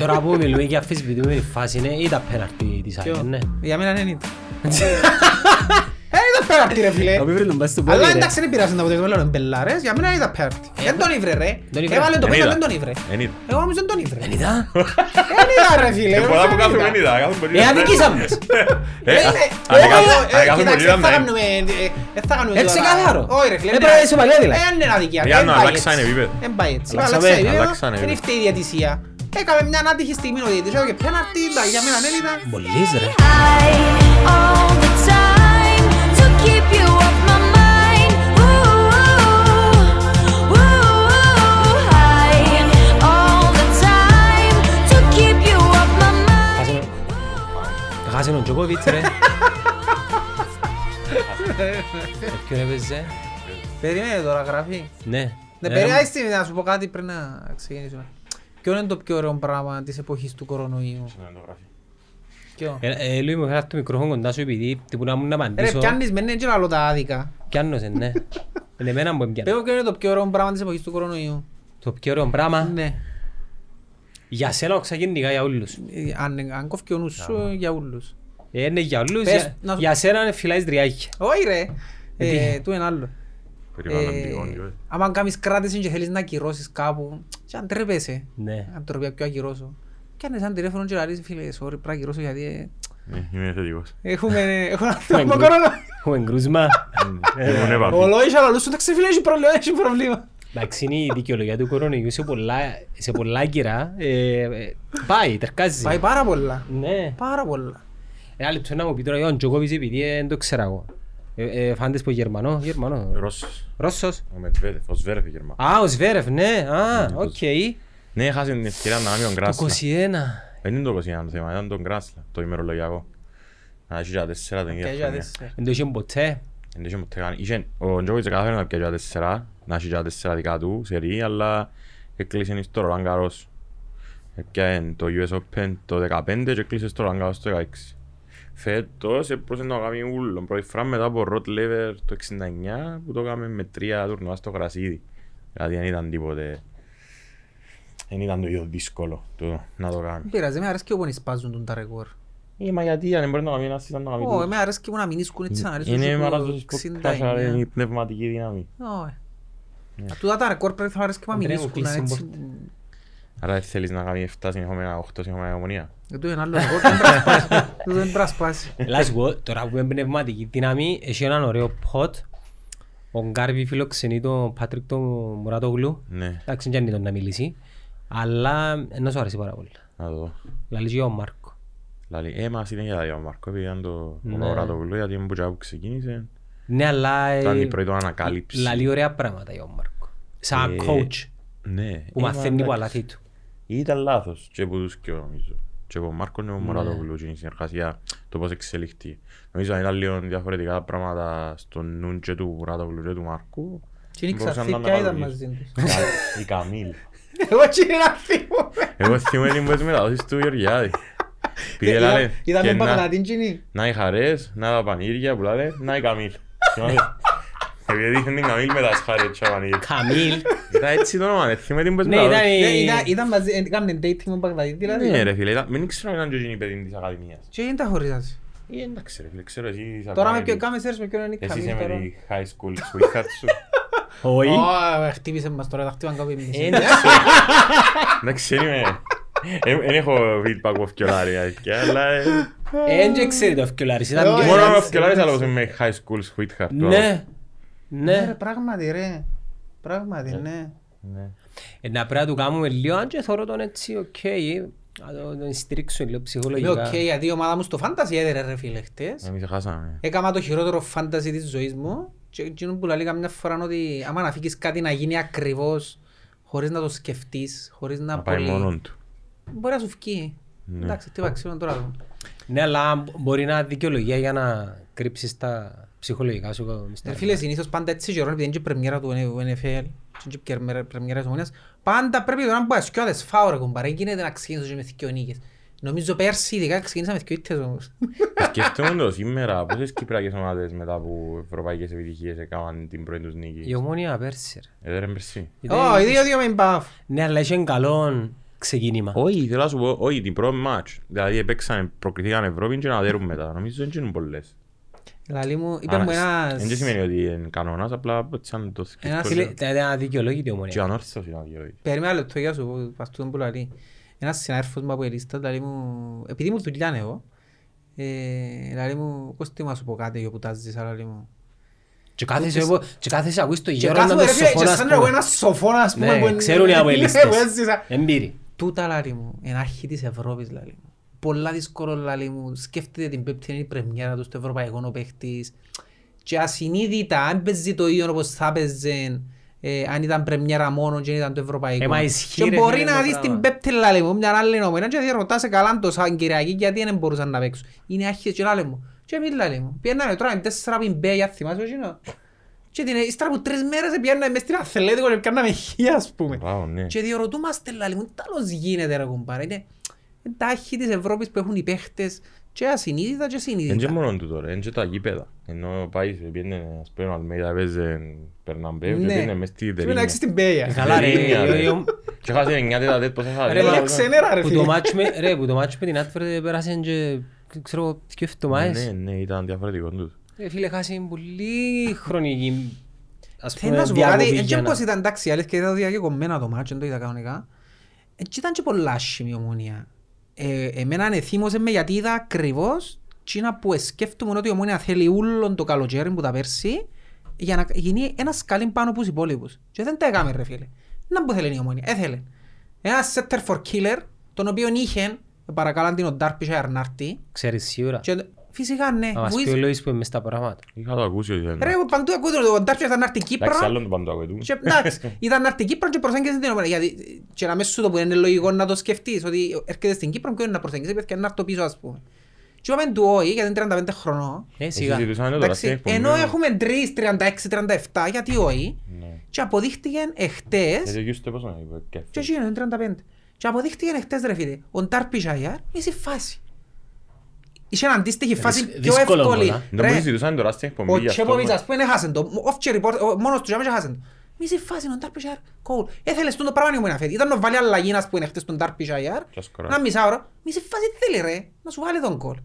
Τώρα που μιλούμε για αφισβητούμενη φάση είναι ή τα πέναρτη της Ποιο; ΑΕΚ, ναι. Για μένα δεν ήταν. Ε, ήταν πέναρτι ρε φίλε. Ο Πίπρης τον πάει στο πόδι, Αλλά ρε. εντάξει δεν πειράζει να αποτελέσουμε είναι μπελάρες, για μένα ήταν πέναρτι. Δεν τον ήβρε ρε. Τον ήβρε. Έβαλε το Δεν πέντε, είδα. δεν τον ήβρε. Εν είδα. Εγώ νομίζω δεν τον ήβρε. Δεν είδα. Δεν είδα ρε φίλε. Ε, πολλά νομίζω που δεν κάθομαι είδα. εν είδα. κάθομαι πολύ Ε, είδα. αδικήσαμε. Ε, Ε, α- ε, αν ε, κάθομαι- ε, αν κάθομαι κοιτάξτε, πολύ είδα, δεν θα ναι. κάνουμε, ε, δεν θα κάνουμε Ε, τώρα- ξεκάθαρο. Όχι ρε φίλε. Ε, πρέπει να είσαι παλιά, δηλαδή. Ε, είναι αδικία. Για Δεν να πάει αλλάξανε έτσι. επίπεδο. Δεν πάει έτσι. Αλλάξαμε. Αλλάξανε επίπεδο. Αλλάξανε Δεν επίπεδο. φταίει η διατησία. Έκαμε μια άτυχη στιγμή ο διαιτητής. Έκανε πέναρτι, εντάξει, για μένα δεν ήταν. Μπολείς, ρε. all the time to keep you off my mind. Ooh, ooh, high all the time to keep you off my mind. Χάσαμε- Χάσαμε τον Τζοκόβιτς, ρε. Ε, Ποιον έπαιζε; Περίμενε τώρα, γράφει. Ναι. Ναι, Ε, περίμενε να σου πω κάτι πριν να ξεκινήσουμε. Ποιο είναι το πιο ωραίο πράγμα της εποχής του κορονοϊού; Ποιο; Ε, ε, Λουί μου φέρας το μικρόφωνο κοντά σου επειδή τύπου να μου να Ρε, απαντήσω. πιάνεις με ναι και λαλώ τα άδικα. Πιάννωσε, ναι. Είναι εμένα που εμπιάνω. Πέω ποιο είναι το πιο ωραίο πράγμα της εποχής του κορονοϊού. Το πιο ωραίο πράγμα; Ναι. Για σένα όξα γενικά για όλους. Ε, Αν, αν κόφει ο νους σου ε, για όλους. Ε, Είναι για όλους. Πες, για- να σου- Για σένα είναι φυλάεις τριάκια. Όχι ρε. Ε, Ε, τι; του είναι άλλο. Περιβαλλοντικό, Ε, και- άμα κάνεις κράτηση και θέλεις να ακυρώσεις κάπου, και αν τρέπεσαι, Ναι. αν τροπιά πιο ακυρώσω. Και αν ένα τηλέφωνο και λαλείς, φίλε, sorry, πρέπει να ακυρώσω γιατί ε, Ε, Είμαι θετικός. έχουμε έχουμε ένα Έχουμε θέμα γκρου- κορονοϊού. Έχουμε γκρούσμα. Ήμουν έπαθη. Ο Λόης αλλά σου εντάξει φίλε, έχει πρόβλημα, έχει πρόβλημα. Εντάξει, είναι η δικαιολογία του κορονοϊού σε πολλά, σε πολλά κυρά. ε, ε, Πάει, τερκάζει. Πάει πάρα πολλά. Ναι. Πάρα πολλά. Ένα λεπτό να μου πει τώρα για τον Τζοκόβιτς επειδή δεν το ξέρω εγώ. Ε, ε, Φάντες που Γερμανό, Γερμανό. Ρώσος. Ρώσος. Ο Μεντβέντεφ, ο Ζβέρεφ η Γερμανία. Α, ο Ζβέρεφ, ναι. Α, οκ. Ναι, έχασε την ευκαιρία να κάνει τον το Grand Slam. 21. Δεν είναι το 21 το θέμα, ήταν τον Grand Slam, το ημερολογιακό. Να έχει για τέσσερα την Και ίδια για χρονιά. τέσσερα. Δεν το είχε ποτέ. Δεν είχε ποτέ κάνει. Είχε- Ο Τζόκοβιτς κατάφερε να πιάσει για τέσσερα, να έχει για τέσσερα δικά του, σερί, αλλά έκλεισε στο Roland Garros. Έπιανε το US Open το 15 και έκλεισε στο Roland Garros το 16. Φέτος έπρεπε να κάνει ούλο. Πρώτη φορά μετά από Rod Laver το 69 που το έκαμε με τρία τουρνουά στο γρασίδι. Δηλαδή δεν ήταν τίποτε... Δεν ήταν το ίδιο δύσκολο το να το κάνει. Δεν πειράζει, με αρέσκει όπου σπάζουν τον τα ρεκόρ. Ε, μα γιατί αν μπορεί να κάνει ένας ήταν να κάνει Ω, τούτο. με αρέσκει που να μην ίσκουν έτσι να αρέσκουν Είναι και μαραζός που podcast, αλλά είναι 69. η πνευματική δύναμη. Ω, ε. Τούτα τα ρεκόρ πρέπει να αρέσκει που να μην Αντρέα μου, ίσκουν κλείσει έτσι. Την Άρα δεν θέλεις να κάνει 7 συνεχόμενα, 8 συνεχόμενα ομονία. Δεν το είναι άλλο ρεκόρ, δεν πρέπει να σπάσει. Δεν πρέπει να σπάσει. Έλα σου πω, τώρα που είναι πνευματική δύναμη, έχει έναν ωραίο pot. Ο Γκάρβι φιλοξενεί τον Πάτρικ τον Μουρατόγλου. Ναι, Εντάξει, δεν είναι τον να μιλήσει. Αλλά να σου αρέσει πάρα πολύ. να το δω. Λαλείς για ο Μάρκο. Λαλή, ε, μας είναι για τα δύο Μάρκο, επειδή ήταν το Ναι. ώρα το γλου, γιατί είναι που τζάμπου ξεκίνησε. Ναι, αλλά... Ήταν ε, η πρώτη του ανακάλυψη. Λαλεί ωραία πράγματα για ο Μάρκο. Σαν Ε, coach Ναι. που ε, μαθαίνει μα, που εντάξει. αλάθη του. Ήταν λάθος και από τους και νομίζω. Και από ο Μάρκος και ο Ναι. Μωράτογλου και η συνεργασία, το πώς εξελιχθεί. Νομίζω αν ήταν λίγο διαφορετικά τα πράγματα στο νουν και του Μωράτογλου και του Μάρκου. Και είναι μπορούσαν να ξαφνικά ήταν αναλογίσουν. μαζί τους. Κα- Η Καμίλ. Εγώ έτσι είναι να θυμούμαι. Εγώ θυμούμαι την πες μεταδόσεις του Γεωργιάδη. Πήγε λάλε, Είδαμε και να- Παγδατίν κοινή. να οι χαρές, να τα πανήρια που λάλε, να η Καμίλ. Θυμάσαι; Επειδή δείχνει την Καμίλ με τα σχάρια και τα πανήρια. Καμίλ. Ήταν έτσι το όνομα, δεν θυμούμαι την πες Ναι, ήταν μεταδόσεις. Ναι, η... ήταν- Ήταν μαζί, έκαναν dating με Παγδατίν δηλαδή. Ναι ρε φίλε, ήταν- μην ξέρω αν ήταν και εκείνη η παιδί της Ακαδημίας. Και είναι τα χωρίζας. Ε, εντάξει ρε φίλε, ξέρω εσύ είσαι Τώρα με ακόμα ποιο με- κάμε σέρς με ποιον είναι η Εσύ Καμίλ είσαι με τώρα. τη high school sweetheart σου. Όχι. Ω, χτύπησε μας τώρα, τα χτύπαν κάπου εμείς. Ε, Εντάξει, δεν είμαι... Δεν έχω feedback από φκιολάρι, αλήθεια, αλλά... ε, Ε, Δεν ξέρει το φκιολάρης. Ήταν Ε, μια- Μόνο εντάξει, με φκιολάρι αλλά εντάξει. είμαι high school sweetheart. του Ναι. Ναι, ρε, Ναι. πράγματι ρε. Πράγματι, ναι. Ναι. Ε, Να πρέπει να του κάνουμε λίγο, αν και θεωρώ τον έτσι, οκ. Να το- τον στηρίξουμε λίγο Είμαι ψυχολογικά. οκ, γιατί η ομάδα μου στο fantasy έδερε ρε φίλε χτες. Εμείς χάσαμε. Έκανα το χειρότερο fantasy της ζωής μου και εκείνο που λέει καμιά φορά είναι ότι άμα να φύγεις κάτι να γίνει ακριβώς χωρίς να το σκεφτείς, χωρίς να, Να πάει πολύ... μόνον του. Μπορεί να σου φύγει. Ναι. Εντάξει, τι ξέρω τώρα. Ναι, αλλά μπορεί να δικαιολογία για να κρύψεις τα ψυχολογικά σου. Ε, Φίλε, συνήθως πάντα έτσι καιρό, επειδή είναι και πρεμιέρα του NFL, είναι και πρεμιέρα- πρεμιέρα της ομονίας, πάντα πρέπει τώρα να πω ασκιώδες, φάω ρε κουμπάρε, γίνεται να ξεκινήσω και με δυο νίκες. Νομίζω πέρσι ειδικά ξεκίνησα με δυο ήττες όμως. Σκέφτομαι το σήμερα, πόσες κυπριακές ομάδες μετά από ευρωπαϊκές επιτυχίες έκαναν την πρώτη τους νίκη. Η ομόνια πέρσι. ρε. Ε, δεν πέρσι. Ήταν- Ω, οι δύο-δύο με μπαφ. Ναι, αλλά είχε καλόν ξεκίνημα. Όχι, θέλω να σου πω, όχι, την πρώτη μάτς. Δηλαδή έπαιξαν, προκριθήκαν Ευρώπη και να δέρουν μετά. Νομίζω δεν γίνουν πολλές. Λαλή μου, είπε μου ένας... Δεν σημαίνει ότι είναι κανόνας, απλά σαν το Ένας Φίλε, σκέφτος. δηλαδή αδικαιολόγητη Και ομονία. ανόρθωση να διόει. Περίμενα λεπτό για σου πω, βαστούν που λαλεί. Ένας συνάδελφος μου από ελίστα, λαλεί μου, επειδή μου δουλειά εγώ, ε, λαλεί μου, Κώστη μου να σου πω κάτι για που τα ζήσα, λαλεί μου. Και κάθεσαι εγώ- και κάθεσαι ακούεις το Και γέρο να κάθομαι το ρε φίλε, και σοφό να σαν εγώ πούμε. ένα σοφό να πούμε. που Ναι, είναι- ξέρουν οι Ναι, που αποελίστες. έζησα. Εμπειροι. Τούτα λαλή μου, είναι αρχή της Ευρώπης λαλή μου. Πολλά δύσκολο λαλή μου. Σκέφτεται την πέμπτη είναι η πρεμιέρα του στο Ευρωπαϊκό ο παίχτης. Και ασυνείδητα, αν παίζει το ίδιο όπως θα παίζε, ε, αν ήταν πρεμιέρα μόνο και δεν ήταν το Ευρωπαϊκό. Ε, μα ισχύει, και ρε, μπορεί φίλε, να το δεις πράγμα. την πέμπτη λαλή μου, μια άλλη νομένα και διαρωτάσαι καλά το σαν Κυριακή γιατί δεν μπορούσαν να παίξουν. Είναι αρχή και λαλή μου. Και εμείς λαλή μου. Πιέναμε τώρα με τέσσερα πιμπέια, θυμάσαι εκείνο. Και την, ύστερα από τρεις μέρες πιέναμε μες στην Αθλέτικο και πιάναμε χίλια ας πούμε. Μπράβο, ναι. Και διορωτούμαστε λαλή μου, τι άλλος γίνεται ρε κουμπάρε. Είναι είναι τα άχη της Ευρώπης που έχουν οι παίχτες και ασυνείδητα και Δεν είναι συνείδητα. μόνο τούτο ρε, είναι και τα γήπεδα. Ενώ πάει, σε πιένε, ας πούμε, ο Αλμέιδα έπαιζε Περναμπέου και Ναι. πιένε μες στη Και να Τερίνια. έχεις την Πέια. Καλά ρε, Τερίνια, ο- ρε. ο- Και χάσε εννιά τέτα πόσα θα Ρε, δει. μα- Είναι ξενέρα ρε που το φίλε. μάτσο με- ρε, που το μάτσο με την Άτφερ πέρασε και ξέρω δύο εβδομάδες. Ναι, ναι, ήταν διαφορετικό τούτο. Ρε φίλε, χάσει πολύ χρονική ας Θέλω να πούμε σου πω κάτι, διακοπή έτσι για να- όπως ήταν εντάξει, αλήθεια και ήταν διακεκομμένα το μάτσο, δεν το είδα κανονικά. Έτσι ήταν και πολλά άσχημη η ομόνια. Ε, εμένα εθίμωσε με γιατί είδα ακριβώς τσίνα που σκέφτομαι ότι η ομόνια θέλει ούλον το καλοκαίρι που τα πέρσι για να γίνει ένας σκάλι πάνω από τους υπόλοιπους. Και δεν τα έκαμε ρε φίλε. Να που θέλει η ομόνια, έθελε. Ένα setter for killer, τον οποίο είχε, παρακάλαν την ο Ντάρπισha Αρνάρτη, Ξέρεις σίγουρα. και φυσικά ναι, Να μας πει βοήθησε. ο Λόης που είναι μες στα πράγματα. Είχα το ακούσει ότι δεν... Ρε, παντού ακούτε ότι ο Ντάρπισha ήταν να έρθει Κύπρο, Εντάξει, άλλον το παντού ακούει του. και εντάξει, ήταν να έρθει Κύπρο και προσέγγισε την ομάδα. Γιατί και να μέσα σου το που είναι λογικό να το σκεφτείς, ότι έρχεται στην Κύπρο και είναι να προσεγγίσει, παιδιά, να έρθει πίσω, ας πούμε. Και είπαμε του όχι, γιατί είναι 35 χρονών. Ε, σιγά. Συζητούσαμε τώρα στην Εντάξει, εκπομπή. ενώ έχουμε 3, 36, 37, γιατί όχι. Ναι. Και αποδείχτηκε εχτες, Έτσι, γιούστε πόσο είναι, είπε, και και εκεί είναι 35. Και αποδείχτηκε εχτες ρε φίλε, ο Ντάρπι Ζαϊάρ είσαι φάση. Είχε ένα αντίστοιχη φάση Δυσ- πιο δύσκολο εύκολη. πολλά. Δεν Ρε, που συζητούσαμε τώρα στην εκπομπή ο γι' αυτό, Τσέποβιτς μα. ας πούμε έχασε το. Off the report, ο- μόνος τους και έχασε το. Μη σε φάση τον Ντάρπι κόλ. Έθελες τον το πράγμα να μου να φέρει. Ήταν να βάλει αλλαγής να πούμε χτες τον Ντάρπι Ζαϊάρ. Και σκοράρει. Ένα μισάωρο. Μη σε φάση τι θέλει ρε. Να σου βάλει τον κόλ.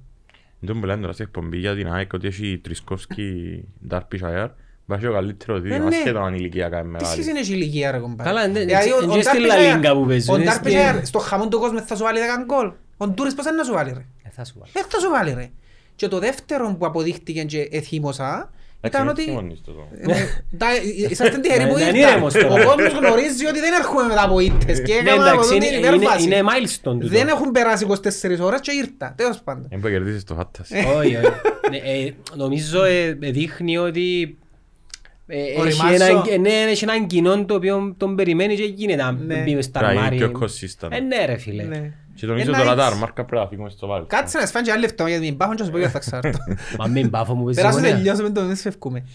Δεν μου λένε τώρα στην εκπομπή για την ΑΕΚ ότι έχει Τρισκόφσκι Ντάρπι Σαϊάρ. Βάζει ο καλύτερο Ε, δίδυμο, ναι. ασχέτω αν η ηλικία κάνει Τι μεγάλη. σχέση είναι η ηλικία ρε κομπάρε; Καλά, εν- Δηλαδή, ο- εν- ο και στη Ντάρπι Λα Ζαϊάρ- Λίγκα που παίζουν, Ο είναι Ντάρπι στη- Ζαϊάρ στο χαμόν του κόσμου θα σου βάλει 10 γκολ. Ο Ντούρις πώς είναι να σου βάλει ρε; Ε, θα σου βάλω. Δεν θα σου βάλει ρε. Και το δεύτερο που αποδείχτηκε και εθύμωσα ήταν Εντάξει, ότι... μην θυμώνεις το τώρα. Ναι, τα- Είσαστε τυχεροί που Να- να είναι ήρθαν. ήρεμος τώρα. Ο κόσμος γνωρίζει ότι δεν έρχομαι μετά από ήττες και Ναι, έκανα από εντάξει, τον είναι- την είναι- υπέρβαση. είναι milestone τούτο. Δεν έχουν περάσει 24 ώρες και ήρθα. Τέλος πάντων. Δεν μπορεί να κερδίσεις το φάτας. Όχι, όχι. Ναι, ε, Νομίζω ε, δείχνει ότι ε, έχει Οριμάζω. έναν- ε, ναι, έχει έναν κοινό το οποίο τον περιμένει και γίνεται να Ναι. μπει μες στα Πρέπει να είναι αρμάρια. πιο consistent. Ε, ναι ρε φίλε. Ναι. Και νομίζω Ένα τώρα τα έτσι. αρμάρκα πρέπει να φύγουμε στο βάλκο. Κάτσε να σφάνε και άλλη λεφτά γιατί μην πάχουν και να σου πω για θα ξάρτω. Μα μην πάφω μου πες Περάσουν συμφωνία. τελειώσουμε το δεν σφευκούμε.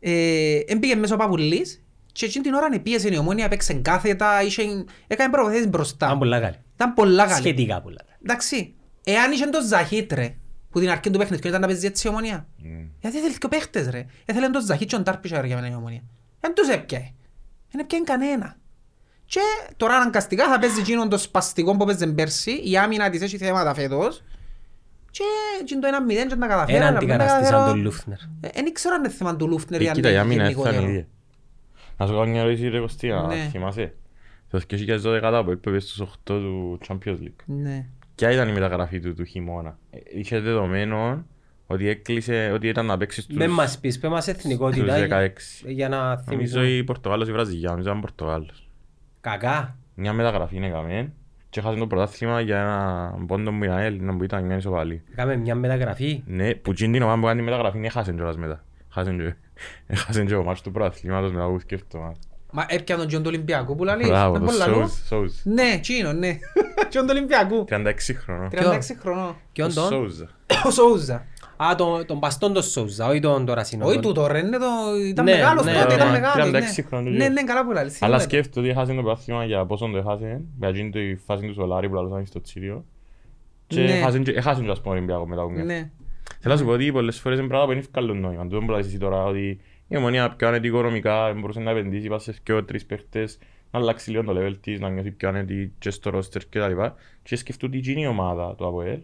Ε, Έμπηκε μέσω Παπουλής και εκείνη την ώρα πίεσε η ομόνια, έπαιξε κάθετα, είχε- έκανε προποθέσεις μπροστά. Ήταν πολλά καλή. Ήταν πολλά καλή. Σχετικά πολλά καλή. Εντάξει, εάν είχε τον Ζαχίτ ρε, που την αρχή του παιχνιδιού ήταν να παίζει έτσι η ομονία. Μμ. Γιατί θέλει και ο παίχτες ρε. Έθελε τον Ζαχίτ και τον Τάρπισσα για μένα η ομονία. Δεν τους έπιαε. Δεν έπιαε κανένα. Και τώρα αναγκαστικά θα παίζει εκείνον το σπαστικό που παίζει πέρσι, η άμυνα της έχει θέματα φέτος. Και εκείνο το ένα μηδέν και να καταφέρω. Έναν να μην τα αντικαταστήσαν καταφέρω. τον Λούφνερ. Ε, Δεν ξέρω αν είναι θέμα του Λούφνερ ή Ε, αν Κοίτα, η είναι άμυνα έφτανε γενικότερο. ίδια. Να σου κάνω μια ερώτηση ρε Κωστία, Ναι. θυμάσαι. Το 2012 που έπαιζε στους 8 του Champions League. Ναι. Ποια ήταν η μεταγραφή του του χειμώνα; Ε, Είχε δεδομένο ότι έκλεισε, ότι ήταν να παίξει στους, Δεν μας πεις, πες μας εθνικότητα στους για- 16. για να Νομίζω θυμηθώ. η Πορτογάλος ή η Βραζιλιά, νομίζω ήταν Πορτογάλος. Κακά. Μια μεταγραφή είναι καμένη και έχασε το πρωτάθλημα για ένα πόντο μου Ιναέλ, να που ήταν μια ισοπαλή. Κάμε μια μεταγραφή. Ναι, που εκείνη την ομάδα που κάνει τη μεταγραφή έχασε κιόλας μετά. Έχασε και- Έχασε και ο μάτς του πρωταθλήματος μετά που σκέφτομαι. Μα έπιανε τον Τζον του Ολυμπιακού που λαλείς. Μπράβο, Δεν το μπορεί να λαλώ. Σόουζ, Σόουζ. Ναι, τσίνο, ναι. Τζον του Ολυμπιακού. 36 χρονών. 36 χρονών. Ποιον τον; Σόουζα. Ο Σόουζα. Α, τον, τον παστόν τον Σόουζα, όχι τον τώρα συνό. Όχι τούτο ρε, είναι το... ήταν Ναι, μεγάλος ναι, τότε, ναι, ήταν ναι. μεγάλος. 36 χρόνων, Ναι, ναι. ναι, καλά που λαλείς. Αλλά σίγουρα. σκέφτομαι ότι έχασε το πρωτάθλημα για πόσο το έχασε, για εκείνη τη φάση του Σολάρη που λαλούσαν στο Τσίριο. Και Ναι. έχασε και- έχασε και ας πούμε Ολυμπιακό μετά από μια. Ναι. Θέλω να σου πω ότι πολλές φορές είναι πράγματα που είναι ευκάλλον νόημα. Τούτο που λες εσύ τώρα ότι η ομονία πιο ανετικονομικά μπορούσε να επενδύσει πάνω σε δυο τρεις παίχτες να αλλάξει λίγο το level της, να νιώθει πιο άνετη και στο roster και τα λοιπά. Και σκεφτούν την εκείνη ομάδα του ΑΠΟΕΛ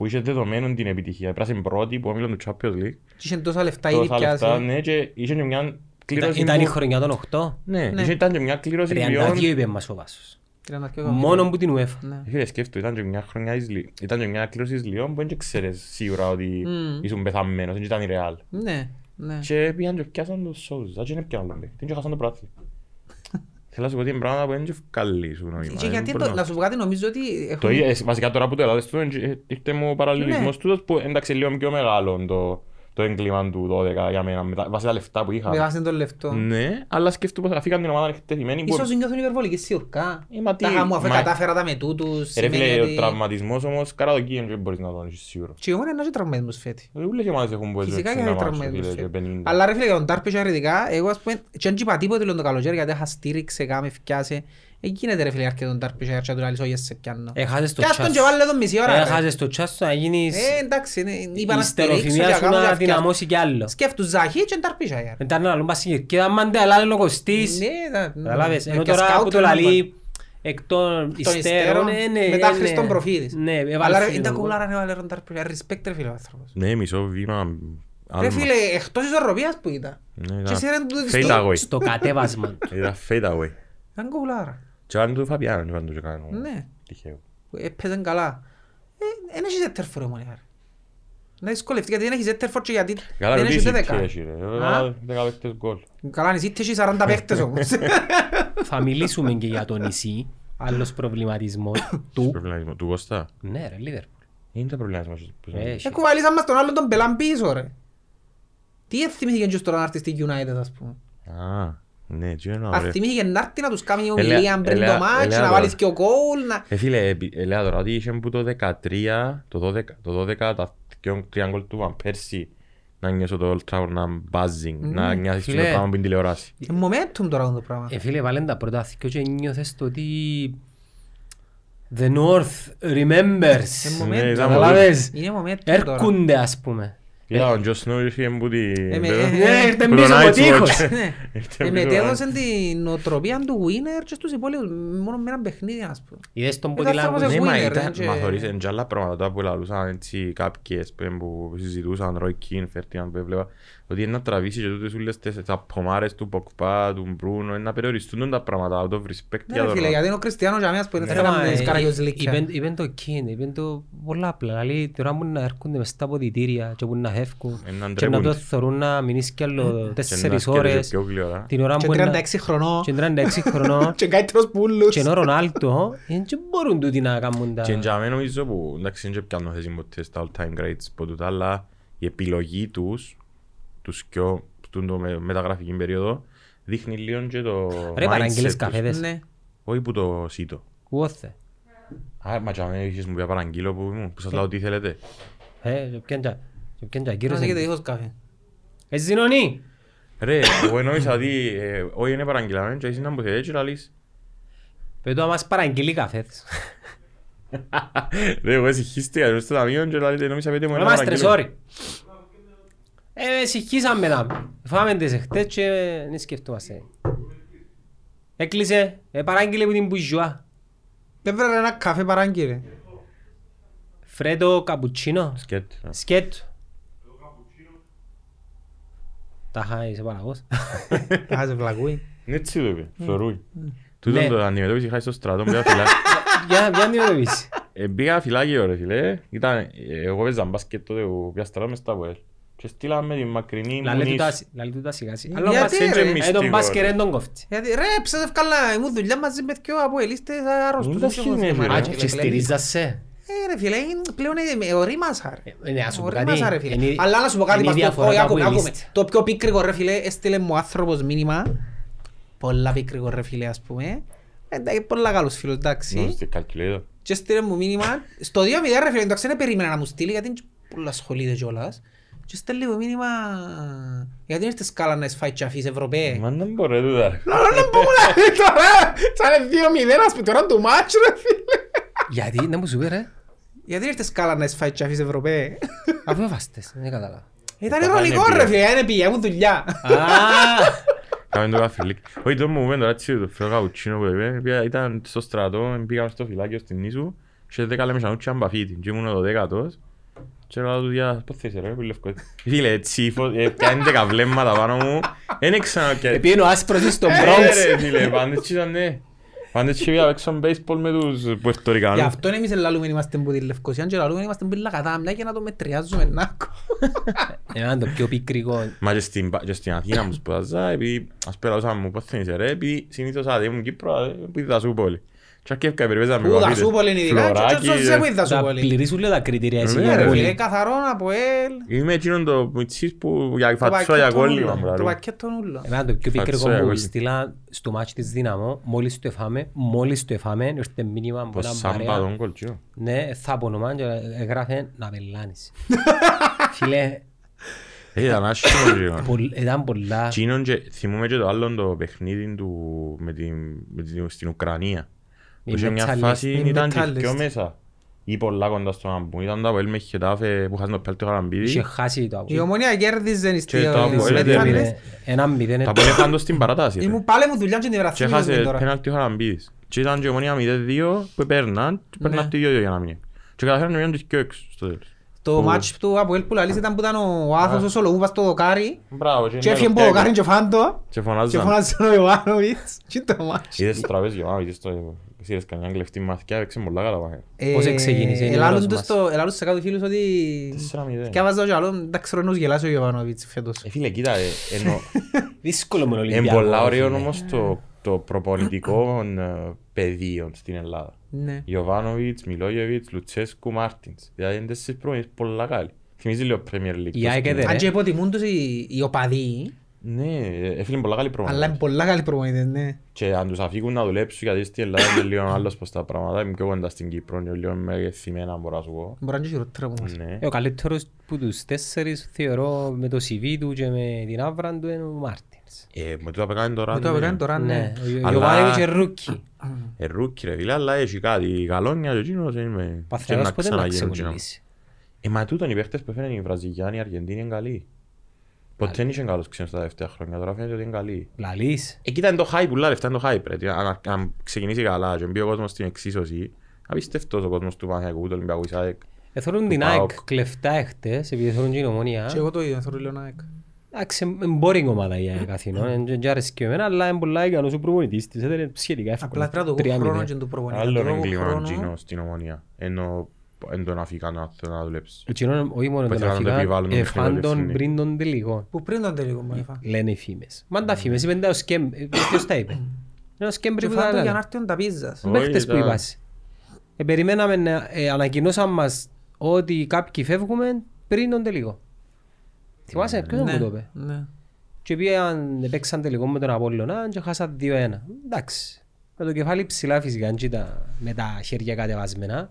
που είχε δεδομένο την επιτυχία. Πράσινη πρώτη που όμιλον του Champions League. Και είχε τόσα λεφτά ήδη Τόσα λεφτά, πιάσει. ναι, και είχε και μια Ήταν, κλήρωση ήταν η που- χρονιά των 8. Ναι, Ναι. είχε- ήταν και μια κλήρωση 32 ποιον... είπε μας ο Βάσος. Τριάντα και Μόνο που την UEFA. Ναι. Φίλε, σκέφτου, ήταν και μια χρονιά της Λι- ήταν και μια κλήρωση της Λιόν που δεν ξέρεις σίγουρα ότι Μμμ. ήσουν πεθαμένος, δεν ήταν η Real. Ναι, ναι. Και πήγαν και πιάσαν τους σόους, δεν είναι πιάνουν τον παίκτη, και χάσαν το πρωτάθλημα. Θέλω να σου πω ότι είναι πράγματα που δεν και ευκαλεί σου νόημα. Και δεν γιατί, μπορώ το- να σου πω κάτι, νομίζω ότι Το έχουν- ίδιο, ε, βασικά τώρα που το ελάδες του, ε, ήρθε μου ο παραλληλισμός Ναι. τούτος που εντάξει λίγο πιο μεγάλο το, το έγκλημα του 12 για μένα, με τα- βάσει τα λεφτά που είχα. με βάση το λεφτό. Ναι, αλλά σκέφτομαι πως αφήκαν την ομάδα εκτεθειμένη που... Ίσως νιώθουν υπερβολική σιουρκά. Ε, μα τι, Τα χαμού αφού μα- κατάφερα τα με τούτους. Ρε φίλε, σημαίνει ο ότι- τραυματισμός όμως, καραδοκίεν δεν μπορείς να τον έχεις σίγουρο. Και εγώ είναι τραυματισμούς φέτη. Ε, Ούλες οι ομάδες έχουν που Φυσικά έτσι και να είναι μάξουν, τραυματισμούς φίλε, και φέτη. 50. Αλλά ρε φίλε, για τον Τάρπι ειδικά, εγώ ας πούμε, και αν είπα τίποτε λίγο το καλοκαίρι, γιατί είχα στήριξε, κάμε, φτιάσε. Ε, γίνεται ρε φίλε, αρκετά τον Τάρπι και του λαλείς, όχι, σε πιάνω. Έχασες το Και ας τον τσάς και βάλε τον μισή ώρα. ρε. Έχασες το τσάς σου να γίνεις Ε, εντάξει, είναι- είπα η να στηρίξω και στεροφημία να σου κάνω και να να φτιάξω. δυναμώσει κι άλλο. Σκέφτου Ζαχή και Τάρπι Σαγιάρ. Μετά να λαλούν πας στην κερκίδα, μάντε αλλά είναι ο Κωστής. Ναι, τα- Καταλάβες, ναι, ενώ και τώρα σκάουτ που το είναι λαλεί εκ των των υστέρων, υστέρων, ε, ναι, μετά ε, ναι. Χριστόν προφήτης. Ναι, έβαλε Αλλά ρε, φίλο είναι τα του. κουλάρα ρε βάλε τον Τάρπι Σαγιάρ, respect ρε φίλε ο άνθρωπος. Ναι, μισό βήμα. Ρε άλμα. φίλε, εκτός ισορροπίας που ήταν. Ναι, Και ήταν σύρεν του fade στο- away. Στο κατέβασμα του. Ήταν fade away. Ήταν κουλάρα. Και αν του Φαπιάνο, και αν του και κάνω Ναι. τυχαίο. Έπαιζαν καλά. Ε, Εν έχεις έττερφορ όμως, ρε. Να δυσκολευτεί γιατί δεν έχεις έττερφορ και γιατί Καλά δεν έχεις ρωτήσει ούτε τι δεκά. έχει ρε. Α; Έβαλα Δέκα παίκτες γκολ. Καλά, νησί έχει 40 παίχτες όμως. Θα μιλήσουμε και για το νησί. Άλλος προβληματισμός του. Προβληματισμό. Του Κώστα; Ναι ρε, Λίβερπουλ. Είναι τα προβληματισμός. που Ε, είναι. έχει. Ε, κουβαλήσαν μας τον άλλον τον Μπελάν πίσω, ρε. Τι θυμήθηκε και τώρα να έρθει στη United, ας πούμε. Α, ναι, τι είναι Αν ωραίο. θυμήθηκε να έρθει να τους κάνει μια Ελέα- ομιλία πριν το ελέα- μάτς, ελέα να τώρα. βάλεις και ο γκολ, να... Ε, φίλε, επί- ε, λέω τώρα ότι είχε που το 13, το 12, το 12 τα δυο τρία γκολ του Βαν Πέρσι να νιώσω το Old Trafford να buzzing, να νιώθεις και το φίλε. πράγμα που είναι τηλεόραση. Ε, momentum τώρα το πράγμα. Ε, φίλε, βάλεν τα πρώτα θήκιο και νιώθες το ότι The North remembers. Ε, Ναι, momentum. ήταν Καταλάβες; Είναι momentum τώρα. Έρχονται ας πούμε. Είδα ο Τζο Σνόου ήρθε που τη... Ε, με- που- ε, Ναι, ήρθε που το πίσω από Night's τείχος. Watch. Ναι. Ήρθε Ε, πίσω μετέδωσε από- την νοοτροπία του winner και στους υπόλοιπους μόνο με ένα παιχνίδι, ας πούμε. Είδες τον Ε, body θα language. θαύμαζε Ναι, μα winner, ήταν, ε, και- μα θωρείς, εν και άλλα πράγματα τώρα που λαλούσαν έτσι κάποιες που- που συζητούσαν, Ρόι Κίν, Φερτίναν που έβλεπα, ότι είναι να τραβήσεις και τούτες όλες τις τις απομάρες του Ποκπά, του Μπρούνο, είναι να περιοριστούν τα πράγματα, out of respect Ναι, για ρε τον φίλε, Ρο. γιατί είναι ο Κριστιανός για μιας που είναι Ρε, θέμα μα, με τις ε, Καραγιός ε, Λίκια. είπεν- Είπεν το Κιν, είπεν το πολλά απλά. Δηλαδή, την ώρα που να έρχονται μες στα ποδητήρια και που να φεύγουν Ε, να και να το ντρέπονται. θεωρούν να μείνεις κι άλλο Και να τέσσερις σκέφτεσαι ώρες. πιο γλυόρα. Την ώρα Και που να... 36 χρονών. Και 36 χρονών. Και καλύτερος πουλούς. Και ενώ ο Ρονάλτο, δεν μπορούν τούτοι να κάνουν τα... Και για μένα νομίζω που, εντάξει, δεν πιάνω θέση ποτέ στα all-time greats από τούτα, αλλά η επιλογή τους, τους πιο, στον το με- μεταγραφική περίοδο, δείχνει λίγο και το Ρε παραγγείλες mindset τους. καφέδες. Ναι. Όχι που το σίτο. Κουόθε. Α, μα και αν είχες μου πει παραγγείλω που ήμουν, που σας λέω τι θέλετε. Ε, και πιάνε και- και πιάνε και κύριος Μας έχετε εμπ- δίχως καφέ. Ε, Ζηνωνή! Ρε, εγώ εννοήσα ότι ε, όχι είναι παραγγείλαμε και εσύ να μου θέλεις και λαλείς. Πέτω να μας παραγγείλει καφέδες. Ρε, εγώ συγχύστηκα ενώ στο ταμείο και λαλείς, νόμιζα πέντε μου ένα Είμαστε παραγγείλω. Τρεσόρι. Ε, συγχύσαμε να. Φάμε τις εχθές και δεν σκεφτόμαστε. Έκλεισε, ε, παράγγειλε που την μπουζουά. Δεν βρε ένα καφέ παράγγειλε. Φρέτο καπουτσίνο. Σκέτ. Σκέτ. Τα χάει σε παραγός. Α, σε βλακούει. Είναι έτσι το είπε, φλωρούι. Τούτο Ναι. το αντιμετώπισε χάρη στο στρατό, πήγα φυλάκι. Για για αντιμετωπίσεις. Ε, Πήγα φυλάκιο ρε φίλε, ήταν, ε, εγώ παίζα μπάσκετ τότε που πήγα στρατό μες στα ΒΟΕΛ. Και στείλαμε την μακρινή Λαλέ του Μουνής. τα- λαλέ του τα σιγά σιγά. Γιατί, Αλλά μπας- ρε; ε, μυστικό, τον μπάσκετ ρε. δεν τον κόφτει. Γιατί ρε, ψάτε καλά, ήμουν δουλειά μαζί με δυο αποελίστες άρρωστους. Είναι τα δεν ξέρω σχήνε, θέμα, φίλε. ρε, Α, φίλε, και κλαίεις. στηρίζασαι. Ε, ρε φίλε, είναι- πλέον είναι ορίμασα ρε. Ε, ναι, να σου πω Ορίμασα, κάτι. ρε φίλε. Είναι- Αλλά να σου πω κάτι, είναι η μας το- διαφορά όχι, του άκουμε, άκουμε. αποελίστη. Το πιο πίκρικο ρε φίλε, έστειλε μου άνθρωπος μήνυμα. Πολλά πίκρικο ρε φίλε, ας πούμε. Εντάξει, πολλά καλούς φίλους, εντάξει. Νομίζω ότι calculator. Και έστειλε μου μήνυμα. Στο 2-0 ρε φίλε, εντάξει δεν περίμενα να μου στείλει γιατί είναι και πολλά ασχολείται κιόλας. Και στέλνει μου μήνυμα. Γιατί είναι στη σκάλα να εσφάει τσαφής Ευρωπαίοι. Μα δεν μπορεί τούτα ρε. Να να πω λέει τώρα. Σαν 2-0 ας πούμε τώρα του μάτσου ρε φίλε. Γιατί, να μου σου πει ρε. Γιατί είναι στη σκάλα να εσφάει τσαφής Ευρωπαίοι. Αφού βάστες, δεν κατάλαβα. Ήταν Παπά ηρωνικό είναι ρε πια. φίλε, είναι πήγε, μου δουλειά. Α, Κάμε το καφριλίκ. Όχι, το μου τώρα έτσι το φέρω καπουτσίνο που είπε. Πήγα- Ήταν στο στρατό, πήγαμε στο φυλάκιο στην Νήσου και δέκα λέμε σαν ούτσια μπαφίτη. Και ήμουν ο δέκατος. Και λέω του διά, πώς θες ρε, που λευκό. Φίλε, τσίφο, ε, πιάνει δέκα βλέμματα πάνω μου. Δεν έξανα πια. Επίενε ο άσπρος στον Ε, Bronx. ρε, φίλε, πάντα έτσι ήταν, ναι. Πάντα έτσι πήγα παίξω baseball με τους Γι' Πουερτορικάνους. αυτό εμείς ελαλούμε είμαστε που τη Λευκοσία και ελαλούμε είμαστε που λακατάμια για να το μετριάζουμε νάκο. Ένα το πιο πικρικό. Μα και στην, και στην Αθήνα μου σπουδάζα, επειδή ας περάσαμε μου πώς θέλεις ρε, επειδή συνήθως άτε ήμουν Κύπρο, ε, που η Δασούπολη. Και αρκεύκα περιπέζα με Πού παπίτες. Δασούπολη είναι ειδικά και Φλωράκι, και σε ε. που η Τα Δασούπολη. πληρήσουν όλα τα κριτήρια εσύ Ναι, για ρε, πόλη. Φίλε καθαρό από ελ. Είμαι εκείνον το μητσής που για Το φατσό για πακέτο κόλλημα. ούλο, Το μπράβο. πακέτο ούλο. Εμένα το πιο πικρικό Φατσόια, που κόλλη. στείλα στο μάτσι της Δύναμο, μόλις το εφάμε, μόλις το εφάμε, ήρθε μήνυμα από Πως έναν σαν παρέα. παδόν κολτσίο. Ναι, θα απονομα και έγραφε να πελάνεις. Φίλε, Ε, Ήταν άσχημο εκείνο. πολλ- ήταν πολλά. Εκείνον και θυμούμαι και το άλλο το παιχνίδι του με την, με την, στην Ουκρανία. Η Που είχε μια Metalist. φάση Η ήταν και Metalist. πιο μέσα. Ή πολλά κοντά στον άμπου. Ήταν το Αποέλ με Χετάφε που χάσαν το πέλτο Είχε Χαραμπίδη. χάσει το Η Αποέλ. ομονία κέρδιζε Και στη το Αποέλ Μετάλλες. έδερνε. Ένα μηδέν. Τα Αποέλ είχαν το στην παράταση. ρε. Ήμουν πάλι μου δουλειά και την Και βραθύνη έχασε τώρα. πέναλτι ο Χαραμπίδης. Και ήταν και η ομονία 0-2 που παίρναν και παίρναν Ναι. αυτό το ίδιο για να μην. Και καταφέραν να μείνουν τους και έξω στο τέλος. Το Που- μάτς του Αποέλ που λαλείς ήταν που ήταν ο Άθος ο Σολογούπας στο δοκάρι Μπράβο. και έφυγε από το δοκάρι και φάντο Και και φωνάζαν. φωνάζει ο Γιοβάνοβιτς και το μάτς. Είδες τις τραβές για μάμη, είδες το... Εσύ είδες κανένα κλεφτή μαθηκιά, έπαιξε πολλά καλά μάχε. Πώς Ε, ξεκίνησε η ελάλουν ενημέρωση τους μας. στο- ελάλουν σε κάτω φίλους ότι... 4-0. Και άβαζα και άλλο, εντάξει ρε νους γελάσει ο Γιοβάνοβιτς φέτος. Ε, φίλε, κοίτα, ε, ενώ Δύσκολο με τον είναι Ολυμπιακό. πολλά ωραίο φίλε. όμως το, το προπονητικό ε, πεδίο στην Ελλάδα. Ναι. Γιοβάνοβιτς, Μιλόγεβιτς, Λουτσέσκου, Μάρτινς. Δηλαδή είναι τέσσερις προπονητές πολλά καλοί. Θυμίζει λίγο Premier League. Η ΑΕΚ το έδερε. Αν και υποτιμούν τους οι οι οπαδοί, Ναι, ε, φίλε, πολλά καλοί αλλά είναι προπονητές. πολλά καλοί προπονητές, ναι. Και αν τους αφήγουν να δουλέψουν, γιατί στην Ελλάδα είναι λίγο άλλος πως τα πράγματα, είμαι πιο κοντά στην Κύπρο, είναι λίγο μεγεθυμένα μπορώ να σου πω. Μπορεί να είναι και χειρότερα από μας. Ναι. Ε, Ο καλύτερος που τους τέσσερις θεωρώ με το CV του και με την αύρα του είναι ο Μάρτινς. Ε, με το απεκάνε τώρα. Με το ναι. απεκάνε τώρα, ναι. Ναι, ο Αλλά- Γιοβάνοβιτς είναι rookie. Ε, rookie ρε φίλε, αλλά έχει κάτι γαλόνια και εκείνος είναι με... Παθιανός ποτέ να ξαναγίνουν εκείνο. ξεκολλήσει. Ε, μα τούτον οι παίχτες που έφεραν οι Βραζιλιάνοι, οι Αργεντίνοι είναι καλοί. Ποτέ δεν είχε καλός ξένος τα τελευταία χρόνια, τώρα φαίνεται ότι είναι καλοί. Λαλείς. Ε, κοίτα, είναι το hype, πουλά λεφτά είναι το hype, ρε. Αν, αν ξεκινήσει καλά και μπει ο κόσμος στην εξίσωση, απίστευτος ο κόσμος του Παναγιακού, του Ολυμπιακού, της ΑΕΚ. Εθώρουν Του την ΠΑΟΚ. ΑΕΚ κλεφτά εχθές, επειδή εθώρουν την ομονία. Και εγώ το ίδιο, θέλω λίγο να έκ. Εντάξει, είναι boring ομάδα η ΑΕΚ Αθηνών, δεν αρέσει και εμένα, αλλά είναι πολλά ικανός ο προπονητής της, έδερε σχετικά εύκολα. Απλά πρέπει να Τρία το χρόνο μηδέν. και του προπονητή. Άλλο Αν το έγκλημα χρόνο- Τζίνος στην ομονία, ενώ εν τον αφήκαν να θέλει να δουλέψει. Εκείνον, όχι μόνο Που τον ήθελαν να το αφήκαν, επιβάλλουν τον εφάν παιχνίδι τον ευθύνη. πριν τον τελικό. Που πριν τον τελικό μου έφα. Λένε οι φήμες. Μα τα φήμες, είπεν τα ο Σκέμ, ε, ποιος τα είπε; Είναι ο Σκέμπρι Και που τα φάντο για να έλεγε. έρθει ο Νταπίζας. Όχι, Παίχτες που ήταν- είπασαι. Ε, περιμέναμε, να- ε, ανακοινώσαν μας ότι κάποιοι φεύγουμε πριν τον τελικό. Θυμάσαι, ποιος Ναι, μου το είπε; ναι. Και πήγαν, παίξαν τελικό με τον Απόλλωνα και χάσαν 2-1. Εντάξει. Με το κεφάλι ψηλά φυσικά, αν κοίτα, με τα χέρια κατεβασμένα.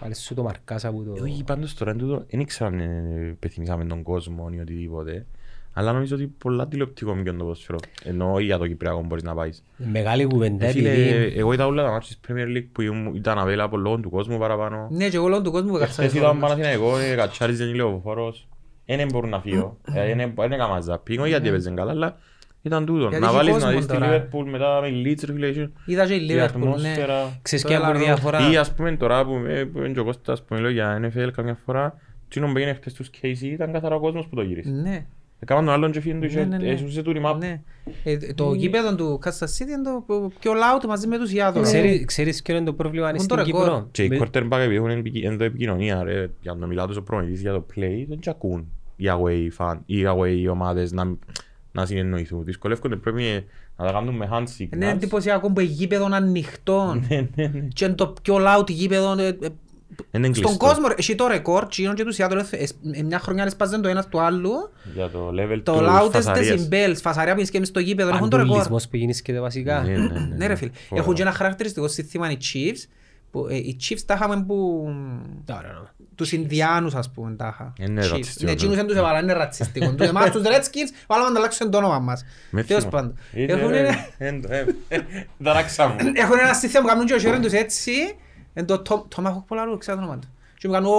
Πάλι σου το μαρκάς από το... Ε, Όχι, πάντως τώρα εν τούτο, δεν ήξερα αν ε, πεθυμίσαμε τον κόσμο ή οτιδήποτε. Αλλά νομίζω ότι πολλά τηλεοπτικό είναι και το ποδοσφαιρό. Ενώ όχι για το Κυπριακό μπορείς να πάεις. Μεγάλη κουβέντα, Ε, Φίλε, επειδή... εγώ είδα όλα τα μάτια της Premier League που ήμουν- ήταν available λόγω του κόσμου παραπάνω. Ναι, και εγώ λόγω του κόσμου που έκατσα. Χθες είδα τον Παναθηναϊκό, ε, κατσάριζε η Λεωφόρος. Δεν μπορούν να φύγω. Ε, Δεν έκανα ζαπίνγκ, όχι γιατί έπαιζε καλά, αλλά ήταν τούτο. Γιατί Να έχει βάλεις κόσμο να δεις τη τώρα. Liverpool μετά με Leeds, ρε φίλε, είχε Είδα και η η Liverpool, ναι. ατμόσφαιρα. Ξέρεις Το ποια είναι η έλαβε. διαφορά. Ή ας πούμε τώρα που ε, που είναι και ο Κώστας που μιλώ για NFL καμιά φορά, τσίνον πήγαινε χτες στους KC, ήταν καθαρά ο κόσμος που το γύρισε. Ναι. Έκαναν τον άλλον και φύγουν του Ναι, ναι, ναι. έσουσε του remap. Ναι. Ε, Το γήπεδο του Kansas City είναι το πιο loud μαζί με τους Seattle. Ξέρεις- Ξέρεις ποιο είναι το πρόβλημα Έχουν στην το ρεκόρ. Κύπρο; Και οι Με- quarterback επειδή έχουν επικοι- ενδοεπικοινωνία ρε, για να μιλάω τόσο προμηθείς για το play, δεν και ακούν οι away fan, οι away ομάδες να, να συνεννοηθούν. Δυσκολεύονται πρέπει να τα κάνουν με hand signals. Είναι εντυπωσιακό που είναι γήπεδο ανοιχτό Ναι, ναι, ναι. και είναι το πιο loud γήπεδο ε, ε, Είναι στον κλειστό. κόσμο. ρε. Έχει το ρεκόρ, τσίνον και τους Seattle, ε, ε, μια χρονιά έσπαζαν το ένας του άλλου. Για το level Το του loudest φασαρίας. decibels, φασαρία που είναι στο γήπεδο, έχουν το ρεκόρ. Παντουλισμός που γίνησκεται βασικά. Ναι, ναι, ναι. Ναι ρε φίλε. Φοβερό. Έχουν και ένα χαρακτηριστικό σύστημα οι Chiefs. που, ε, Οι Chiefs τα είχαμε που... Τώρα, νο. Τους Ινδιάνους ας πούμε τα είχα. Είναι Chiefs. ρατσιστικό, Ναι, ναι. εκείνους δεν τους έβαλαν, είναι ρατσιστικό. Τους εμάς τους Redskins βάλαμε να αλλάξουν το όνομα μας. Με Τέλος θυμό. πάντων. Είτε, Έχουν ρε, ένα- εν το- ε, ε, Ταράξα μου. Έχουν ένα σύστημα που κάνουν και ο χέρον τους έτσι. Εν το Tom- Tomahawk πολλά λόγω, ξέρω το όνομα του. Και μου κάνουν «Ω,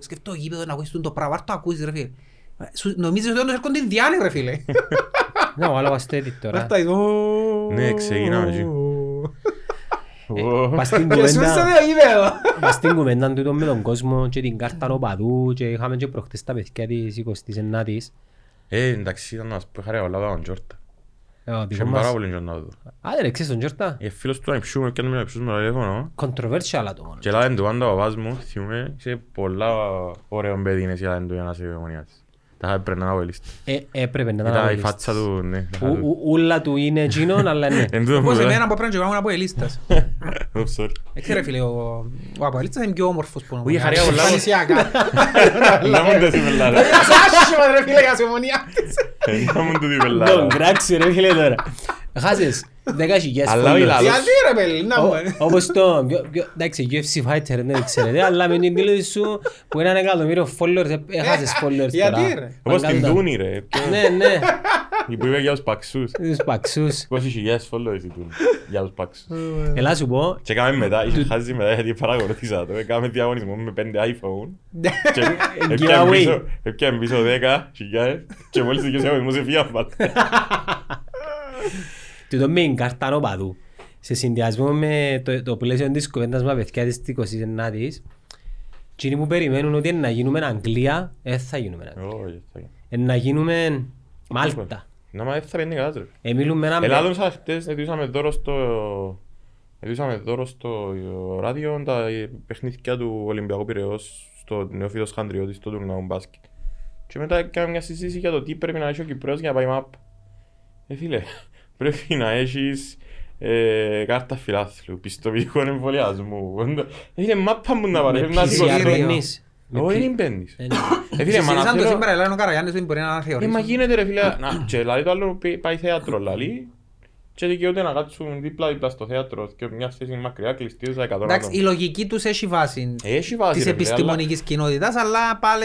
Σκεφτώ γήπεδο να ακούσεις το πράγμα, το ακούσεις ρε φίλε. Σου- Νομίζεις ότι όντως έρχονται Ινδιάνοι ρε φίλε. Ναι, ο άλλο στο edit τώρα. Αυτά εδώ. Ναι, ξεκινάμε εκεί. Ω. Πας στην Και σου κουβέντα- ήρθε το ιδέο. πας στην κουβέντα τούτο με τον κόσμο και την κάρτα νοπαδού και είχαμε και προχτές τα παιδιά της 29ης. Ε, εντάξει, ήταν να μας πει χαρά όλα τον Τζόρτα. Ε, ο Είχε δικός πάρα μας- πολύ να δω. Α, δεν ξέρεις τον Τζόρτα. Ε, φίλος του ανιψού και να ψούς με το τηλέφωνο. Controversial άτομο. Και λάδεν του πάντα ο παπάς μου, θυμούμαι, είσαι πολλά ωραίο παιδί είναι εσύ λάδεν του για να σε ομονιάσεις. Τα είχα πρέπει να είναι λίστα. Ε, έπρεπε να ήταν Ήταν η απολύστης. φάτσα του, ναι. τα είχα Ου- του. ου- Ούλα του είναι εκείνον, αλλά ναι. Εν τούτο μου Όπως λέει. εμένα που πρέπει να κάνω από ελίστας. Oh, sorry. Έτσι ρε φίλε, ο ο Αποελίστας είναι πιο όμορφος που Ui, χαρία πολλά. Πανησιακά. Να μου το συμπελάρα. Είσαι άσχημα ρε φίλε για σεμονιάτης. Να μου το Τον διπελάρα. κράξει ρε φίλε τώρα. Χάσες δέκα χιλιάδες Αλλά όχι followers. λάθος. Γιατί ρε παιδί, να μου. Ω- Όπως το, πιο- πιο- εντάξει, UFC fighter δεν ξέρετε, αλλά με την δήλωση σου που έναν εκατομμύριο followers, ε, έχασες followers γιατί, τώρα. ρε; Όπως την Μαγκάντα. Τούνη ρε. Ναι, ναι, Η που είπε για τους παξούς. τους παξούς. Πόσοι χιλιάδες followers η Τούνη. Για τους παξούς. Ελά σου πω, Και έκαμε μετά, είχε χάσει μετά γιατί παρακολουθήσα το. Έκαμε διαγωνισμό με πέντε iPhone. Και έπιαμε Giveaway. πίσω- έπιαμε πίσω δέκα χιλιάδες και μόλις δικαιώσει ο κόσμος έφυγε απ' τούτο με την κάρτα νοπαδού, σε συνδυασμό με το, το πλαίσιο της κουβέντας με τα παιδιά της 29ης, εκείνοι που περιμένουν ότι είναι να γίνουμε Αγγλία, δεν θα γίνουμε Αγγλία. Όχι, θα γίνει. Είναι να γίνουμε Μάλτα. Να μα δεν θα πέντε καλά ρε. Ε, μιλούμε ένα... Ελλάδον σας χτες ετούσαμε δώρο στο... Ετούσαμε δώρο στο ράδιο τα παιχνίδια του Ολυμπιακού Πειραιώς στο νεοφύτος Χαντριώτης στο τουρνάου μπάσκετ. Και μετά έκανα μια συζήτηση για το τι πρέπει να έχει ο Κυπρέος για να πάει μαπ. Ε φίλε, πρέπει να έχεις ε, κάρτα φιλάθλου, πιστοποιητικό εμβολιασμού. Ε φίλε, μάπα μου να πάρει, Με πρέπει να PCR σηκωθώ. μπαίνεις. Με Όχι, πι- δεν μπαίνεις. Ε, ναι. Ε φίλε, μα να Συζήτησαν το θέλω... σήμερα, λέει ο Καραγιάννης ότι μπορεί να Ε, μα αναθεωρήσει. γίνεται ρε φίλε, να, και δηλαδή το άλλο πει- πάει θέατρο λαλεί και δικαιούται να κάτσουν δίπλα-δίπλα στο θέατρο και μια θέση μακριά κλειστή στα 100 Εντάξει, η άτομα. λογική τους έχει βάση Έχει βάση της ρε φίλε, αλλά- επιστημονικής κοινότητας, αλλά πάλι...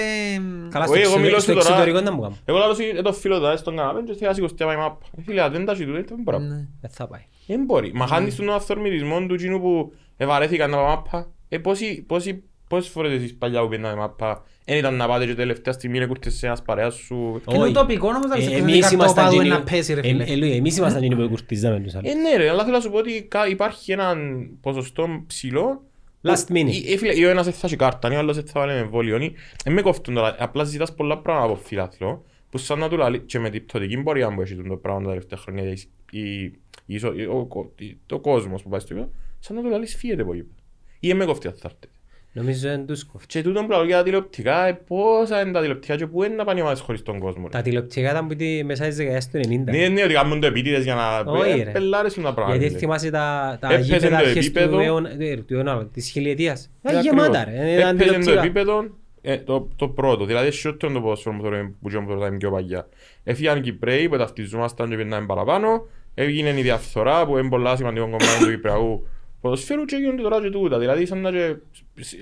Καλά, Όχι, στο εγώ μιλώ εξωτερικό- στο σου τώρα- εξωτερικό δεν μου κάνω. Εγώ λαλώ ε, το φίλο τάδες στον καναπέ και θέλει να σηκωστεί να πάει μάπα. Ε, Φίλε, αν δεν τα σηκωτούν, δεν μπορεί. Ναι. Δεν θα πάει. Δεν μπορεί. Μα χάνεις τον αυθορμητισμό του κοινού που ευαρέθηκαν να πάει μάπα. Ε, πόσοι- πόσοι- Πόσες φορές εσείς παλιά που πήγαινατε μάπα, δεν ήταν να πάτε και τελευταία στιγμή να κουρτες σε ένας παρέας σου. Είναι Όχι. ουτοπικό όμως να Ε, πιστεύεις εμείς ότι ήμασταν καρτόπαδο εκείνοι- είναι να πέσει ρε ε, φίλε. ε, Λουί, εμείς ήμασταν εκείνοι που κουρτίζαμε τους Ε, άλλους. ναι ρε, αλλά θέλω να σου πω ότι κα- υπάρχει έναν ποσοστό ψηλό Last minute. Ε, ε, φίλε, ή ο ένας δεν θα έχει κάρτα, ή ο άλλος δεν θα βάλει εμβόλιο. ή- Ε, με κόφτουν τώρα. Απλά ζητάς πολλά πράγματα από φιλάθλο, που σαν να του λαλεί, και με την πτωτική πορεία που έχει το πράγμα τα τελευταία χρόνια, η- η- η- ισο- η- ο- ο- η- το κόσμος που πάει στο γήπεδο, σαν να του λαλείς φύγετε από γήπεδο. Ή ε, με κόφτει αν θα έρθετε. Νομίζω δεν τους κόφτει. Και τούτον που λέω για τα τηλεοπτικά, ε, πόσα είναι τα τηλεοπτικά και πού είναι να πάνε οι ομάδες χωρίς τον κόσμο. ρε; Τα τηλεοπτικά ήταν που τη- μέσα στις δεκαετίες του 90. Ναι, ναι, ότι κάνουν το επίτηδες για να Όχι, ε, ρε. πελάρες τα πράγματα. Γιατί φίλε. θυμάσαι τα, τα Έπαιζε γήπεδα το αρχές του επίπεδο. αιώνα, ε, του αιώνα, της χιλιετίας. Ήταν Ακριβώς. γεμάτα ρε, ήταν Έπαιζε το τηλεοπτικά. επίπεδο, ε, το, το πρώτο, δηλαδή σιότερο το ποδόσφαιρο που θεωρώ που και τώρα είμαι πιο παγιά. Έφυγαν οι Κυπρέοι που ταυτιζόμασταν και πήγαιναν παραπάνω, έγινε η διαφθορά που είναι πολλά σημαντικό κομμάτι του Κυπριακού ποδοσφαίρου και γίνονται τώρα και τούτα. Δηλαδή σαν να και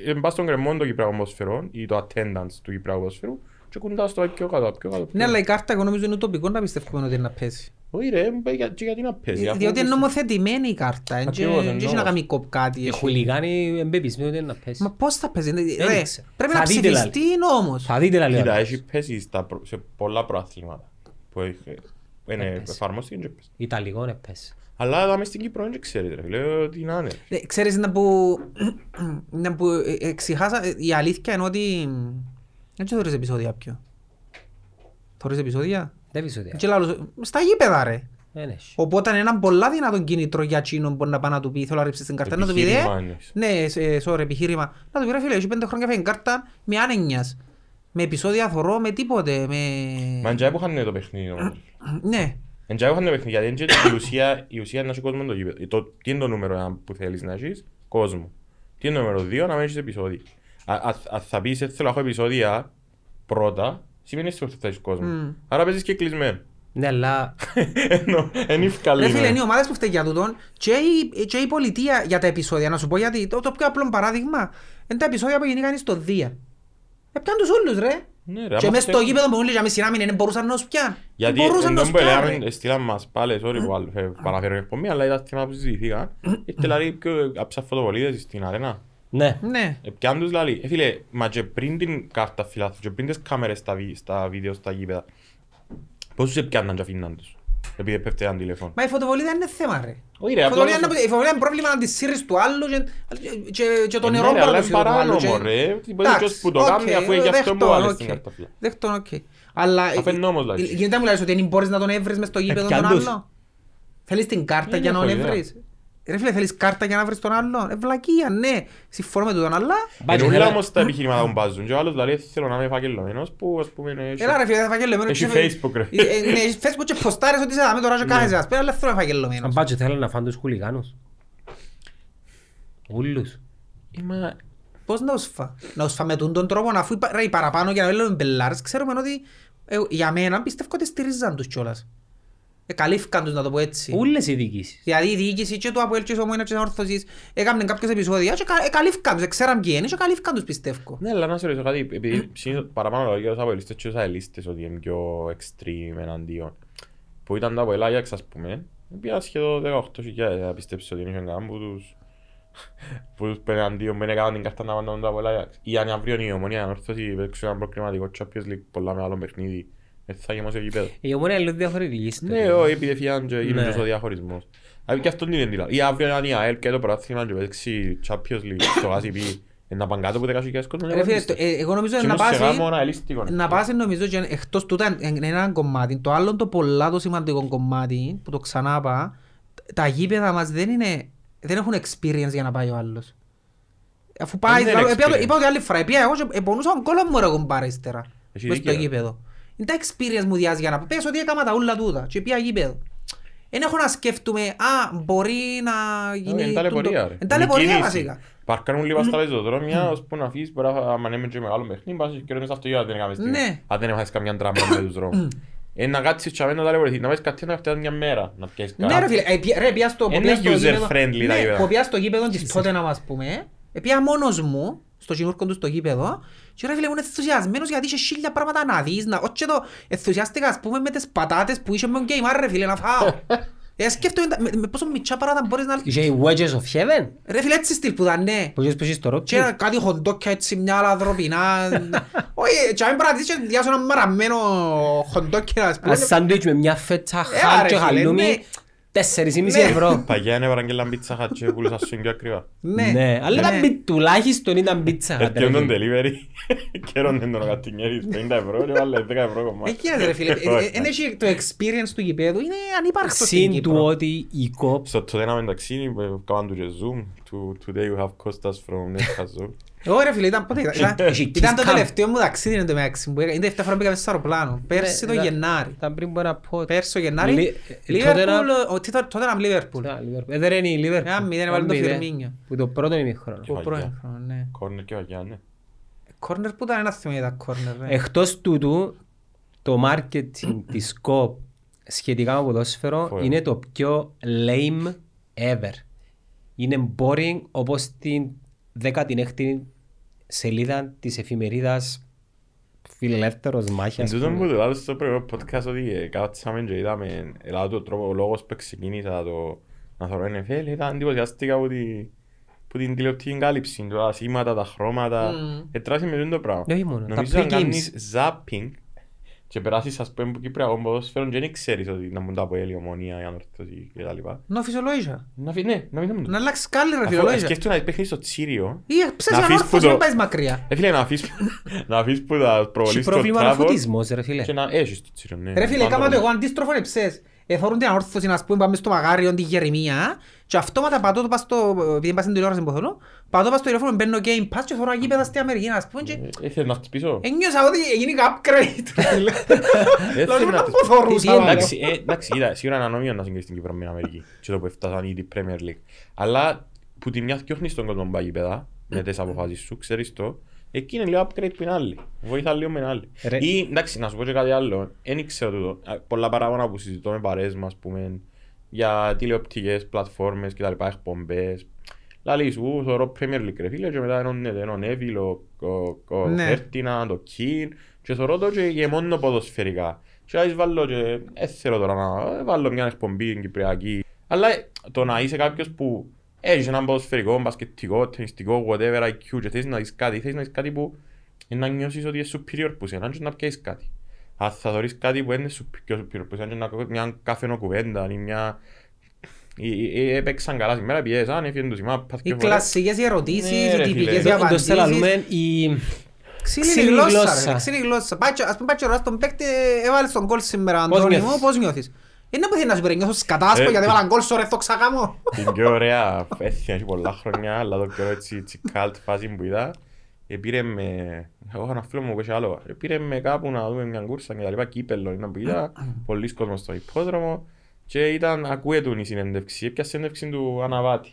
ε, πας στον κρεμό το Κυπριακό ποδοσφαίρο ή το attendance του Κυπριακού ποδοσφαίρου και κοντά στο πιο κάτω, πιο κάτω. Ναι, αλλά η κάρτα εγώ νομίζω είναι ουτοπικό να πιστεύουμε ότι είναι να πέσει. Όχι ρε, ε, για- και γιατί να παίζει. αφού- Διότι είναι νομοθετημένη η κάρτα. Δεν Ακριβώς, έχει να εννοώ. κάνει κοπ κάτι. Οι έχει. χουλιγάνοι εμπεπισμένοι ότι είναι να πέσει. Μα πώς θα παίζει. Δεν Ρε, ήξερα. Πρέπει Θα να δείτε, λάλη. ψηφιστεί όμως. Θα δείτε λαλή. Κοίτα, ώρα. έχει πέσει στα προ- σε πολλά προαθλήματα που έχει- είναι Έπαιζε. εφαρμόστηκε και έπαιζε. Ιταλικό είναι πέσει. Αλλά εδώ μες στην Κύπρο δεν ξέρετε ρε, λέω τι να είναι. Ε, Ξέρεις να που, να που ε, εξηχάσα, ε, η αλήθεια είναι ότι δεν ξέρω θωρείς επεισόδια πιο. Θωρείς επεισόδια; Δεν πεις ότι Και λάλλον, στα γήπεδα ρε. δεν έχει. Οπότε είναι ένα πολλά δυνατόν κίνητρο για εκείνον που να πάει να του πει θέλω να ρίψεις την κάρτα. Να του πει Επιχείρημα ε, εννοείς. ναι, σε- sorry, επιχείρημα. Να του πει ρε φίλε, έχει πέντε χρόνια φέρει κάρτα με άνενιας. Με επεισόδια θωρώ, με τίποτε, με... Μα εντζάι που είχαν το παιχνίδι όμως. Ναι. Εντζάι που είχαν το παιχνίδι, γιατί εντζάι η ουσία, η ουσία είναι να έχει κόσμο το γήπεδο. Το, τι είναι το νούμερο ένα που θέλεις να έχεις, κόσμο. Τι είναι το νούμερο δύο, να μην έχεις επεισόδια. Α- α- Αν θα πεις «Ε, θέλω να έχω επεισόδια πρώτα, σημαίνει ότι θα έχεις κόσμο. Μμ. Άρα παίζεις και κλεισμένο. Ναι, αλλά Ενώ, εν ευκαλή. Ρε φίλε, είναι οι ομάδες που φταίει για τούτον και η, και η πολιτεία για τα επεισόδια. Να σου πω γιατί το, το πιο απλό παράδειγμα είναι τα επεισόδια που γίνηκαν στο Δία. Έπιαν τους όλους ρε. Ναι, ρε, Και άμα μες στο φταίει- γήπεδο που μου λέει για μισή να μην είναι μπορούσαν να τους πιάν. Γιατί μπορούσαν να εντός τους που πιάν, λέμε, ρε. στείλαν μας πάλι, sorry που άλλο- ε, παραφέρω εκπομπή, αλλά ήταν θέμα που συζητήθηκαν. Ήρθε δηλαδή πιο αψά φωτοβολίδες στην αρένα. Ναι. Ναι. Ε, Πιάν τους λαλεί, ε, φίλε, μα και πριν την κάρτα φιλάθλου και πριν τις κάμερες στα, βι- στα βίντεο στα γήπεδα, πώς τους επιάνναν και αφήναν τους, επειδή πέφτει ένα τηλέφωνο. Μα η φωτοβολία δεν είναι θέμα ρε. Όχι ρε, Η απλά... φωτοβολία είναι- η φωτοβολία είναι πρόβλημα να τη σύρεις του άλλου και- και- και το Ε, νερό ναι, ρε, μπορεί αλλά να το είναι σύρει του άλλου. παράνομο, και- ρε. Τι μπορεί Εντάξει, ποιος που το οκ, κάνει, αφού είναι γι' αυτό που δέχτον, βάλες οκ. την κάρτα φιλάθλου. Δέχτον, οκ. Αλλά Αφού είναι νόμος, δηλαδή. γίνεται να μου λες ότι δεν μπορείς να τον έβρεις μες στο γήπεδο τον πιάν τους. άλλο. Θέλεις την κάρτα Δεν για να έχω τον ιδέα. έβρεις. Ρε φίλε, θέλεις κάρτα για να βρεις τον άλλον; Ε, βλακεία, ναι. Συμφωνώ με τούτον, αλλά... Μπάτσε, Είναι όλα θέλα- όμως τα επιχειρήματα που μπάζουν και ο άλλος λέει θέλω να είμαι φακελωμένος που ας πούμε είναι... Έλα ρε φίλε, θα φαγγελωμένο. Έχει Facebook, ρε. Ε, ε, Ναι, έχει Facebook και ποστάρεις ότι είσαι δάμε τώρα και κάθεσαι. Ας πούμε, αλλά θέλω να Αν φαγγελωμένος. πάτσο θέλουν να φάνε τους χουλιγάνους. Ούλους. Είμαι... Πώς να τους φά. Να τους φά με τούν τον τρόπο, αφού οι πα- ρε, οι παραπάνω για να λέμε μπελάρες, ξέρουμε ότι ε, για μένα πιστεύω ότι στηρίζαν τους κιόλας. Εκαλύφκαν τους να το πω έτσι. Ούλες οι διοικήσεις. Δηλαδή η διοίκηση και του Αποέλ και του Ομόινα και της Όρθωσης έκαναν κάποιες επεισόδια και εκα- εκαλύφκαν τους, ξέραν ποιοι είναι και εκαλύφκαν τους πιστεύω. Ναι, αλλά να σε ρωτήσω κάτι, επειδή συνήθως παραπάνω λόγια τους αποελίστες και τους αελίστες ότι είναι πιο extreme εναντίον. Που ήταν τα αποελ Άγιαξ, ας πούμε, πήγα σχεδόν 18.000, να πιστέψεις ότι είναι κανέναν που τους που τους πένε αντίον, δεν έκαναν την κάρτα να πάνε το αποελ Άγιαξ. Ή αν αύριο η ομονία αν ορθώσει παίξει ένα προκριματικό Champions League πολλά μεγάλο παιχνίδι, δεν θα γεμώσει γήπεδο. Η ομόνια είναι λίγο διαφορετική ιστορία. Ναι, όχι, επειδή έφυγαν και γίνουν Ναι. τόσο διαχωρισμός. Δηλαδή και αυτόν την εντύλα. Ή αύριο αν η ΑΕΛ και το πρωτάθλημα και παίξει Champions League στο ΑΣΥΠ, να πάνε κάτω από 10.000 κόσμος. Ρε φίλε, το- ε, εγώ νομίζω Και να όμως σε πάσει... γάμο ένα ελίστικο. Να πάσει νομίζω και εκτός τούτα είναι ένα κομμάτι. Το άλλο το πολλά το σημαντικό κομμάτι που το ξανά είπα, τα γήπεδα μας δεν είναι, δεν έχουν experience για να πάει ο άλλος. Αφού πάει, Δεν είναι είπα- είπα το- experience. είπα ότι άλλη φορά, είπα εγώ και επονούσα τον κόλλο μου ρε κομπάρε ύστερα. Έχει Μες στο δίκιο. γήπεδο. Είναι τα experience μου διάζει για να πες ότι έκανα τα ούλα τούτα και πήγα γήπεδο. Δεν έχω να σκέφτομαι, α, μπορεί να γίνει... Είναι ταλαιπωρία ρε. Είναι ταλαιπωρία κίνηση. βασικά. Παρκάρουν λίγα στα πεζοδρόμια, ώσπου να αφήσεις, μπορεί να αν είναι και μεγάλο παιχνίδι, πας και μέσα αυτό για να δεν έκαμε στιγμή. Ναι. Αν δεν έχεις καμιά τράμα με τους δρόμους. Ε, να κάτσεις και να ταλαιπωρηθείς, να πας κάτι να φτιάχνεις μια μέρα, να πιάσεις Ναι κάτι. ρε φίλε, ε, πια- ρε πια στο Είναι που πια στο user γήπεδο- friendly τα Ναι, γήπεδα. που πια στο γήπεδο της τότε να μας πούμε, ε, πια μόνος μου, στο κοινούρκο του στο γήπεδο, και ρε φίλε ήμουν ενθουσιασμένος γιατί είχε χίλια πράγματα να δεις, να... όχι και το ενθουσιάστηκα ας πούμε με τις πατάτες που είχε με τον γκέιμαρ ρε φίλε να φάω. Ε, σκέφτομαι τα- με, με πόσο μητσά πράγματα μπορείς να... Είχε οι Wedges of Heaven. Ρε φίλε έτσι στυλ που ήταν ναι. Που είχες που είχες στο rock. Και ένα κάτι χοντόκια έτσι μια άλλα δροπινά. Όχι, και αν παρατήσεις και διάσω ένα μαραμένο χοντόκια ας πούμε. Ένα σάντουιτς με μια φέτσα Ε, χάλ ρε, και φίλε, ναι. χαλούμι. Τέσσερις ή μισή Ναι. ευρώ. Παγιά είναι παραγγέλαν πίτσα χατ και πουλούσα σου είναι πιο ακριβά. Ναι, αλλά ήταν πι- τουλάχιστον ήταν πίτσα. Hut, ρε Έρχεται τον φίλε. delivery και ρώνε τον κατηνιέρης 50 ευρώ και βάλε 10 ευρώ κομμάτι. Εκεί είναι ρε φίλε, Ε, ε, εν έχει το experience του γηπέδου, είναι ανύπαρκτο στην Συν του Κύπρο. ότι η κόπ Στο τότε ένα μεταξύ, ε, κάναν του και zoom. To- Today we have Kostas from Nesca Zoom. Ωραία φίλε, ήταν πότε ήταν. Ήταν- Έχει Ήταν το kiss cam. τελευταίο μου ταξίδι εν τω μεταξύ που έκανα. Είναι δεύτερη φορά που πήγαμε στο αεροπλάνο. Πέρσι το ήταν- Γενάρη. ήταν πριν από ένα πόδι. Πέρσι το Γενάρη. Λι- ε, Λίβερπουλ, Tottenham- ο- τι το- τότε ήταν Λίβερπουλ. Τα, Liverpool. Ε, δεν είναι η Liverpool. Ένα μηδέν, έβαλε το Ένα μηδέν. Φιρμίνιο. Που το πρώτο ημίχρονο. Ο Βαγιά. πρώην χρόνο, ναι. Κόρνερ και βαγιά, ναι. Κόρνερ που ήταν ένα θέμα για τα κόρνερ. ρε. Εκτός τούτου, το marketing της κόπ σχετικά με ποδόσφαιρο Φοβερό. είναι το πιο lame ever. Είναι boring όπως την 16η σελίδα της εφημερίδας φιλελεύθερος Εν μάχης. τούτον που το λέω στο πρώτο podcast ότι ε, κάτσαμε και είδαμε ελά το τρόπο, ο λόγος που ξεκίνησα το να θωρώ NFL ήταν εντυπωσιαστικά από τη- που την τηλεοπτική κάλυψη, τα σήματα, τα χρώματα, Μμμ. ετράσει με τούτο πράγμα. Όχι μόνο, τα Νομίζω αν pre-games. κάνεις zapping και περάσεις ας πούμε από Κυπριακό ποδόσφαιρο και δεν ξέρεις ότι να μου τα αποέλει η ομονία, η ανορθώση και τα λοιπά. Νο φυσιολογία. Να φύ- ναι, να μην μου το. Να αλλάξεις κάλλη ρε Αφού φυσιολογία. σκέφτομαι να παίχνεις στο Τσίριο, Ή ψες Να έναν αφήσεις που όρθος το- να πάεις μακριά. ε, φίλε, να αφήσεις να αφήσεις που τα Έχει προβολείς στο πρόβλημα Trafford αναφωτισμός ρε φίλε. και να έχεις το Τσίριο, ναι. Ρε φίλε, Πάντα κάμα το πολύ. εγώ αντίστροφο είναι ψες. Εθώρουν την ανόρθωση, ας πούμε, πάμε στο Μαγάριο, τη Γερεμία και αυτόματα πατώ το πας στο, επειδή πας στην τηλεόραση που θέλω, πατώ πας στο τηλέφωνο, μπαίνω Game Pass και θωρώ γήπεδα στην Αμερική, ας πούμε, και Ε, ε, θέλεις να χτυπήσω. ένιωσα ότι έγινε upgrade. ρε φίλε. Ε, Λαλό, θέλει να να τους- πω θωρούσα, Τι- βάλε. Εντάξει, ε, εντάξει, είδα, σίγουρα είναι ανομία να συγκριθεί στην Κύπρο με την Αμερική και το που έφτασαν ήδη Premier League. Αλλά που τη μιας διώχνεις τον κόσμο πάει γήπεδα με τις αποφάσεις σου, ξέρεις το, εκεί είναι λίγο upgrade που είναι άλλη. Βοήθα λίγο με την άλλη. Ρε. Ή, εντάξει, να σου πω και κάτι άλλο, δεν ήξερα τούτο. Α, Πολλά παράπονα που συζητώ με παρέες μας, πούμε, για τηλεοπτικές πλατφόρμες και τα λοιπά, εκπομπές. Λαλείς, ου, θωρώ Premier League ρε φίλε και μετά ενώνεται ο Νέβιλ, ο- ο- ο Ναι. Φέρτιναντ, ο Κιν και θωρώ το και και μόνο ποδοσφαιρικά. Και ας βάλω και, δεν θέλω τώρα να ε, βάλω μια εκπομπή κυπριακή. Αλλά ε, το να είσαι κάποιος που Έχεις έναν ποδοσφαιρικό, μπασκετικό, ταινιστικό, whatever, IQ και θέλεις να δεις κάτι, θέλεις να δεις κάτι που είναι να νιώσεις ότι είναι superior που σένα και να πιάσεις κάτι. Αν θα δωρείς κάτι που είναι superior- πιο superior που σένα και να μια καφενοκουβέντα ή μια... ή- ή- ή Έπαιξαν καλά σήμερα, πιέσαν, αν έφυγαν τους η μάπα. Οι και φορές. κλασσικές οι ερωτήσεις, Ναι, οι ρε, τυπικές φίλε. οι Εντός απαντήσεις. θέλουμε η... Ξύλινη Ξύλινη γλώσσα, γλώσσα. ρε, ξύλινη γλώσσα. Πάει και- Ας πούμε πάει και ρωτάς τον παίκτη, ε, έβαλες τον γκολ σήμερα, Πώς Αντώνη μου, νιώθεις; πώς νιώθεις; Είναι που θέλεις να σου πει, νιώθω σκατάσκο Ε, γιατί τι- έβαλαν γκολ στο ρε το ξακάμω. Την πιο ωραία έφυγε έχει πολλά χρόνια, αλλά το πιο έτσι, έτσι καλτ φάση που είδα. Επήρε με, εγώ είχα ένα φίλο μου που είχε άλλο, επήρε με κάπου να δούμε μια κούρσα και τα λοιπά, κύπελλο ήταν που είδα, πολλοί κόσμος στο υπόδρομο και ήταν, ακούε του η συνέντευξη, έπιασε συνέντευξη του Αναβάτη.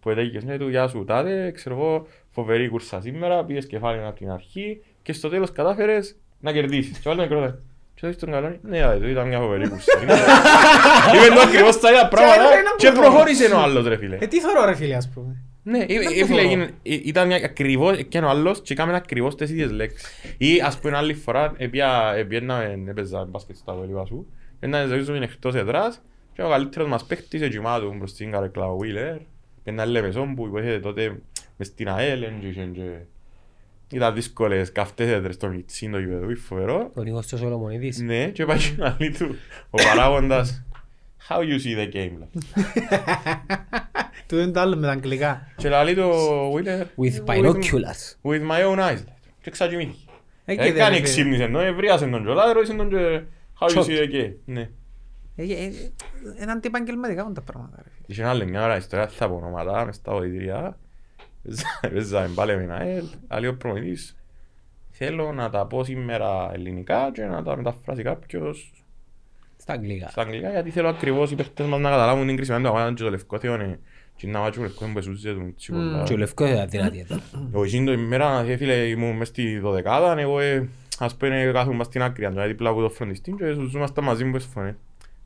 Που έλεγες ναι του, γεια σου τάδε, ξέρω εγώ, φοβερή κούρσα σήμερα, πήγες κεφάλι από την αρχή και στο τέλος κατάφερες να κερδίσεις. Και βάλτε με κρότα. Και το στον καλόνι, ναι, αλλά του ήταν μια φοβερή κούρσα. Είπε του ακριβώς τα ίδια πράγματα ρε, να και πω. προχώρησε ο άλλος ρε φίλε. Ε, τι θωρώ ρε φίλε ας πούμε. Ναι, ε, Δεν ε, το φίλε, θωρώ. έγινε- ε, ήταν μια- ακριβώς και ο άλλος και έκαμε ακριβώς τις ίδιες λέξεις. Ή ας πούμε άλλη φορά, επία- επιέναμε, έπαιζα μπάσκετ στα βολίβα σου, ένα ζαίζουμε εκτός εδράς και ο καλύτερος μας παίχτης εγιμά του μπρος στην καρεκλά ο Βίλερ, ένα λεβεσόν που υποθέτε τότε μες στην ΑΕΛ και είχε- και ήταν δύσκολες καυτές έδρες στο Μιτσίν το γηπεδούι, φοβερό. Ο Νίκος ο Σολομονίδης. Ναι, και πάει και να λέει του ο παράγοντας How you see the game, λέει. Του είναι το άλλο με τα αγγλικά. Και λέει του ο Βίλερ With binoculars. With my own eyes. λέει. Και ξαγιμήθηκε. Εκεί δεν Έκανε ρε, φίλε. ξύπνησε ενώ ευρίασε τον τζολά, ρώτησε τον και how you Shot. see the game. Ναι. Ε, ε, ε, Είναι αντιπαγγελματικά τα πράγματα ρε φίλε. Είχε άλλη μια ώρα ιστορία, θα πω ονόματα, μες στα οδητήρια. Παίζαμε πάλι με ένα ΕΛ, άλλη ο προμηθής. Θέλω να τα πω σήμερα ελληνικά και να τα μεταφράσει κάποιος Στα αγγλικά. στα αγγλικά γιατί θέλω ακριβώς οι παίχτες μας να καταλάβουν την κρίση. Αν το αγώνα και το λευκό θεώνε και να βάτσουν λευκό που εσούζε του τσι πολλά. Και ο Λευκός ήταν δυνατή εδώ. Εγώ εκείνη το ημέρα, ε, φίλε, ήμουν μες στη δωδεκάδα, εγώ ε, ας πούμε κάθομαι στην άκρη, αν δίπλα από το φροντιστή και ζούσασταν μαζί μου πες φωνές.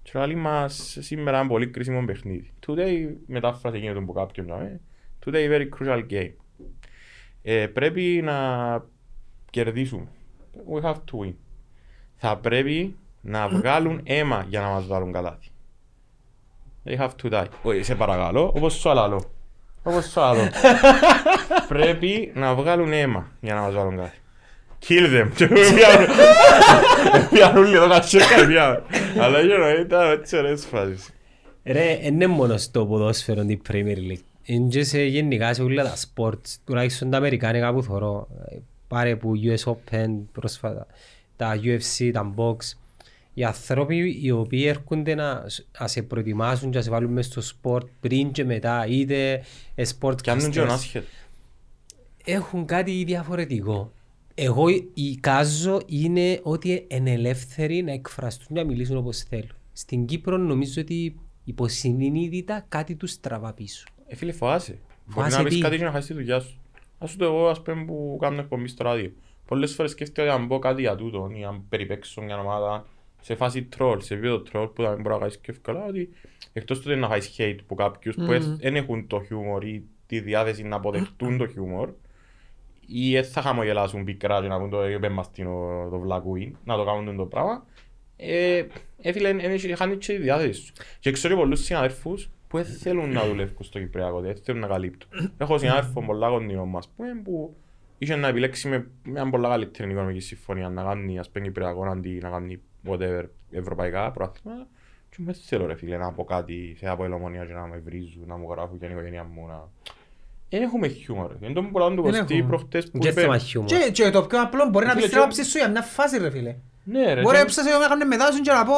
Και λέει μας, σήμερα είναι πολύ κρίσιμο παιχνίδι. Today, μετάφραση γίνεται από κάποιον, ε, today very crucial game. Ε, πρέπει να κερδίσουμε. We have to win. Θα πρέπει να βγάλουν αίμα για να μας βάλουν καλάθι. They have to die. Όχι, σε παρακαλώ, όπως σου άλλο. Όπως σου άλλο. Πρέπει να βγάλουν αίμα για να μας βάλουν κάτι. Kill them. Και πιάνουν- Πιάνουν λίγο κατσέκα πια. Αλλά γύρω ήταν έτσι ωραίες φάσεις. Ρε, είναι μόνο στο ποδόσφαιρο την Premier League. Είναι και σε γενικά σε όλα τα sports, τουλάχιστον τα αμερικάνικα που θωρώ. Ε, Πάρε που US Open πρόσφατα, τα UFC, τα box. Οι άνθρωποι οι οποίοι έρχονται να, σ- να σε προετοιμάσουν και να σε βάλουν μες στο sport πριν και μετά, είτε ε, sport Κι αν είναι και ο άσχετο. έχουν κάτι διαφορετικό. Εγώ εικάζω είναι ότι είναι ελεύθεροι να εκφραστούν και να μιλήσουν όπως θέλουν. Στην Κύπρο νομίζω ότι υποσυνείδητα κάτι τους τραβά πίσω. Ε, φίλε, φοβάσαι. Μπορεί Φοβάσαι να πεις τι; κάτι και να χάσεις τη δουλειά σου. Ας σου το εγώ, ας πούμε, που κάνω εκπομπή στο ράδιο. Πολλές φορές σκέφτομαι ότι αν πω κάτι για τούτο ή αν περιπέξω μια ομάδα σε φάση troll, σε επίπεδο troll που δεν μπορεί να κάνεις και εύκολα, ότι εκτός του να κάνεις hate που κάποιους που Μμμ. δεν έχουν το χιούμορ ή τη διάθεση να αποδεχτούν το χιούμορ ή δεν θα χαμογελάσουν πικρά και να πούν το είπε μας τι είναι ο- το βλακούιν, να το κάνουν το πράγμα. Ε, ε, φίλε, εν- εν- χάνει και τη διάθεση σου. Και ξέρω πολλούς συναδέρφους που δεν θέλουν να δουλεύουν στο Κυπριακό, δεν θέλουν να καλύπτουν. Έχω συνάδελφο πολλά κοντινό μας που, που είχε να επιλέξει με μια πολλά καλύτερη οικονομική συμφωνία να κάνει ας πούμε Κυπριακό αντί να κάνει whatever ευρωπαϊκά προάθληματα. Και με θέλω ρε φίλε να πω κάτι σε από ελομονία και να με βρίζουν, να μου γράφουν και η οικογένεια μου να... Δεν έχουμε χιούμορ. Δεν τον πολλά του Δεν Κωστή έχουμε. προχτές που Και είπε... θέμα χιούμορ. Και, και το πιο απλό μπορεί να Φίλε, πεις την και- άποψη σου για μια φάση ρε φίλε. Ναι ρε. Μπορεί και- να ψάσεις εγώ να κάνω μετάδοση και να πω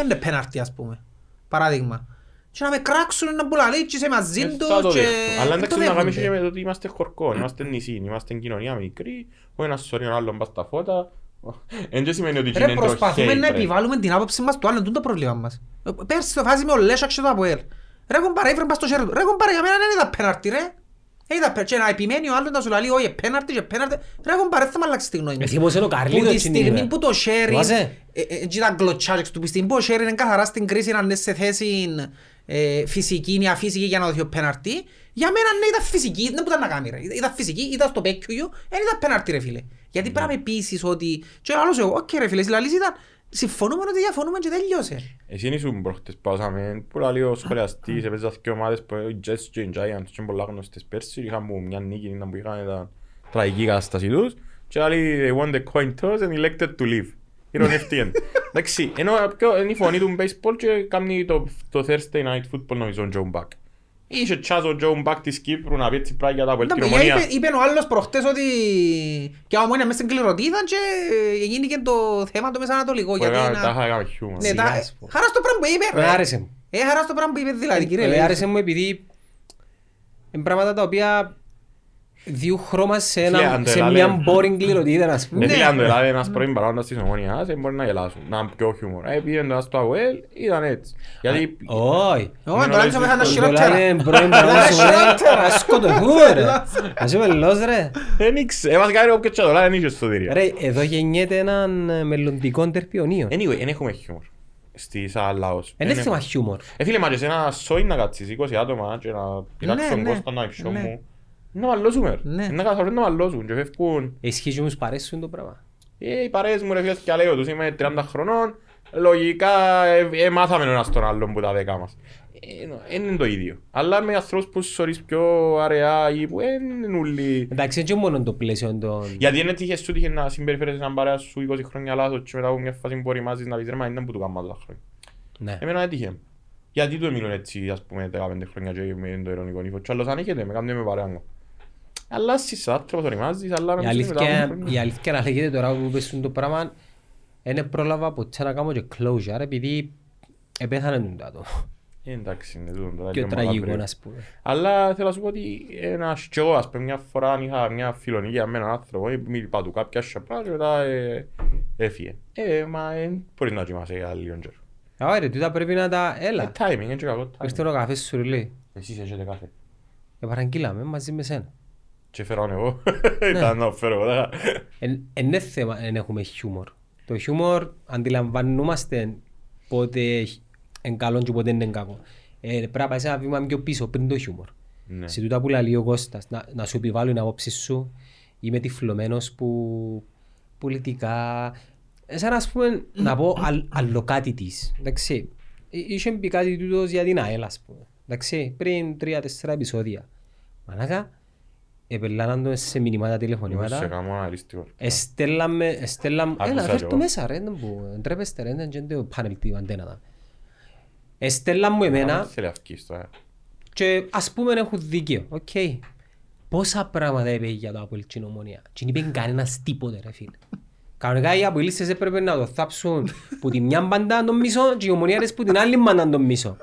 «Ε, είναι πέναρτη ας πούμε. Παράδειγμα. Και να με κράξουν να μπουλαλεί και είσαι μαζί Ε, τους θα το και... δέχτω. Αλλά δεν εντάξει το να κάνεις δέχονται. και με το ότι είμαστε χορκό, είμαστε νησί, είμαστε κοινωνία μικρή, ο ένας σωρεί ο άλλον πας στα φώτα. Εν και σημαίνει ότι Ρε είναι προσπαθούμε hate, να ρε. επιβάλλουμε την άποψη μας του άλλου, τούτο το πρόβλημα μας. Ε, Πέρσι το φάση με ο Λέσσακ και το Αποέλ. Ρε κομπάρε, έφερε πας στο χέρι του. Ρε κομπάρε, για μένα δεν είδα πέναρτη ρε. Ε, είδα πέ- Και να επιμένει ο άλλος να σου λέει όχι πέναλτι και πέναλτι. Ρε κουμπάρε, θα μ' αλλάξει τη γνώμη μου. Ε, θύμωσε ο Που Καρλίτος τη εκείνη στιγμή ημέρα. που το σιέριν, Θυμάσαι; ε, ε, έτσι τα γκλωτσάκες του, που τη στιγμή που το σιέριν είναι καθαρά στην κρίση να είναι σε θέση ε, φυσική ή αφύσικη για να δοθεί ο πέναλτι, για μένα ναι ήταν φυσική, δεν μπορούταν να κάνει ρε. Ήταν φυσική, ήταν στο πέκκιο, δεν ήταν πέναλτι ρε φίλε. Γιατί πρέπει να με πείσεις ότι, και ο άλλος εγώ, οκ ρε φίλε, η λαλής ήταν, συμφωνούμε ότι διαφωνούμε και τελειώσε. Εσύ ήσουν προχτές πάσαμε που λέει ο σχολιαστής έπαιζα δύο ομάδες που οι Jets και οι Giants και είναι πολλά γνωστές πέρσι είχαν μου μια νίκη ήταν που είχαν τα τραγική κατάσταση τους και λέει they won the coin toss and elected to leave. Ηρωνεύτηκαν. Εντάξει, ενώ πιο- είναι η φωνή του baseball και κάνει το, το Thursday night football νομίζω ο Joe Buck. Είχε τσάζ ο Joe Buck της Κύπρου να πει έτσι πράγματα από Ναι, την παιδιά, ομονία. είπε, είπε ο άλλος προχτές ότι και άμα είναι μέσα στην κληρωτίδα και ε, γίνηκε το θέμα το μεσανατολικό. Που Γιατί έκαμε- να- Τα είχα κάνει χιούμορ. Ναι, τα- Σιγά, πω. χαρά στο πράγμα που είπε. Με ρε. άρεσε μου. Ε, χαρά στο πράγμα που είπε δηλαδή κύριε. Ε, λέει. άρεσε μου επειδή είναι πράγματα τα οποία διού χρώμα σε, Φίλε, ένα, αν το σε έλαβε- μια boring κληροτίδα, ας Ναι, πούμε. φίλε, αν το έλαβε ένας πρώην παράγοντας της ομονιάς, ε, μπορεί να γελάσουν, να είναι πιο χιούμορ. Ε, πήγαινε τώρα στο ΑΟΕΛ, ήταν έτσι. Γιατί Όχι. Ω, τώρα ίσως μέσα τα Το χειρότερα. λένε πρώην παράγοντας σου, ρε, ας σκοτωθούμε, ρε. Ας είμαι λος, ρε. δεν ήξερε, ε, βασικά είναι όποιος και το λέει, δεν είχε σωτηρία. Ρε, εδώ γεννιέται έναν ε, μελλοντικό τερπιονίο. Anyway, δεν έχουμε χιούμορ στις άλλαος. Είναι θέμα χιούμορ. Ε, φίλε, μα και σε ένα σόι να κάτσεις 20 άτομα και να πειράξουν τον ναι, Κώστα να εξώ ναι. μου. Να μαλλώσουμε. Ναι. Να καθαρούν να μαλλώσουν και φεύγουν. Ισχύει και όμως παρέσουν το πράγμα. Ε, οι παρέες μου ρε φίλες και λέω τους είμαι 30 χρονών. Λογικά ε, ε, μάθαμε ένας τον άλλον που τα δέκα μας. Ε, νο- Δεν είναι το ίδιο. Αλλά με ανθρώπους που σωρείς πιο αραιά ή που δεν είναι όλοι... Εντάξει, έτσι μόνο το πλαίσιο των... Γιατί είναι τύχες σου τύχε να συμπεριφέρεσαι έναν παρέα σου 20 χρόνια λάθος και μετά από μια φάση που οριμάζεις να πεις ρε μα είναι που του κάνουμε τα χρόνια. Ναι. Εμένα δεν τύχε. Γιατί του έμειναν έτσι ας πούμε 15 χρόνια και με το ειρωνικό ύφος. Και άλλος ανέχεται, με κάνουν με παρέα μου. Αλλά εσύ άνθρωπος οριμάζεις, αλλά Η να μην μετά αλήθεια, από χρόνια. η αλήθεια να λέγεται τώρα που πες το πράγμα δεν πρόλαβα ποτέ να κάνω και closure επειδή επέθανε τον το άτομο. Ε, Εντάξει, είναι τούτο τώρα. Πιο λίγο τραγικός μακάβριο. να πούμε. Αλλά θέλω να σου πω ότι ένας κι εγώ, ας πούμε, μια φορά είχα μια φιλονίκια με έναν άνθρωπο, ε, μη είπα του κάποια σαπρά και μετά ε, έφυγε. Ε, μα ε, μπορείς να κοιμάσαι για λίγο καιρό. Α, ρε, τούτα πρέπει να τα... Ε, Έλα, timing, είναι και κακό timing. ήρθε ο καφές σου λέει. Εσείς έχετε κάθε. Ε, παραγγείλαμε μαζί με σένα. Και φέρω εγώ. Ναι. Ήταν να φέρω εγώ. τα- Εν είναι θέμα αν έχουμε χιούμορ. Το χιούμορ αντιλαμβανόμαστε πότε είναι καλό και πότε είναι κακό. Ε, πρέπει να πάει σε ένα βήμα πιο πίσω πριν το χιούμορ. Ναι. Σε τούτα που λέει ο Κώστας, να, να σου επιβάλλω την άποψη σου, είμαι τυφλωμένος που πολιτικά, ε, σαν να ας πούμε, να πω αλ, άλλο κάτι της, εντάξει. Ε, Είχε μπει κάτι τούτος για την ΑΕΛ, ας πούμε, εντάξει, πριν τρία-τέσσερα επεισόδια. Μανάκα, επελάναν το σε μηνυμάτα Σε τηλεφωνήματα, κάνω ένα αριστικό. εστέλαμε, εστέλαμε, Άκουσα έλα κι φέρ' το εγώ. μέσα ρε, δεν που, ντρέπεστε ρε, δεν είναι το πάνελ του αντένα. τα. Εστέλαν μου εμένα, Δεν θέλει αυκής τώρα. και ας πούμε έχουν δίκαιο, οκ. Πόσα πράγματα είπε για το Αποέλ την Ομόνοια. Και δεν είπε κανένας τίποτε ρε φίλε. Κανονικά οι Αποελίστες έπρεπε να το θάψουν που τη μια μπαντά τον μισό και οι ομονιάρες που την άλλη μπαντά τον μισό.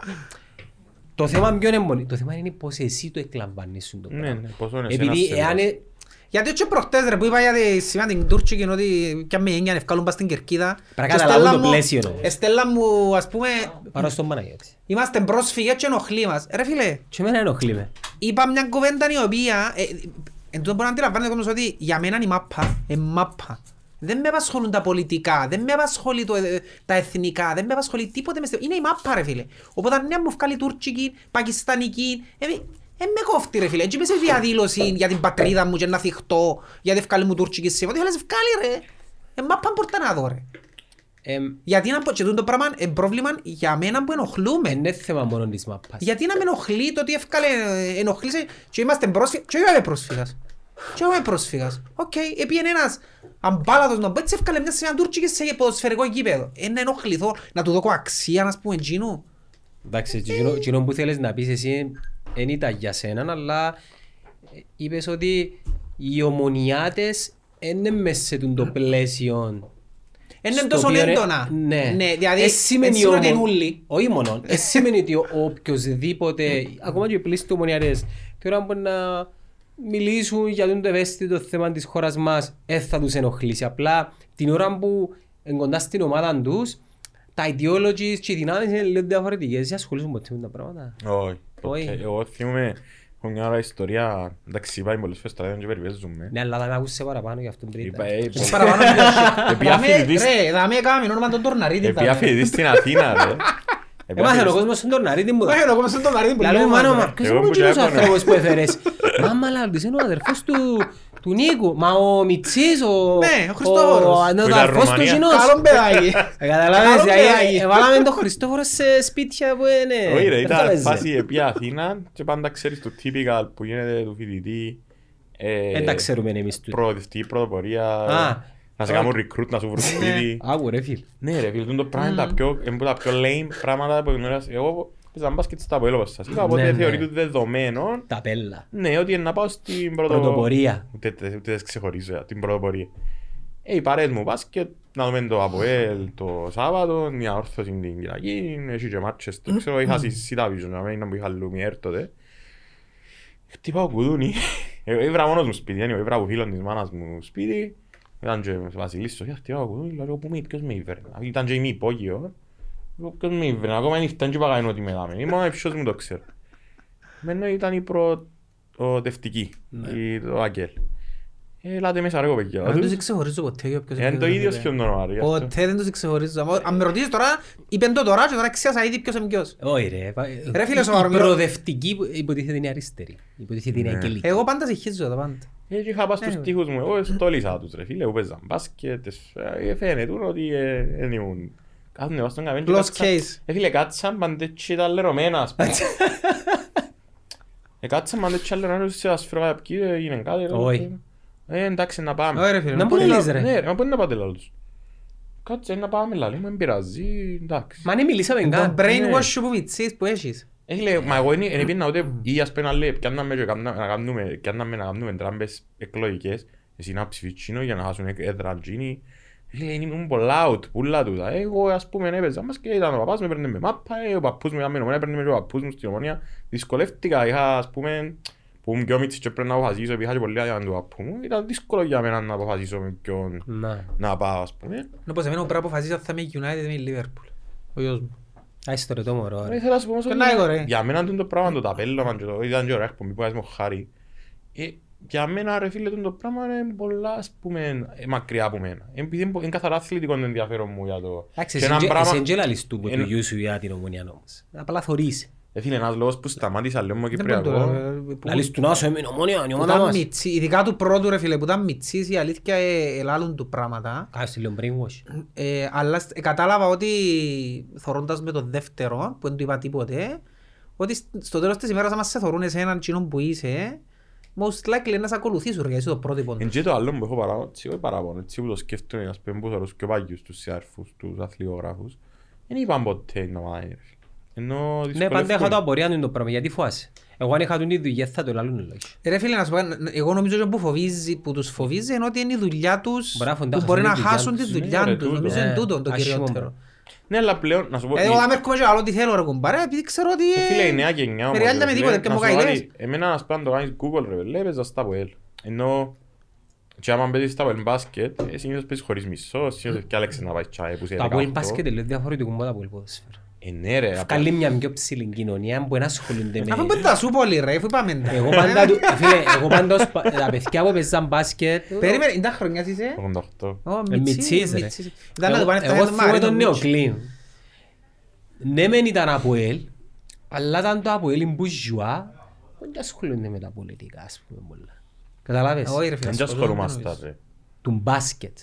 Το θέμα ποιο είναι μόνο. Το θέμα είναι πώς εσύ το εκλαμβάνεις σου το Ναι, πράγμα. ναι, πόσο είναι εσένα Επειδή σε εάν... βάζει. ε- Γιατί έτσι προχτές ρε που είπα για τη σημαία την Τούρκικη ότι κι αν με έννοια να ευκάλουν πας στην Κερκίδα Πρέπει να και καταλάβουν στέλναν το μου- πλαίσιο, ρε. Εστέλναν μου ας πούμε Πάρω στον Παναγιώτη. είμαστε πρόσφυγες και ενοχλεί μας. Ρε φίλε, Και εμένα ενοχλεί με. είπα μια κουβέντα η οποία ε, εν τούτο μπορεί να αντιλαμβάνεται ο κόσμος ότι για μένα η μάπα είναι μάπα. Δεν με απασχολούν τα πολιτικά, δεν με απασχολεί το, ε, τα εθνικά, δεν με απασχολεί τίποτε. μες στο- Είναι η μάπα ρε φίλε. Οπότε αν ναι μου βγάλει τουρκική, πακιστανική, ε, ε, με κόφτει ρε φίλε. Έτσι είπες διαδήλωση για την πατρίδα μου και να θυχτώ, γιατί βγάλει μου τουρκική σήμα. Τι θέλεις βγάλει ρε. Ε, μάπα μπορείτε να δω ρε. Εμ, Γιατί να πω, και τούτο το πράγμα είναι πρόβλημα για μένα που ενοχλούμε. Είναι θέμα μόνο της μάπας. Γιατί να με ενοχλεί το ότι έφκαλε, ενοχλήσε και είμαστε πρόσφυγες. Και εγώ είμαι πρόσφυγας. Και εγώ είμαι πρόσφυγας. Οκ, επίεν ένας αμπάλατος να πω, έτσι έφκαλε μια σημαία τουρκική σε ποδοσφαιρικό γήπεδο. Ε, να ενοχληθώ, να του δώσω αξία, να πούμε, εκείνου. Εντάξει, εκείνο- εκείνο που θέλεις να πεις εσύ δεν ήταν για σένα, αλλά ε, είπες ότι οι ομονιάτες είναι μέσα σε τούτο το πλαίσιο. Είναι στο τόσο οποίο, ε, έντονα. Ναι. Ναι, δηλαδή, Ε, σημαίνει έτσι είναι ότι όμως- είναι ούλοι. Όχι μόνο. Ε, σημαίνει ότι ο οποιοσδήποτε, ακόμα και οι πλήστοι ομονιάτες, τώρα μπορεί να μιλήσουν για το ευαίσθητο θέμα της χώρας μας, δεν θα τους ενοχλήσει. Απλά την ώρα που είναι κοντά στην ομάδα τους, τα ideologies και οι δυνάμεις είναι λίγο διαφορετικές. Εσύ ασχολείσαι ποτέ με τα πράγματα. Όχι. Όχι. ποτέ. Εγώ θυμούμαι έχω μια ώρα ιστορία, εντάξει είπα πολλές φορές τώρα δεν και περιπέζουμε. Ναι, αλλά θα με ακούσες παραπάνω γι' αυτό πριν. Είπα, ε, Έχεις πο- παραπάνω leadership. Επί Δάμε- αφιλητής- Ρε, δάμε έκαμε όνομα τον Τορναρίτη. Επί δάμε. αφιλητής στην Αθήνα ρε. Επί Έμαθαν ο αφιλητής- κόσμος στον Τορναρίτη μου. Όχι, εγώ είμαι στον Τορναρίτη που Λαλό λέω, μου, μάνα ρε. μου, ποιος Εγώ είναι ο που κύριος και έπαιρνα. άνθρωπος που έφερες. Άμα λάλλοντες είναι ο αδερφός του, του Νίκου. Μα ο Μιτσής, ο... Ναι, ο Χριστόφορος. Ο, ναι, Που ο ήταν αδερφός του Ρουμανία. Γινός. Καλό παιδάκι. Ε, Καταλάβες, Καλό δηλαδή, παιδάκι. ε, βάλαμε τον Χριστόφορο σε σπίτια που είναι... Όχι ρε, δεν ήταν φάλεζε. φάση επί Αθήνα και πάντα ξέρεις το typical που γίνεται του φοιτητή. ε, Δεν τα ξέρουμε εμείς του. Προοδευτική πρωτοπορία. Α. Να σε κάνουν recruit, να σου βρουν σπίτι. Άκου ρε φίλ. Ναι ρε φίλε, τούτο πράγμα είναι τα πιο, είναι που τα πιο lame πράγματα που γνωρίζεις. Εγώ παίζα μπάσκετ στα αποέλ όπως σας είπα, Ναι, οπότε ναι. θεωρείται δεδομένο Τα πέλα. ναι, ότι είναι να πάω στην πρωτο- Πρωτοπορία. Ούτε ούτε- ούτε δεν ξεχωρίζω για την πρωτοπορία. Ε, οι παρέες μου μπάσκετ, να δούμε το ΑΠΟΕΛ το Σάββατο, μια όρθωση την Κυριακή, έχει και μάτσες, το ξέρω, είχα στη Cityvision, να μην που είχα Λουμιέρ τότε. Χτυπάω κουδούνι, εγώ ήβρα μόνος μου σπίτι, anyway, ήβρα από φίλον της μάνας μου σπίτι, ήταν και ο Βασιλής Σοφία, χτυπάω κουδούνι, λέω, πού με, ποιος με ήβρε, ήταν και η μη υπόγειο, λέω, ποιος με ήβρε, ακόμα δεν ήρθαν και παγάνε ότι με δάμε, ήμουν ποιος μου το ξέρω. Μένω ήταν η προοδευτική, η- το Άγγελ. Ε, Ελάτε μέσα ρε κοπέκια. Δεν τους ξεχωρίζω ποτέ για ποιος Είναι το ποιος ίδιο είναι. σχεδόν όνομα ρε. γι' αυτό. Ποτέ δεν τους ξεχωρίζω. Αν- Αν με ρωτήσεις τώρα, είπεν το τώρα και τώρα ξέχασα ήδη ποιος είναι ποιος. Όχι ρε. πα- Ρε φίλε, σοβαρό, Η μιλώ- προοδευτική που υποτίθεται είναι αριστερή. Υποτίθεται είναι Ναι. αγγελική. Εγώ πάντα συγχύζω τα πάντα. Ε, και είχα πάει στους Ναι. τοίχους μου, εγώ στόλισα τους ρε φίλε, που παίζαν μπάσκετ, ε, φαίνεται ότι ε, δεν ήμουν. Κάθουνε βάστον καβέν και Close κάτσαν- case. Ε, φίλε, κάτσαν παντέτσι τα λερωμένα, ας πούμε. Ε, κάτσαν παντέτσι τα λερωμένα, σε ασφρόγα για ποιοι, ε, έγινε κάτι. ρε. Όχι. Ε, εντάξει, να πάμε. Ωραία, ρε φίλε. Να μου μπορεί λέει, λες, ρε. Ναι, ρε, μα πού είναι να πάτε λάλο τους. Κάτσε να πάμε λάλη, μα δεν πειράζει, εντάξει. Μα ναι μιλήσαμε Το καν. brainwash σου που μητσείς που έχεις. Ε, φίλε, μα εγώ δεν πήγαινα ούτε ή ας πούμε να λέει πιάνναμε και κάννα- να κάνουμε, πιάνναμε να κάνουμε τράμπες εκλογικές εσύ να ψηφίτσινο για να χάσουν έδρα τζίνι Ε, Φίλε, ήμουν πολλά out, πουλά τούτα. Εγώ ας πούμε έπαιζα μας και ήταν ο παπάς μου έπαιρνε με μάπα, ε, ο παππούς μου ήταν με ομονία, έπαιρνε με και ο παππούς μου στην ομονία. Δυσκολεύτηκα, είχα ας πούμε, που ήμουν πιο μίτσις και πρέπει να αποφασίσω, επειδή είχα και πολύ άδεια του παππού μου. Ήταν δύσκολο για μένα να αποφασίσω με ποιον Να. να πάω ας πούμε. Να πως εμένα που πρέπει να αποφασίσω αν θα είμαι United ή είμαι Liverpool. Ο γιος μου. Άιστο ρε το μωρό Ρε, ρε. Ήθελα να σου πω όμως Και ότι να εγώ, ρε. για μένα τούτο πράγμα το ταπέλωμα και το ήταν και ωραία εκπομπή που μου χάρη. Ε, Για μένα ρε φίλε τούτο πράγμα είναι πολλά ας πούμε ε, μακριά από μένα. Επειδή είναι πο- είναι καθαρά αθλητικό το ενδιαφέρον μου για το... Εντάξει, Και εσύ έναν και- πράγμα- εσύ και λαλείς του που Ένα- του γιου σου για την ομονία όμως. Απλά θωρείς. Ε, φίλε, ένας λόγος που σταμάτησα λέω μου Δεν μπορώ Κυπριακός. τώρα, ε, που- Λαλείς του να σου έμεινε ομονία, η που ομάδα ήταν μας. μιτσί- Ειδικά του πρώτου ρε φίλε που ήταν μιτσής η αλήθεια ε, ελάλουν του πράγματα. Κάτσε λίγο brainwash. Ε, αλλά σ- ε, κατάλαβα ότι θωρώντας με το δεύτερο που δεν του είπα τίποτε ότι σ- στο τέλος της ημέρας άμα σε θωρούν εσέναν κοινό που είσαι most likely να σε ακολουθήσουν ρε, γιατί είσαι το πρότυπο Εν και το άλλο που έχω παράπονο, έτσι, όχι παράπονο, έτσι που το σκέφτομαι, ας πούμε, που θεωρώ πιο πάγιους τους συνάρφους, τους αθλητογράφους, δεν είπαν ποτέ να μάθει, ρε φίλε. Ενώ Ναι, πάντα δυσκολεύκονται. είχα το απορία του το πράγμα. Γιατί φοβάσαι. Εγώ αν είχα του τη δουλειά θα το λαλούν λόγια. Ρε φίλε να σου πω, ε, εγώ νομίζω ότι που, φοβίζει, που τους φοβίζει είναι ότι είναι η δουλειά τους Μπορεί να φωντα- που μπορεί να χάσουν τη χάσουν τη δουλειά τους. δουλειά Ναι, ρε, τους. τούτο. Νομίζω είναι Ναι, τούτο το άσχημο κυριότερο. πράγμα. Ναι, αλλά πλέον, να σου πω, Ε, η- Εγώ θα με έρχομαι και άλλο τι θέλω ρε κουμπάρε επειδή ξέρω ότι Ε, Φίλε, η ε, νέα γενιά όμως, ριάλτα με ρε, τίποτε, φίλε, και να μου σου πω κάνει κάτι, λες. Εμένα ας πούμε αν το κάνεις Google ρε, λέει παίζα στα ΑΠΟΕΛ. Ενώ και άμα παίζεις στα ΑΠΟΕΛ μπάσκετ, ε, συνήθως παίζεις χωρίς μισό, συνήθως και άλεξε να πάει τσάι που είσαι Το Αποέλ 18. μπάσκετ είναι διαφορετικό από το Αποέλ ποδόσφαιρο. Ε, ναι ρε, απ' Βγάλει μια πιο ψηλή κοινωνία που δεν ασχολούνται αφού με... πέντε τα σου πολύ ρε, αφού είπαμε τα. Εγώ πάντα του... Φίλε, εγώ πάντα ως πα- τα παιδιά που παίζαν μπάσκετ... Περίμενε, είναι τα χρονιάς είσαι. 88. Ω, Ε, μιτσής, μιτσής, ρε. μιτσής. Ήταν να του πάνε Εγώ στα θυμούμαι Μάρι, τον τον Μίτσι. Νεοκλήν. Ναι μεν ήταν Αποέλ, αλλά ήταν το Αποέλ μπουζουά, δεν και ασχολούνται με τα πολιτικά, ας πούμε, πολλά. Καταλάβες, Όχι ρε φίλε, Δεν και ασχολούμαι, ασχολούμαστε νομίζω. ρε. του μπάσκετ.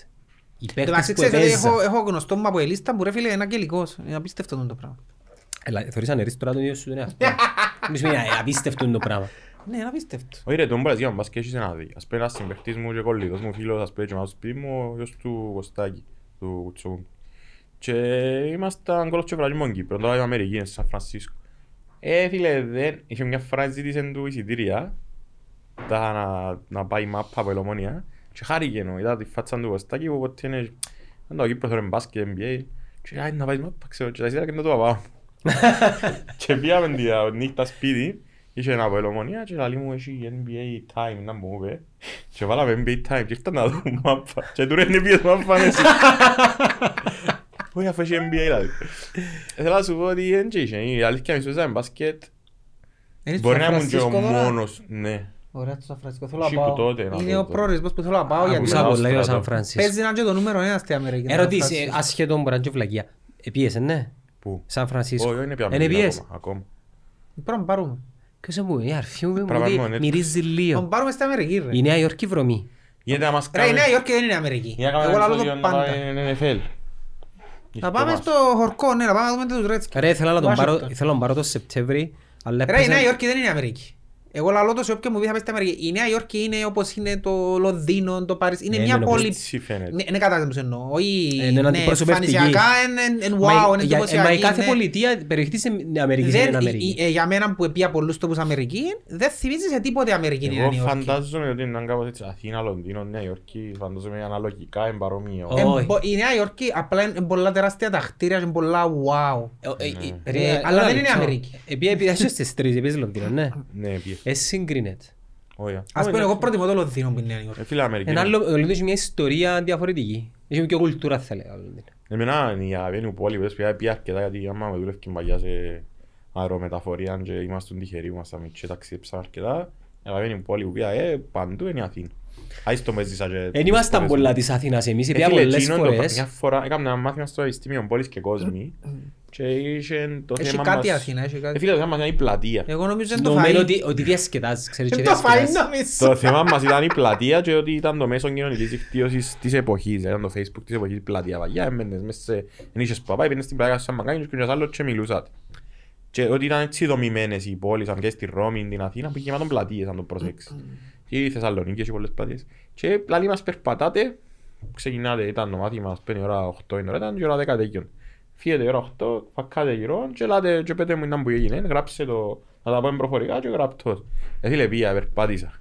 Οι Εν τω παίκτες μεταξύ, που ξέρεις ότι έπαιζαν. έχω- έχω γνωστό μου από ελίστα που ρε φίλε είναι αγγελικός. Είναι απίστευτο το πράγμα. Έλα, θεωρείς ανερείς τώρα τον ίδιο σου τον εαυτό. Μη σου είναι απίστευτο το πράγμα. Ναι, είναι απίστευτο. Όχι ρε, τον μπορείς για μπάσκετ έχεις ένα δει. Ας πούμε ένας συμπαιχτής μου και κολλητός μου φίλος, ας πούμε και μας σπίτι μου, ο γιος του Κωστάκη, του Κουτσοκούν. Και ήμασταν κόλλος και βράδυ μόνο Κύπρο, τώρα είμαι Αμερική, είναι Σαν Φρανσίσκο. Ε, φίλε, δεν, είχε μια φορά ζήτησε του εισιτήρια, τα να, να πάει μάπα από Ελομόνια, και χάρηκε ενώ, είδα τη φάτσα του Κωστάκη που ποτέ είναι, δεν το Κύπρος θέλει μπάσκετ, NBA, και «Άι, να πάει μάπα, ξέρω, και τα εισιτήρια και να το πάω. Και πήγαμε τη νύχτα σπίτι, είχε ένα από Ελομονία και λέει μου έχει NBA time να μου είπε και βάλαμε NBA time και ήρθα να δω μάπα και του ρε είναι πιες μάπα εσύ. Όχι αφού έχει NBA δηλαδή. Θέλω να σου πω ότι δεν είχε, η αλήθεια είναι ότι μπάσκετ Είναι στο μπορεί να ήμουν και ο Φρανσίσκο τώρα; μόνος, ναι. Ωραία, στο Σαν Φρανσίσκο θέλω να Εσύ που πάω. τότε να Είναι δω ο το. προορισμός που θέλω να πάω γιατί Ακούσα να πολλά για το στρατό. Σαν Φρανσίσκο. παίζει να είναι και το νούμερο ένα στη Αμερική. Ερωτήσει, Σαν Φρανσίσκο. ασχέτω μπορεί να είναι και βλακεία. Επίεσαι, ναι; Πού; Σαν Φρανσίσκο. Όχι, είναι πια Είναι Αμερική πιες. ακόμα, ακόμα. Πρέπει να πάρουμε. Ποιος μου, η αρφή μου Πράγμα μου μόνο δει- έτσι. μυρίζει Τον λίγο. πάρουμε στην Αμερική ρε. Η Νέα Υόρκη βρωμή. Γιατί να μας Ρε η κάνουν... Νέα Υόρκη δεν είναι Αμερική. Για να Εγώ κάνουμε λαλώ επεισόδιο το να πάντα. πάμε NFL. Να πάμε στο χορκό, ναι, να πάμε να δούμε τους Redskins. Ρε, ήθελα να τον πάρω, Washington. ήθελα να τον πάρω το Σεπτέμβρη, αλλά Ρε, η έπαιζε- Νέα Υόρκη δεν είναι Αμερική. Εγώ λαλώ το σε όποιον μου πει θα πάει στην Αμερική. Η Νέα Υόρκη είναι όπως είναι το Λονδίνο, το Παρίσι. Είναι Ναι, μια ναι, πόλη... Έτσι φαίνεται. Ναι, ναι, κατάλαβα τι εννοώ. Όχι, Ε, είναι ναι, αντιπροσωπευτική. εμφανισιακά είναι είναι Μα wow, η- είναι για- εντυπωσιακή. Μα η κάθε ναι. πολιτεία περιοχή της Αμερικής Δεν- είναι η- Αμερική. η- ε, Για μένα που πήγα πολλούς τόπους Αμερική, δεν θυμίζει σε τίποτε Αμερική η Νέα Εγώ Υόρκη. φαντάζομαι ότι είναι κάπως έτσι Αθήνα, Λονδίνο, Νέα Υόρκη, φαντάζομαι αναλογικά είναι παρόμοιο. Ω. Ε, Όχι. μπο- Η Νέα Υόρκη απλά είναι πολλά τεράστια τα κτίρια και πολλά wow. Ε, ε, ε, Ρε, ρε, αλλά ένα δεν είναι λεπτό. Αμερική. Επειδή επειδή είσαι στις τρεις, επειδή είσαι Λονδίνο, ναι. Ναι, πιε. Ε, συγκρίνεται. Όχι. Ας πούμε εγώ προτιμώ το Λονδίνο που είναι η Νέα Υόρκη. Ε, φίλε Αμερική. Ένα είναι. άλλο, ο Λονδίνος έχει μια ιστορία διαφορετική. Έχει και κουλτούρα θα έλεγα. ο Λονδίνος. Εμένα είναι η αγαπημένη μου πόλη που πήγα πήγα αρκετά γιατί άμα με δούλευκε παλιά σε αερομεταφορία και ήμασταν τυχεροί, ήμασταν μικροί, ταξίδεψαν αρκετά. Η αγαπημένη μου πόλη που πήγα ε, παντού είναι η Αθήνα. Άις το με ζήσα και... Εν ήμασταν φορές. πολλά της Αθήνας εμείς, Ε, πήγα φίλε, πολλές εκείνον το- φορές. Μια φορά έκανα ένα μάθημα στο Αριστήμιο Πόλης και Κόσμη και είχε το Έχει θέμα κάτι μας... Αθήνα, έχει Ε, κάτι. φίλε, το θέμα μας ήταν η πλατεία. Εγώ νομίζω είναι το Νομένω φαΐ. ότι, ότι διασκεδάζεις, ξέρεις και Είναι το φαΐ διασκεδάζεις. νομίζω. Το θέμα μας ήταν η πλατεία και ότι ήταν το μέσο κοινωνικής δικτύωσης της εποχής. Ήταν το facebook της εποχής πλατεία παγιά. Έμπαινες μέσα σε... Εν είχες παπά, πήγαινες στην πλατεία σαν μαγκάνι και ένας άλλος και μιλούσατε. Και ότι ήταν έτσι δομημένες οι πόλεις, αν και στη Ρώμη, την Αθήνα, που είχε γεμάτον πλατείες, αν το προσέξεις. Και η Θεσσαλονίκη έχει πολλές πλατείες. Και πλαλή μας περπατάτε, ξεκινάτε, ήταν το μάθημα, ας πούμε, η ώρα 8 είναι ώρα, ήταν και η ώρα 10 τέκειον. Φύγετε η ώρα 8, φακάτε γύρω και λέτε και πέτε μου ήταν που έγινε, γράψε το, να τα πούμε προφορικά και γραπτός. Ε, φίλε, πήγα, περπάτησα.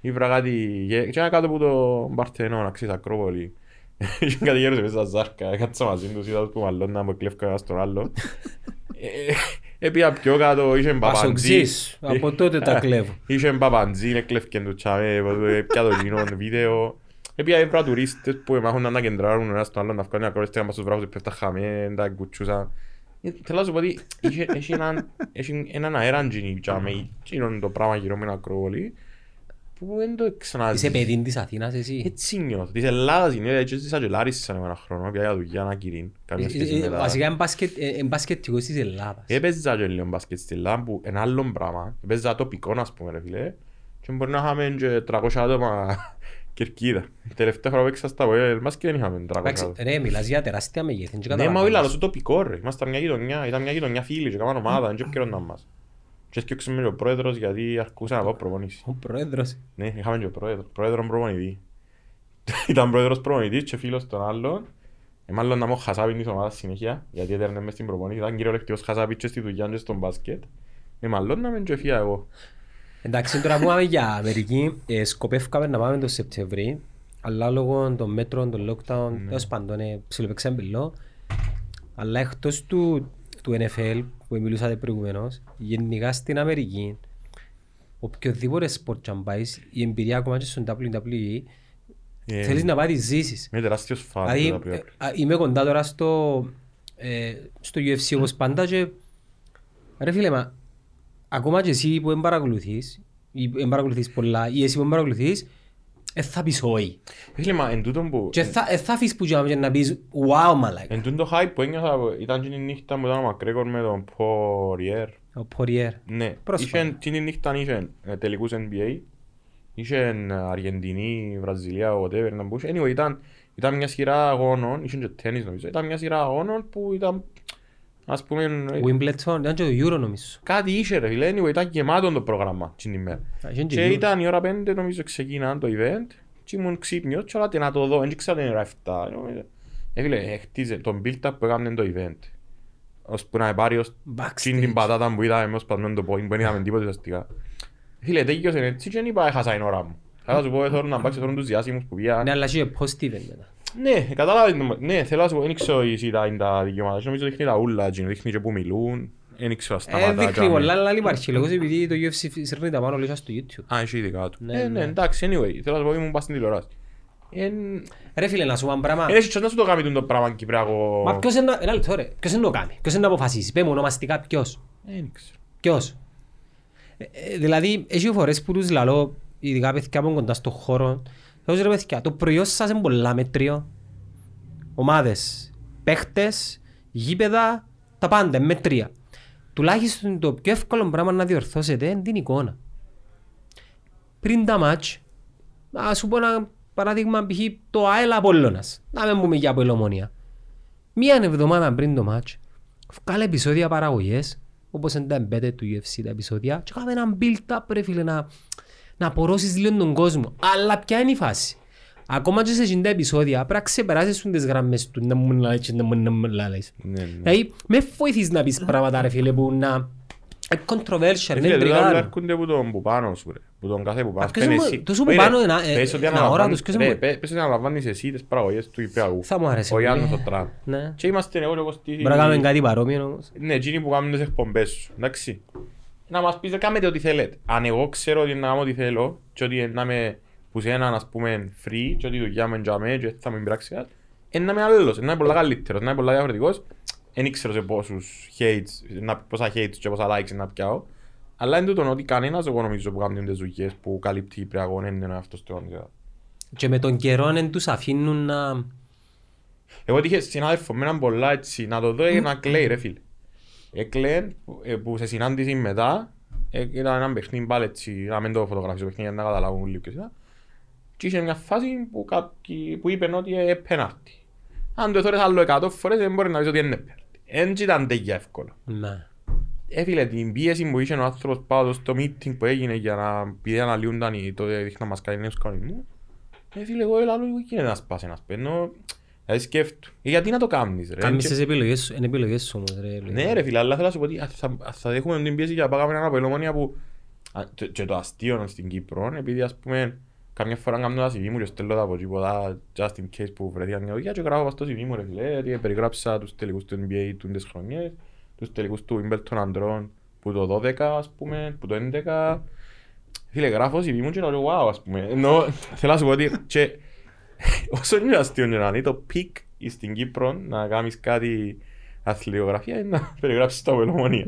Ήβρα κάτι, γε- και ένα κάτω από το Μπαρτενώνα, ξέρεις, Ακρόπολη. Είχε κάτι γέρος μέσα στα ζάρκα, κάτσα μαζί τους, είδα τους που μαλλώνα, που εκλέφκα ένας τον άλλο. Ε, Έπια πιο κάτω, είχε παπαντζή. Πασοξής, από τότε τα κλέβω. Είχε παπαντζή, εκλέφκε του τσάμε, έπια το γίνον βίντεο. Έπια έβρα τουρίστες που μάχονταν να κεντράρουν ένας τον άλλον, να βγάλουν ακρόες, στέγαν πας στους βράχους, πέφτα χαμέ, τα κουτσούσαν. Ε, Θέλω να σου πω ότι είχε- έχει έναν- έχει έναν αέραν τζινί, τσάμε, εκείνον το πράγμα γύρω με την Ακρόπολη, που δεν το Είσαι ξαναζείς. παιδί της Αθήνας εσύ. Έτσι νιώθω. Της Ελλάδας είναι, έτσι ζήσα και Λάρισα ένα χρόνο, πια για δουλειά να κυρίν. Καμία σχέση Ε, με ε, τα... Βασικά είναι μπάσκετ- ε, είναι μπασκετικός της Ελλάδας. Έπαιζα και λίγο μπάσκετ στην Ελλάδα που είναι άλλο πράγμα. Έπαιζα τοπικό, ας πούμε, ρε φίλε. Και μπορεί να είχαμε και 300 άτομα κερκίδα. Τελευταία φορά που έξα στα Βοέλ μπάσκετ δεν είχαμε 300 Εντάξει, άτομα. ρε, μιλάς για τεράστια μεγέθη. δεν Ναι, μα καταλαβαίνεις. όχι, αλλά στο τοπικό ρε. Ήμασταν μια γειτονιά, ήταν μια γειτονιά φίλοι και κάναμε ομάδα, δεν επικαιρώνταν μας. Και έφτιαξαμε και ο πρόεδρος γιατί αρκούσα να πάω προπονήσεις. Ο πρόεδρος. Ναι, είχαμε και πρόεδρο, πρόεδρο προπονητή. Ήταν πρόεδρος προπονητής και φίλος των άλλων. Ε, μάλλον να μου χασάπιν της ομάδας συνέχεια, γιατί έτερνε μες στην προπονήση. Ήταν κυριολεκτικός χασάπιν και στη δουλειά και στον μπάσκετ. Ε, μάλλον να μην και φύγα εγώ. Εντάξει, τώρα που πάμε για Αμερική, ε, σκοπεύκαμε να πάμε το Σεπτεμβρί, αλλά λόγω των μέτρων, των lockdown, τέλος πάντων, ε, ψιλοπαίξαμε πυλό. Αλλά εκτός του, του NFL που μιλούσατε προηγουμένως, γενικά στην Αμερική, οποιοδήποτε sport και αν πάεις, η εμπειρία ακόμα και στον WWE, Ε, θέλεις να πάει τις ζήσεις. Είμαι τεράστιος φαν Δηλαδή, του ε, WWE. α, είμαι κοντά τώρα στο, ε, στο UFC όπως πάντα και ρε φίλε μα, ακόμα και εσύ που δεν παρακολουθείς ή δεν παρακολουθείς πολλά ή εσύ που δεν παρακολουθείς ε, θα πεις όχι. Φίλε, μα εν τούτον που... Και θα, ε, θα αφήσεις που και να πεις wow μαλάκα. Εν τούτον το hype που ένιωθα, ήταν και η νύχτα που ήταν ο Μακρέκορ με τον Poirier. Ο Poirier. Ναι, Πρόσφατα. είχε, την νύχτα είχε ε, τελικούς NBA, είχε ε, Αργεντινή, Βραζιλία, whatever να μπούσε. Anyway, ήταν, ήταν μια σειρά αγώνων, είχε και τέννις νομίζω, ήταν μια σειρά αγώνων που ήταν, ας πούμε, ε, Wimbledon, ήταν και το Euro νομίζω. κάτι είχε ρε φίλε, anyway, ήταν γεμάτο το πρόγραμμα την ημέρα. Α, είχε και Και Euro. ήταν η ώρα πέντε νομίζω ξεκίναν το event και ήμουν ξύπνιος και όλα τι να το δω, δεν ήξερα την ώρα 7. νομίζω. Ε, φίλε, ε, χτίζε τον build-up που έκαναν το event. Ώσπου να πάρει ως Backstage. την την πατάτα που είδαμε ως πατμένο το point, που δεν είδαμε τίποτα ουσιαστικά. Φίλε, τέλειωσε έτσι και δεν είπα έχασα την ώρα μου. Θα σου πω, θέλω να μπάξω θέλω τους διάσημους που πήγαν. Ναι, αλλά είχε post-event μετά. Ναι, κατάλαβε, το- ναι, θέλω να σου πω, δεν ξέρω εσύ τα είναι τα δικαιώματα. Νομίζω δείχνει τα ούλα, εκείνο, δείχνει και που μιλούν. Δεν ξέρω στα Ε, ματάκια. δείχνει πολλά, αλλά δεν υπάρχει λόγος επειδή το UFC σέρνει τα πάνω λίγα στο YouTube. Α, έχει ειδικά του. Ναι, Ε, ναι, ναι. εντάξει, anyway, θέλω να σου πω, ήμουν πας στην τηλεόραση. Εν- Ρε φίλε, να σου πω ένα πράγμα. Εν έχει να σου το κάνει το πράγμα Κυπριακό. Μα ποιος είναι, να- ένα λεπτό ρε, ποιος είναι να το κάνει, ποιος είναι να αποφασίσει, πέ μου ονομαστικά ποιος. Δεν ξέρω. Ποιος. Ε, ε, δηλαδή, έχει φορές που τους λαλώ, ειδικά παιδιά που είναι κοντά στον χώρο, θέλω ρε παιδιά, το προϊόν σας είναι πολλά μέτριο. Ομάδες, παίχτες, γήπεδα, τα πάντα, είναι μέτρια. τουλάχιστον το πιο εύκολο πράγμα να διορθώσετε είναι την εικόνα. Πριν τα μάτς, να σου πω ένα παράδειγμα π.χ. το ΑΕΛ Απόλλωνας, να μην πούμε για Απόλλωμονία. Μία εβδομάδα πριν το μάτς, βγάλε επεισόδια παραγωγές, όπως είναι τα embedded του UFC τα επεισόδια, και κάμε ένα build-up ρε φίλε, να, να απορρώσεις λίγο τον κόσμο. Αλλά ποια είναι η φάση; Ακόμα και σε εκείνα τα επεισόδια, πρέπει να ξεπεράσεις σου τις γραμμές του, να μου λαλείς και να μου να μου λαλείς. Ναι, ναι. Δηλαδή, με βοηθείς να πεις πράγματα ρε φίλε που να... είναι controversial, Ρε είναι φίλε, τούτα όλα μπριγάρο. έρχονται από τον που πάνω σου ρε. Που τον κάθε που πάνω. Α, ποιος Πες μου- εσύ. τόσο που Όχι, πάνω ρε, είναι, ε, πες ότι ένα αναλαμβάνεις- ώρα τους, ποιος ρε, μου- πες- πες ότι αναλαμβάνεις εσύ τις παραγωγές του Κυπριακού. Θα μου άρεσε Ο πολύ. Ιάννος ο Τραν. Ναι. Και είμαστε εγώ και ο Κωστής. Μπορεί να κάνουμε κάτι παρόμοιο όμως. Ναι, εκείνοι που κάνουν τις εκπομπές σου, εντάξει. Να μας πεις, κάνετε ό,τι θέλετε. Αν εγώ ξέρω ότι να κάνω ό,τι θέλω και ότι να είμαι που σε έναν ας πούμε free και ότι η δουλειά μου είναι για μέ και θα με πειράξει κάτι, ε, να είμαι άλλος, να είμαι πολλά καλύτερος, να είμαι πολλά διαφορετικός. Δεν ήξερα σε πόσους hates, να, πόσα hates και πόσα likes να πιάω. Αλλά είναι τούτο ότι κανένας εγώ νομίζω που κάνει τις δουλειές που καλύπτει η πριακόν είναι ο αυτός του όνειρο. Και με τον καιρό δεν τους αφήνουν να... Εγώ είχε συνάδελφο με έναν πολλά έτσι, να το δω ε, να κλαίει ρε φίλε. Έκλαιε ε, που σε συνάντηση μετά, ε, ήταν ένα παιχνίδι πάλι έτσι, να μην το φωτογραφίσω παιχνίδι για να καταλάβουν όλοι ποιος ήταν. Και είχε μια φάση που, κάποιοι, που είπε ότι είναι πέναρτη. Αν το θωρείς άλλο 100 φορές δεν μπορείς να πεις ότι είναι πέναρτη. Δεν ήταν τέτοια εύκολο. Ναι. Έφυλε την πίεση που είχε ο άνθρωπος πάνω στο meeting που έγινε για να πει αναλύονταν οι- το δείχνα μας κάνει νέους κανονισμούς. Έφυλε εγώ έλα λίγο γίνεται να σπάσει ένας πένω. Δηλαδή σκέφτου. Ε, Γιατί να το κάνεις ρε. Κάνεις Και- τις επιλογές σου, είναι επιλογές σου όμως ρε. ναι ρε φίλε, αλλά θέλω να σου πω ότι ας θα, ας θα δέχουμε την πίεση για να πάμε έναν απελομόνια που α, και, και το αστείο στην Κύπρο, επειδή ας πούμε καμιά φορά κάνω τα CV μου και στέλνω τα από τίποτα just in case που βρεθήκαν μια δουλειά και γράφω πας στο CV μου ρε φίλε, ότι περιγράψα τους τελικούς του NBA του τις χρονιές, τους τελικούς του Wimbledon αντρών που το 12 ας πούμε, που το 11 Φίλε, γράφω CV μου και λέω wow ας πούμε, ενώ θέλω να σου πω ότι και όσο είναι αστείο να είναι το πικ στην Κύπρο να κάνεις κάτι αθλητογραφία είναι να περιγράψεις τα Πελομονία.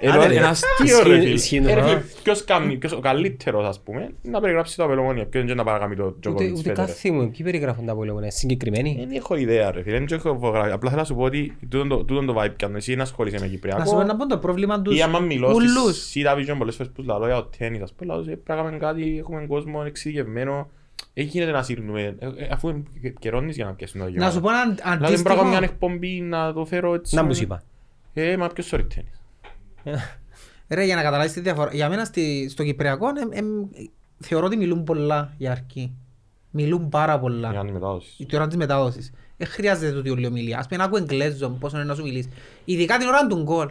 Ενώ Άντε, ρε. είναι αστείο ρε Ισχύει- ισχύει φίλε. το Ε, ρε πράγμα. φίλε, Ποιος κάνει, ποιος ο καλύτερος ας πούμε, να περιγράψει τα Πελομονία. Ποιος είναι να παρακάμει το Ούτε, Τζοκοβιτς ούτε Φέντερ. κάθε μου, ποιοι περιγράφουν τα πολέμονα, συγκεκριμένοι; Δεν έχω ιδέα ρε φίλε, δεν έχω φωτογραφία. Απλά θέλω να σου πω ότι τούτον το- τούτον το vibe πιάνω. Εσύ να ασχολείσαι με Να σου πω Κυπριακό. να πω το πρόβλημα τους Ή άμα μιλώ ουλούς. στη Σίδα Vision πολλές φορές που λαλώ για το τέννις, ας πούμε, λαλώ, «Ε, πρέπει να κάνουμε κάτι, έχουμε κόσμο εξειδικευμένο. Δεν γίνεται να σύρνουμε, ε, ε, αφού καιρώνεις για να πιέσουν τα Να γεγονότα. σου πω ένα Δηλαδή πρέπει να κάνω μια αντίστοιχο. εκπομπή να το φέρω έτσι. Να μου σου είπα. Ε, μα ποιος sorry τέννις. Ρε, για να καταλάβεις τη διαφορά. Για μένα στη- στο Κυπριακό εμ, εμ, θεωρώ ότι μιλούν πολλά για αρκή. Μιλούν πάρα Για πολλά. να μετάδοση. Η ώρα της μετάδοσης. Δεν χρειάζεται τούτη όλη ομιλία. Ας πούμε να ακούω εγγλέζο, πόσο είναι να σου μιλήσει. Ειδικά την ώρα του γκολ.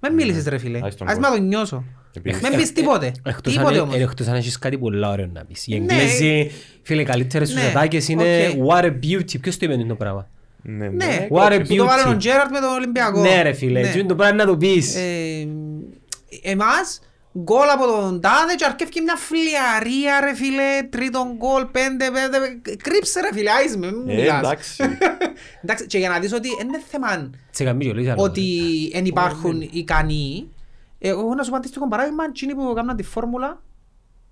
Μην μίλησες ρε φίλε. Ας τον Ας γκολ. με το νιώσω. Επίσης. Μην πεις τίποτε. Εκτός Τίποτε αν, όμως. ε, εκτός αν έχεις κάτι πολλά ωραίο να πεις. Οι Ναι. Εγγλέζοι, φίλε, καλύτερες τους Ναι, ατάκες είναι OK. what a beauty. Ποιος το είπε το πράγμα; Ναι, Ναι, What a που το βάλε beauty. ο Τζέραρτ με τον Ολυμπιακό. Ναι ρε φίλε, Ναι. έτσι είναι το πράγμα να το πεις. Ε, Εμάς, γκολ από τον Τάδε και αρκεύει μια φλιαρία ρε φίλε, τρίτον γκολ, πέντε, πέντε, κρύψε ρε φίλε, άησ' με, μην μου Ε, μιλάς. εντάξει. Εντάξει, και για να δεις ότι δεν είναι θέμα Σε καμία ζωή, άλλο, ότι ρε. δεν υπάρχουν ικανοί. Εγώ έχω να σου πω αντίστοιχο παράδειγμα, εκείνοι που έκαναν τη φόρμουλα,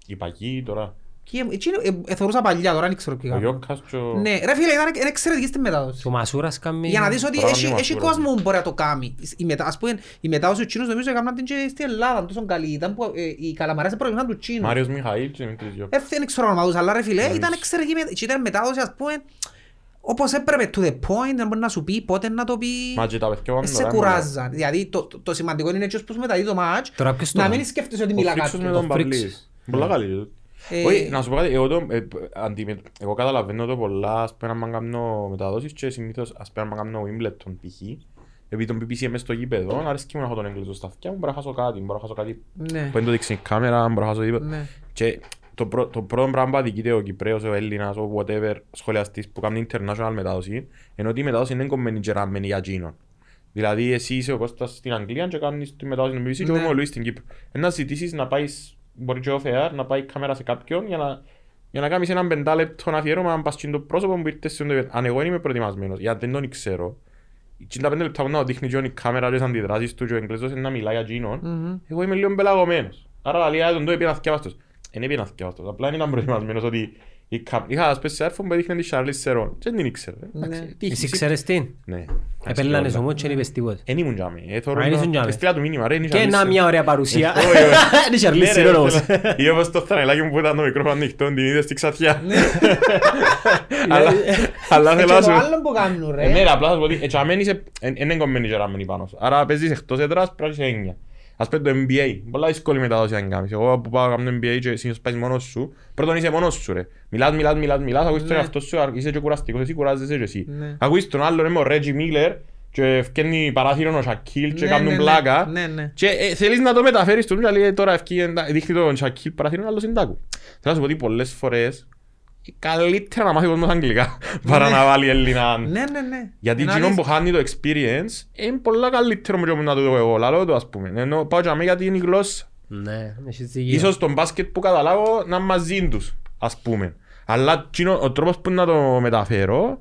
Η Παγή τώρα. και εκείνοι, ε, ε, θεωρούσα παλιά, τώρα δεν ξέρω ποιοι Ο κάνουν. Γιώκας και ο... Ναι, ρε φίλε, ήταν είναι εξαιρετική στη μετάδοση. Και ο Μασούρας κάνει... Για να δεις ότι Τώρα έχει, είναι έχει μασούρας, κόσμο που μπορεί να το κάνει. Η, μετα, ας πούμε, η μετάδοση του Τσίνους νομίζω έκαναν την και στην Ελλάδα, τόσο καλή. Ήταν που ε, οι καλαμαρές προηγούμεναν τους Τσίνους. Μάριος Μιχαήλ και Δημήτρης Γιώκας. Ε, δεν ξέρω όνομα τους, αλλά ρε φίλε, Μάλιστα. ήταν εξαιρετική με- και ήταν μετάδοση, ας πούμε, όπως έπρεπε, to the point, δεν μπορεί να σου πει πότε να το πει. Μα και τα παιδιά Ε, κάνουν σε τώρα, κουράζαν. Δηλαδή, το, το, το σημαντικό είναι έτσι ώσπου μεταδίδει το μάτς, Τώρα ποιος το να κάνει; μην σκέφτεσαι ότι Ο μιλά Φρίξος με κάποιος. τον Ο Φρίξ. Παυλής. Πολλά καλή. Ε, Όχι, να σου πω κάτι, εγώ, το, ε, αντιμε- εγώ καταλαβαίνω το πολλά, ας πούμε, να κάνω μεταδόσεις και συνήθως, ας πούμε, να κάνω Wimbledon π.χ. Επειδή τον BBC είμαι στο γήπεδο, αρέσκει μου να έχω τον Εγγλέζο στα αυτιά μου, μπορώ να χάσω κάτι, μπορώ να χάσω κάτι Ναι, που δεν το δείξεις η κάμερα, μπορώ να χάσω τίποτα. ναι. Και το, πρω, το πρώτο πράγμα που αδικείται ο Κυπρέος, ο Έλληνας, ο whatever σχολιαστής που κάνει international μετάδοση, ενώ ότι η μετάδοση είναι κομμένη και ραμμένη για εκείνον. Δηλαδή εσύ είσαι ο Κώστας στην Αγγλία και κάνεις τη μετάδοση στην BBC και Ναι. εγώ είμαι ο Λουίς στην Κύπρο. Ε, Να ζητήσεις να πάεις, μπορεί και off air, να πάει η κάμερα σε κάποιον για να, για να κάνεις έναν πεντάλεπτο αφιέρωμα αν πας στο πρόσωπο που ήρθες σε το Αν εγώ δεν είμαι προετοιμασμένος, γιατί δεν τον ξέρω, και τα πέντε λεπτά που να δείχνει και η κάμερα και τις αντιδράσεις του και ο Εγγλέζος είναι να μιλάει για εκείνον, Μμμ. εγώ είμαι λίγο πελαγωμένος. Άρα λέει, «Α, τον το είπε να θυκεύαστος». Δεν έπαιρνα αυτός. Απλά δεν ήταν προετοιμασμένος ότι η κάμ- είχα ας πες σε άρφο που έδειχνε τη Charlize Theron. Και δεν την ήξερα. Εντάξει, Ναι. τύχη. Εσύ ξέρεις τι. Ναι. Επέλανες όμως και δεν είπες τίποτε. Εν ήμουν τζάμι. Ε, θωρώ Α, εν ήσουν να- τζάμι. Εστρία του μήνυμα, ρε, είναι η Και Charlize να Theron. μια ωραία παρουσία. Όχι, όχι. Είναι η Charlize Ναι, ρε, Theron όμως. θέλω- Ή όπως το θανελάκι μου που ήταν το μικρόφωνο ανοιχτό, την είδες στη ξαθιά. Αλλά- Αλλά Ε, θέλω και να το σου... άλλο που κάνουν Ε, Ναι, ρε. ρε, απλά θα σου πω ότι έτσι αμέν είσαι, εν εν εγκομμένοι και ραμμένοι πάνω σου. Άρα παίζεις εκτός έδρας, πρέπει να είσαι έννοια. Ας πούμε το NBA, πολλά δύσκολη μετάδοση αν κάνεις. Εγώ που πάω να κάνω NBA και συνήθως παίζεις μόνος σου, πρώτον είσαι μόνος σου ρε. Μιλάς, μιλάς, μιλάς, μιλάς, ακούεις τον Ναι. εαυτό σου, είσαι και κουραστικός, εσύ κουράζεσαι και εσύ. Ναι. Ακούεις τον άλλον, είμαι ο Reggie Miller και φκένει παράθυρο ο Shaquille και Ναι, κάνουν ναι, πλάκα. ναι, ναι. Και ε, θέλεις να το μεταφέρεις του, λέει τώρα ευκεί, εντα- δείχνει τον Shaquille παράθυρο, άλλος συντάκου. Θέλω να σου πω ότι πολλές φορές ε, καλύτερα να μάθει ο κόσμος αγγλικά παρά να βάλει Έλληνα. Ναι, ναι, ναι. Γιατί Ένα εκείνο λες- που χάνει το experience είναι πολλά καλύτερο με το που να το δω εγώ. Λαλό το ας πούμε. Ενώ πάω και γιατί είναι η γλώσσα. Ναι, έχεις δίκιο. Ίσως τον μπάσκετ που καταλάβω να είναι μαζί τους, ας πούμε. Αλλά εκείνο- ο τρόπος που να το μεταφέρω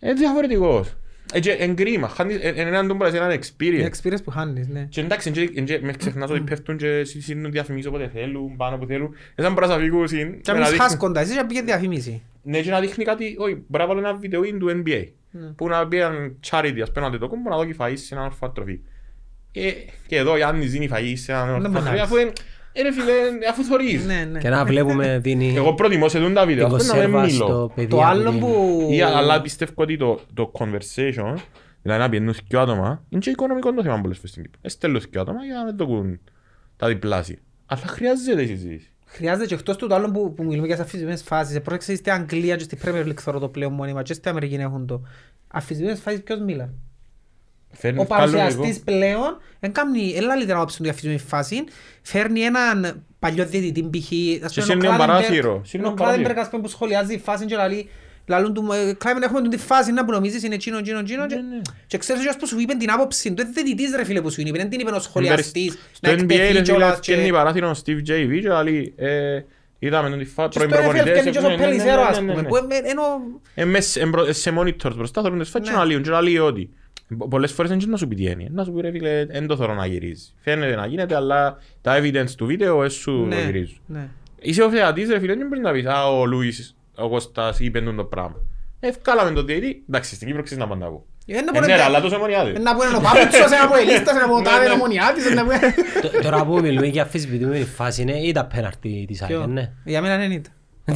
είναι διαφορετικός. Έτσι, εν κρίμα. Χάνεις- εν- εν έναν τον πράγμα, έναν Η experience. experience που χάνεις, ναι. Και εντάξει, εν- εν- εν- με ξεχνάς ότι πέφτουν και σύνουν διαφημίσεις όποτε θέλουν, πάνω που θέλουν. Εσάν μπορείς να φύγουν συν- Και με αν να είσαι δείχνουν- χάσκοντας, εσύ και πήγε διαφημίσει. ναι, και να δείχνει κάτι, όχι, μπορεί να βάλω ένα βίντεο του NBA. Ναι. Που να πει έναν charity, ας πούμε, να το κόμπο, να δω και φαΐς σε έναν ορφανοτροφή. Ε, και εδώ, αν δίνει φαΐ σε έναν Δεν ορφανοτροφή, μ' αφού είναι, ε, ρε φίλε, αφού θωρείς. Ναι, ναι. Και να βλέπουμε δίνει Εγώ προτιμώ σε δουν τα βίντεο, την ας πούμε, να κονσέρβα μην στο μιλώ. παιδί. Το άλλο που... Ή, αλλά πιστεύω ότι το, το conversation, δηλαδή να πιένουν δυο άτομα, είναι και οικονομικό το θέμα πολλές φορές στην Κύπρο. Εστέλνουν δυο άτομα για να μην το κούν τα διπλάσια. Αλλά χρειάζεται η συζήτηση. Χρειάζεται και εκτός του το άλλο που, που μιλούμε για τις αφισβητημένες φάσεις. Ε, Πρόσεξε στην Αγγλία και στην Premier League θεωρώ το πλέον μόνιμα και στην Αμερική έχουν το. Αφισβητημένες φάσεις ποιος μιλά; Φέρνει Ο ευκάλλον παρουσιαστής εγώ. πλέον δεν κάνει, έλα λίτερα άποψη του για αφισβητημένη φάση. Φέρνει έναν παλιό διαιτητή π.χ. ας Και πούμε, ο σύρνει τον Κλάδεμπεργκ- παράθυρο, σύρνει Ο τον Κλάδεμπεργκ παράθυρο. ας πούμε που σχολιάζει η φάση και λαλεί Λαλούν του, ε, Κλάιμεν έχουμε τη φάση να που νομίζεις είναι εκείνο, εκείνο, εκείνο και- Ναι, ναι. και ξέρεις ότι που σου είπε την άποψη του, δεν διαιτητής ρε φίλε που σου είπε, δεν την είπε ο Στο σχολιαστής να NBA ρε εκτεθεί φίλε κιόλας και- φτιάχνει παράθυρο ο Steve J. και λέει ε, είδαμε τον τη φάση Και στο πρώην NFL προπονητές. φτιάχνει και ο ναι, ναι, ναι, Πελισέρο ναι, ας ναι, πούμε, ναι. που ε, ενώ Ε, μες- εμπρο- σε monitors μπροστά θέλουν τις φάσεις και Ναι. να λύουν και να λέει ότι Πο- πολλές φορές δεν είναι να σου πει τι είναι. Να σου πει ρε φίλε, δεν το θέλω να γυρίζει. Φαίνεται να γίνεται, αλλά τα evidence του βίντεο δεν σου το ναι, γυρίζουν. ναι. Είσαι ο θεατής ρε φίλε, δεν μπορείς να πεις «Α, ο Λούις, ο Κώστας είπε το πράγμα». Ευκάλαμε τον διαιτή, εντάξει, στην Κύπρο ξέρεις να πάνε να πω. Ε, να Ε, πούνε- ναι, ρε, αλλά τόσο μονιάδε. ε, να πούνε ο Πάπουτσος, ένα ποελίστας, ένα ποτάδε, ένα μονιάτης, να πούνε- Τ- Τώρα που μιλούμε για αφισβητούμενη φάση είναι ή τα πέναρτη της Ποιο; ΑΕΚ, ναι. Για μένα δεν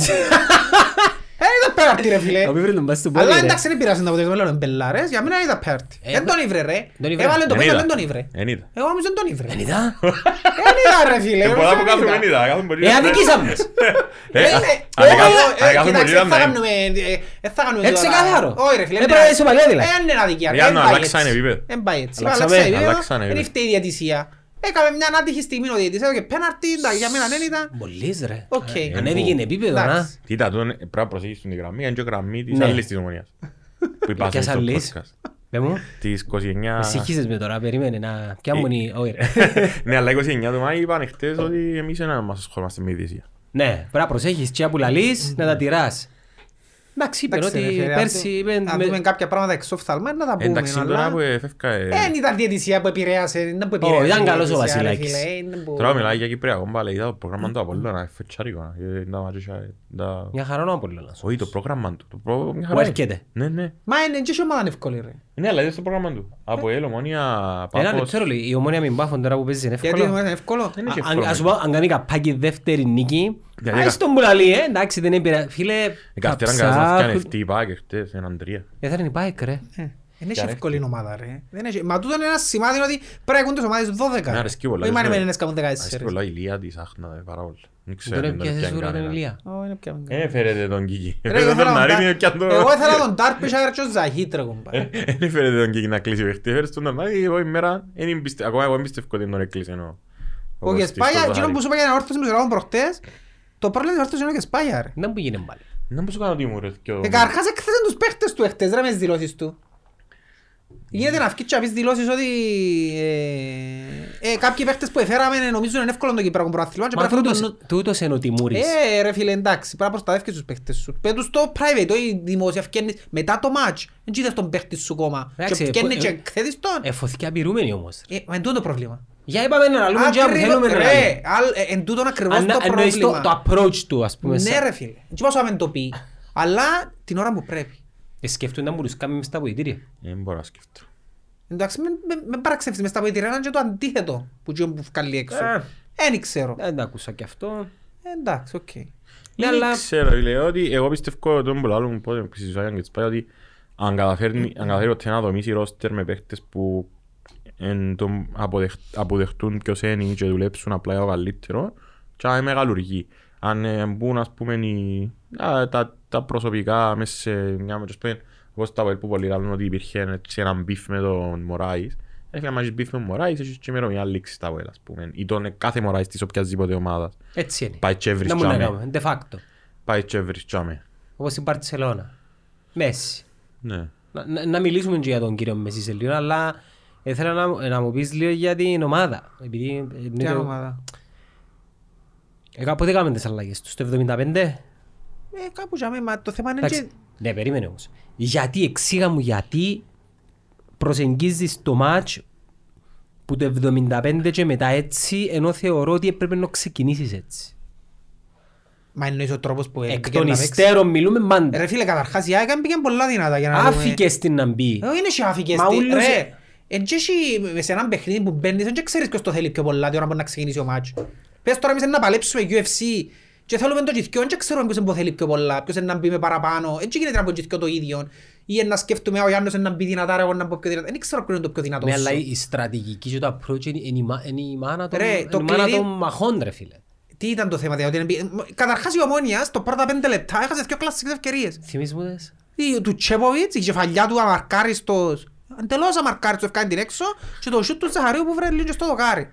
ήταν. Ε, ήταν πέναρτι ρε φίλε. Να μην βρει τον πας του πόδι, Αλλά ρε. εντάξει δεν πειράζει να αποτελέσμα λέω μπελάρες, για μένα ήταν πέναρτι. Ε, Δεν τον ήβρε ρε. τον ήβρε. Έβαλε το Εν πέντε, είδα. δεν τον ήβρε. Εν είδα. Εγώ νομίζω δεν τον ήβρε. Δεν είδα. Δεν είδα ρε φίλε. Και εγώ πολλά δεν που κάθομαι είδα. εν είδα, κάθομαι πολύ. Ε, αδικήσαμε. Ε, Ε, α- είναι- αν ε, έκαμε- ε, αν έκαμε κοιτάξτε, πολύ δεν θα να κάνουμε, ε, δεν θα κάνουμε Ε, τώρα- ξεκάθαρο. Όχι ρε φίλε. Ε, είναι- πρέπει να είσαι παλιά, δηλαδή. Ε, είναι αδικία. ρε, Για δεν να πάει αλλάξανε έτσι. επίπεδο. Δεν πάει έτσι. Αλλάξαμε, Αλλάξανε επίπεδο, αλλάξανε Δεν επίπεδο. φταίει η διατησία. Έκαμε μια άτυχη στιγμή ο διαιτητής, έδωκε πέναρτι, εντάξει, για μένα δεν ήταν. Μολύς ρε. Οκ. Ε, Ανέβηκε εν επίπεδο, να. Εντάξει. Κοίτα, τον πρέπει να προσέχεις την γραμμή, είναι και η γραμμή της Ναι. άλλης της ομονίας. Που υπάρχει Ποιας στο άλλης; podcast. Πε μου. Της 29... Με συγχύσες με τώρα, περίμενε να... Ποια μου είναι η... Όχι, ρε. Ναι, αλλά 29 του Μάη είπαν χτες ότι εμείς δεν μας ασχολούμαστε με ειδήσια. Ναι, πρέπει να προσέχεις και που λαλείς να τα τυράς. Εντάξει, είπεν Εντάξει, ρε ότι φίλε, πέρσι αν είπεν... δούμε- Αν με- δούμε κάποια πράγματα εξοφθαλμένα να τα πούμε. Εντάξει, τώρα αλλά- που έφευκα... ε, Δεν ήταν διαιτησία που επηρέασε, δεν που επηρέασε. ήταν η καλός ο διαιτησία, ρε Βασιλάκης. φίλε, είναι που- Τώρα μιλάει για Κυπριακό μπάλα, είδα το πρόγραμμα του Απόλλωνα, είναι φετσάρικο. ε, τα μάτια, τα- Μια χαρά να Απολλώνας. Όχι, το πρόγραμμα του. το προ- μια Που χαρά είναι. έρχεται. Ναι, ναι. Μα είναι και η ομάδα είναι εύκολη ρε. Ναι, αλλά είδες το πρόγραμμα του. Από ελ, ομόνια, Ένα Πάφος. λεπτό ρε, λέει, η ομόνια μην πάφων τώρα που παίζει είναι Γιατί εύκολο. είναι εύκολο. Δεν έχει Α- εύκολο. Ας σου πω, αν κάνει καπάκι δεύτερη νίκη, Γιατί ας τον που λαλεί, ε, εντάξει δεν έπειρα. Φίλε, Η καυτέρα θα αγκάζα να φτιάνε ψάχνουν- αυτή η Πάκ εχθές, έναν τρία. Ε, θα είναι η Πάικ, ρε. Ε, Δεν έχει Ποια εύκολη ομάδα ρε. Δεν έχει- Μα τούτο είναι ένα σημάδι ότι πρέπει να έχουν τις ομάδες 12. Ναι, αρέσκει πολλά, Όχι αρέσκει μανεμένες κάνουν Αρέσκει 14. πολλά η Λία της, άχνα, ε, πάρα πολύ. Δεν ξέρω, Τον δεν τον έπιασες πιάνει σούρα τον κανένα. Ηλία. Ω, είναι πια Δεν έφερετε τον Κίκη. Ρε, Έφερετε εγώ τον ήθελα τον Ναρίνιο Τάρ- και αν το... Εγώ ήθελα τον Τάρπισσα και τον Ζαχίτ ρε κουμπά. Δεν έφερετε τον Κίκη να κλείσει παιχνίδι. Έφερες τον Ναρίνιο, εγώ ημέρα, δεν εμπιστε- ακόμα εγώ εμπιστεύω ότι τον έκλεισε ενώ. Ο Κεσπάγια, εκείνο που σου είπα για να όρθωση μου σε λόγω προχτές, το πρόβλημα της όρθωσης είναι ο Κεσπάγια ρε. Δεν που γίνει πάλι. Να μου σου κάνω τι μου ρε. και ο- Ε, Καταρχάς έκθεσαν τους παίχτες του εχθές ρε με τις δηλώσεις του. Γίνεται να βγεις και να πεις δηλώσεις ότι ε, ε, κάποιοι παίχτες που εφέραμε νομίζουν είναι εύκολο το Κυπριακό Πρωτάθλημα και Μα πρέπει να φέρουν τούτος- τον- τούτος είναι ο Τιμούρης. Ε, ρε φίλε, εντάξει, πρέπει να προστατεύεις τους παίχτες σου. Πες τους στο private, όχι δημόσια, φκένεις μετά το match. Δεν κοίτας τον παίχτη σου κόμμα. Και Εντάξει, φκένεις ε, και ε, εκθέτεις τον. Ε, φωθήκε απειρούμενη όμως. Ε, μα είναι τούτο το πρόβλημα. Για είπαμε να λαλούμε και που Ακριβώς- θέλουμε να ρε, λαλούμε. αλ- ε, εν τούτον ακριβώς Αν- το εννοείς το- πρόβλημα. το approach του, ας πούμε. Ναι σαν- ρε φίλε. Τι πόσο να το πει. Αλλά την ώρα που πρέπει. Ε, Σκέφτονται να μου τους κάνουμε μες στα βοητήρια. Δεν μπορώ να σκεφτώ. Εντάξει, μην- μην- μην παραξεύσεις μες στα βοητήρια, είναι και το αντίθετο που τζιόν που βγάλει έξω. Ε. Δεν ξέρω. Δεν τα ακούσα και αυτό. Εντάξει, οκ. Ναι, Δεν αλλά- ξέρω, λέω ότι εγώ πιστεύω τον που άλλον πότε που συζητάγαν και τις πάει ότι αν καταφέρνει, αν καταφέρει ποτέ να δομήσει ρόστερ με παίχτες που εν τον αποδεχ, αποδεχτούν ποιος είναι και δουλέψουν απλά για το καλύτερο και αν είναι μεγαλουργή. Αν ε, μπουν ας πούμε οι, α, τα, τα προσωπικά μέσα σε μια με τους πούμε όπως τα που πολλοί λένε ότι υπήρχε έτσι έναν μπιφ με τον Μωράης Έχει να έχεις μπιφ με τον Μωράης, έχεις και ημερομηνία λήξη τα Well, ας πούμε. Ή τον κάθε Μωράης της οποιασδήποτε ομάδας. Έτσι είναι. Πάει και έβρις Να μου να τζάμε. κάνουμε, de facto. Πάει και έβρις τζάμε. Όπως η Μπαρτσελώνα. Μέση. Ναι. Να, να, να μιλήσουμε και για τον κύριο Μέση σε λίγο, αλλά ήθελα να, να μου πεις λίγο για την ομάδα. Επειδή, ε, είναι Ποια το- ομάδα; Ε, κα- πότε έκαμε τις αλλαγές του, στο 75? Ε, κάπου τζάμε, μα το θέμα είναι Εντάξει. και... Ναι, περίμενε όμως. Γιατί, εξήγα μου γιατί προσεγγίζεις το μάτς που το 75 και μετά έτσι, ενώ θεωρώ ότι έπρεπε να ξεκινήσεις έτσι. Μα εννοείς ο τρόπος που Εκ έπαιξε των να παίξεις. υστέρων μιλούμε μάντα. Ρε φίλε, καταρχάς η ΑΕΚ πήγαινε πολλά δυνατά για να δούμε. Άφηκες την να μπει. Ε, είναι και άφηκες Μα τη- ούλος- Ρε, εν και εσύ σε έναν παιχνίδι που μπαίνεις, δεν ξέρεις ποιος το θέλει πιο πολλά, τι ώρα μπορεί να ξεκινήσει ο μάτσο. Πες τώρα εμείς να παλέψουμε UFC και θέλουμε το τζιθκιό, δεν ξέρουμε ποιος το θέλει πιο πολλά, ποιος είναι να μπει με παραπάνω, έτσι γίνεται να πω τζιθκιό το ίδιο. Ή να σκέφτομαι, ο Γιάννος είναι να μπει δυνατά, ρε, εγώ να μπω πιο δυνατά. Δεν ξέρω ποιο είναι το πιο δυνατό Ναι, σου. αλλά η στρατηγική και το approach είναι είναι η μα- είναι η μάνα των- Ρε, είναι το η μάνα κλειδί- των μαχών, ρε φίλε. Τι ήταν το θέμα, δηλαδή, ότι είναι- καταρχάς η Ομόνια στο πρώτα πέντε λεπτά έχασε δύο κλασσικές ευκαιρίες. Θυμίζεις μου τες. Η- του Τσέποβιτς, η κεφαλιά του αμαρκάριστος, εντελώς αμαρκάριστος ευκάνει την έξω και το σούτ του Ζαχαρίου που βρε λίγο και στο δοκάρι.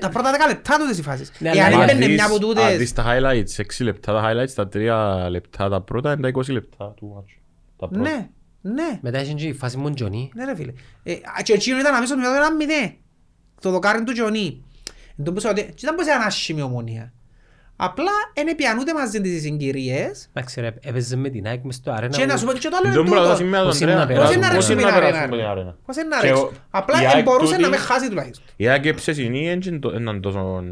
Τα πρώτα δέκα λεπτά τούτες οι φάσεις. Ναι, Εάν αλλά- έμπαινε Αν μια από δεις- Αν τούτες, δεις τα highlights, 6 λεπτά τα highlights, τα 3 λεπτά τα πρώτα είναι τα 20 λεπτά του μάτσου. Τα πρώτα. ναι, ναι, Μετά είχε και η φάση μου Τζονί. ναι ρε φίλε. Ε, α, Και εκείνο ήταν αμέσως μετά το ένα μηδέ. Το δοκάρι του Τζονί. Εν τω που είπα ότι- και ήταν πως ήταν άσχημη ομονία. Απλά δεν πιανούνται μαζί τις συγκυρίες Εντάξει ρε, έπαιζε με την ΑΕΚ μες στο αρένα. και να σου πω και το άλλο Δεν είναι μπορώ να τούτο. σήμερα τον Πώς είναι Αντρέα. να περάσουν, Πώς πώς είναι είναι να να περάσουν ρέξει. από την αρένα. Πώς είναι να Και ρέξει. ο- Απλά η εν ΑΕΚ μπορούσε τούτη- να με χάσει τουλάχιστον. Η ΑΕΚ ψεσινή είναι τόσο...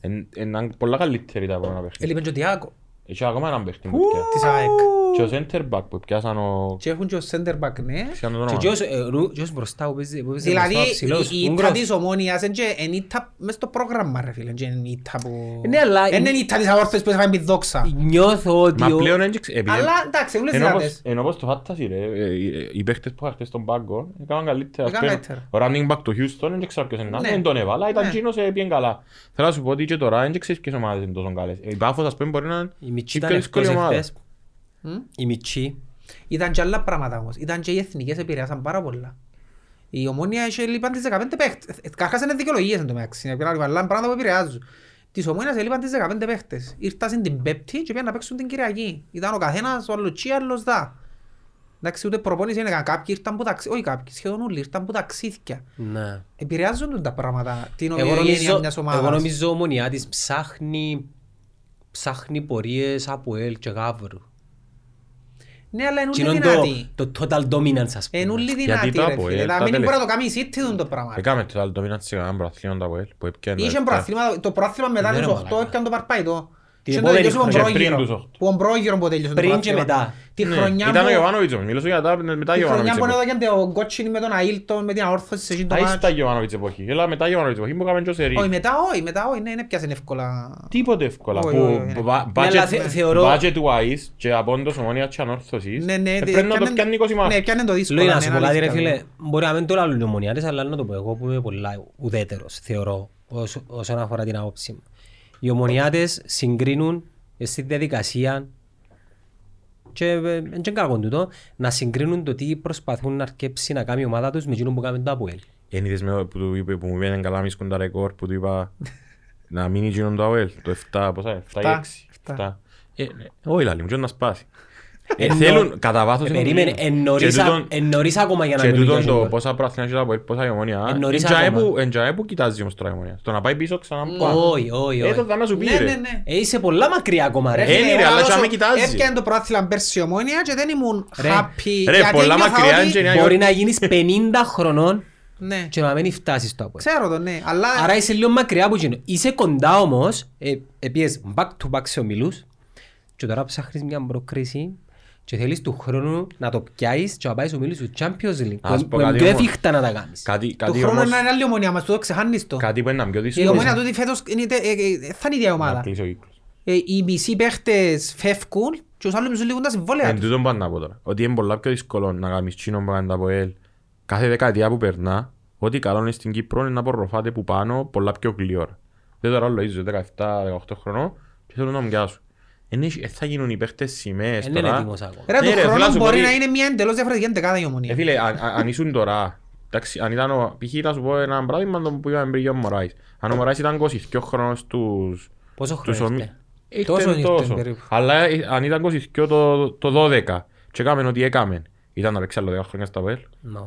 Είναι πολλά καλύτερη τα επόμενα παιχνίδια. Έλειπε και ο Τιάκο Έχει ακόμα έναν παίχτη που πιάσει. της ΑΕΚ. Και ο center back που πιάσαν ο... Και έχουν και ο center back, ναι. Πιάσαν το Και όνομα. ποιος, ε, ρου- ποιος μπροστά που παίζει που παίζει Δηλαδή μπροστά, ψηλός, η ήττα Ούγγρος. της ομόνιας είναι και εν ήττα μες στο πρόγραμμα ρε φίλε. και Είναι ήττα που... Ναι, αλλά- Είναι η ήττα της αόρθωσης που έφαγε με τη δόξα. Νιώθω ότι Μα ο- πλέον δεν ξέρω... επειδή- Αλλά εντάξει, όλες Ενώ όπως- δυνατές. Ενώ όπως το φάντασι ρε, ε, ε, οι παίχτες που είχαν χτες στον πάγκο έκαναν καλύτερα. Έκαναν Ας πούμε, καλύτερα. Ο running back του Houston δεν ξέρω ποιος είναι, Ναι. δεν τον έβαλα, ήταν Ναι. εκείνος ε, πήγαινε καλά. Θέλω να σου πω ότι και τώρα δεν ξέρεις ποιες ομάδες είναι τόσο καλές. Η Πάφος ας πούμε μπορεί να είναι η Μιτσί η ήταν πιο δύσκολη εύκολος ομάδα. Εχθές. Η Μιτσί. Ήταν και άλλα πράγματα όμως. Ήταν και οι εθνικές επηρεάσαν πάρα πολλά. Η ομόνια είχε λείπαν τις 15 παίχτες. Ε, Καρχάς είναι δικαιολογίες εν τω μεταξύ. Είναι πέρα, αλλά πράγματα που επηρεάζουν. Της ομόνιας έλειπαν τις 15 παίχτες. Ήρθαν την Πέπτη και πήγαν να παίξουν την Κυριακή. Ήταν ο καθένας, ο άλλος τσι, ο άλλος δα. Εντάξει, ούτε προπόνηση είναι κάποιοι ήρθαν που ταξί... Όχι κάποιοι, σχεδόν όλοι ήρθαν που ταξίδια. Ναι. Επηρεάζουν τα πράγματα, την Εγώ ομοιογένεια νομίζω, μιας εγώ ομάδας. νομίζω ο Μονιάτης ψάχνει ψάχνει πορείες από ελ και γάβρου. Ναι, αλλά είναι Και ούλοι είναι δυνατοί. το, το total dominance ας Είναι πούμε. ούλοι Γιατί δυνατοί το ρε Αποέλ, φίλε. τα Να μην μπορεί να το τελευταία- κάνει η City το πράγμα. Έκαμε το άλλο το μήνα σε κανέναν προαθλήμα το Αποέλ που έπιανε Είχε τα- προαθλήματα, το προάθλημα μετά Ναι, τους ρε 8 μαλάκα. έπιαν το παρπαϊτό. Την Και το επόμενη τελειώσαμε χρονιά, πριν πρόγυρο. τους οχτώ. Που ο πρόγυρο που τελειώσε το Πριν και προάθλημα. μετά. Τη Ναι, χρονιά Ήταν ο που... Γιωβάνοβιτς όμως, μιλούσα για τα μετά Τη χρονιά Γιωβάνοβιτς που εποχή. έδωκαν το κότσινι με τον Αίλτον, με την αόρθωση σε εκείνο το Α, μάτς. ήστα Γιωβάνοβιτς εποχή. Έλα μετά Γιωβάνοβιτς εποχή που έκαμε και ο Σερί. Όχι, μετά όχι, μετά όχι, ναι, είναι πιάσαν εύκολα. Τίποτε εύκολα. Όχι, Που όχι, όχι. μπα- Ναι, αλλά θε- budget- θεωρώ- budget wise και από όντως ομόνια και ανόρθωσης, Ναι, ναι, ε, δε- πρέπει να το πιάνε- πιάνει 20 μάτς. Ναι, πιάνε το δύσκολα. Λέω να ναι, σου είναι πω κάτι ρε αλήθεια. φίλε, μπορεί να μην το λάλλουν οι ομονιάτες, αλλά να το πω εγώ που είμαι πολλά ουδέτερος, θεωρώ, όσο- όσον αφορά την άποψη μου. Οι ομονιάτες συγκρίνουν στη διαδικασία και ε, δεν είναι κακό τούτο, να συγκρίνουν το τι προσπαθούν να αρκέψει να κάνει η ομάδα τους με εκείνο που κάνει το Αποέλ. Εν είδες με που του είπε που μου πήγαινε καλά μίσκουν τα ρεκόρ που του είπα να μείνει γίνον το ΑΟΕΛ, το 7, πόσα, 7 ή 6. Εφτά. 7. Ε, ναι, Όχι λαλί μου, και να σπάσει. Ε, Θέλουν, κατά βάθος Ε, είναι Περίμενε, γρήγορο. εν νωρίς Και α- τούτον- εν νωρίς ακόμα για να Και μιλήσει τούτον για το αυτό. πόσα προαθλήματα έχει το ΑΠΟΕΛ, πόσα η ομόνια. Εν νωρίς εν τζαέ ακόμα. που- Εν τζαέ που κοιτάζεις όμως τώρα η ομόνια. Στο να πάει πίσω ξανά που πάει. Όχι, όχι, Ε, το όχι. θα να σου πει Ναι, ρε. ναι, ναι. Ε, Είσαι πολλά μακριά ακόμα ρε. Ε, είναι, ρε, εγώ αλλά όσο και άμα κοιτάζεις. Έπιανε το πρόθυλα πέρσι η ομόνια και δεν ήμουν Ρε. happy. Ρε, γιατί πολλά ένιωθα μακριά ότι- είναι και Μπορεί να γίνεις 50 χρονών Ναι. και να μην φτάσεις στο ΑΠΟΕΛ. Ξέρω το, ναι. Αλλά Άρα είσαι λίγο μακριά από εκείνο. Είσαι κοντά όμως, ε, επίες back to back σε ομιλούς και τώρα ψάχνεις μια προκρίση και θέλεις του χρόνου να το πιάσεις και να πάεις ομίλους του Champions League. Να σου που- πω που είναι κάτι πιο όμως. εφικτά να τα κάνεις. Κάτι, του κάτι χρόνου όμως, είναι άλλη ομονία μας, που το ξεχάνεις το. κάτι που είναι πιο Η δύσκολο. ομονία τούτη φέτος είναι τε- ε, ε, θα είναι η ίδια Να ομάδα. κλείσει ο κύκλος. Ε, Οι μισοί παίχτες φεύγουν και τους άλλους μισούς λήγουν τα συμβόλαια Εν τους. τούτον πάνε να πω τώρα. Ότι είναι πολλά πιο δύσκολο να κάνεις τσίνο που κάνεις τα ΑΠΟΕΛ. Κάθε δεκαετία που περνά, ό,τι καλό είναι στην Κύπρο είναι να απορροφάτε που πάνω πολλά πιο γλυόρα. Δεν τώρα άλλο είσαι 17-18 χρονών και θέλουν να μου πιάσουν. Εν έχει- ε, θα γίνουν οι παίχτες σημαίες Δεν είναι τώρα. έτοιμος ακόμα. Ρε, Ναι, του ρε, θέλω να χρόνου σου πω μπορεί ότι- να είναι μια εντελώς διαφορετική εντεκάδα η Ε, ομονία. φίλε, αν, αν- αν ήσουν τώρα, εντάξει, αν ήταν ο, π.χ. να σου πω ένα πράγμα το που είπαμε πριν για ο Μωράης. Αν ο Μωράης ήταν 22 χρόνος στους... Πόσο στους χρόνο ομι- ήρθε; Ήρθε Τόσο ήρθε τόσο. περίπου. Αλλά ε, αν ήταν 22 το, το 12 και έκαμε ό,τι έκαμε, ήταν να παίξει άλλο 10 χρόνια στα ΠΟΕΛ. Ναι.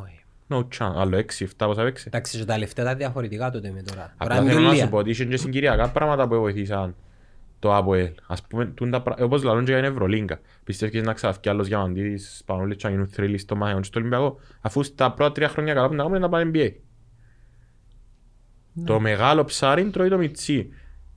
No chance. Άλλο 6-7 πόσα παίξει. Εντάξει, και τα λεφτά τα διαφορετικά τότε με τώρα. Τώρα Απλά είναι θέλω να δουλεία. σου πω ότι είχε και συγκυριακά πράγματα που βοηθήσαν το ΑΠΟΕΛ. Ας πούμε, τούν τα πρα- όπως λαλούν και για την Ευρωλίγκα. Πιστεύεις να ξαφκεί άλλος διαμαντής, Σπανούλης και να γίνουν θρύλοι στο Μάχαιον και στο Ολυμπιακό, αφού στα πρώτα τρία χρόνια καλά που να κάνουμε είναι να πάνε NBA. Το μεγάλο ψάρι τρώει το μιτσί.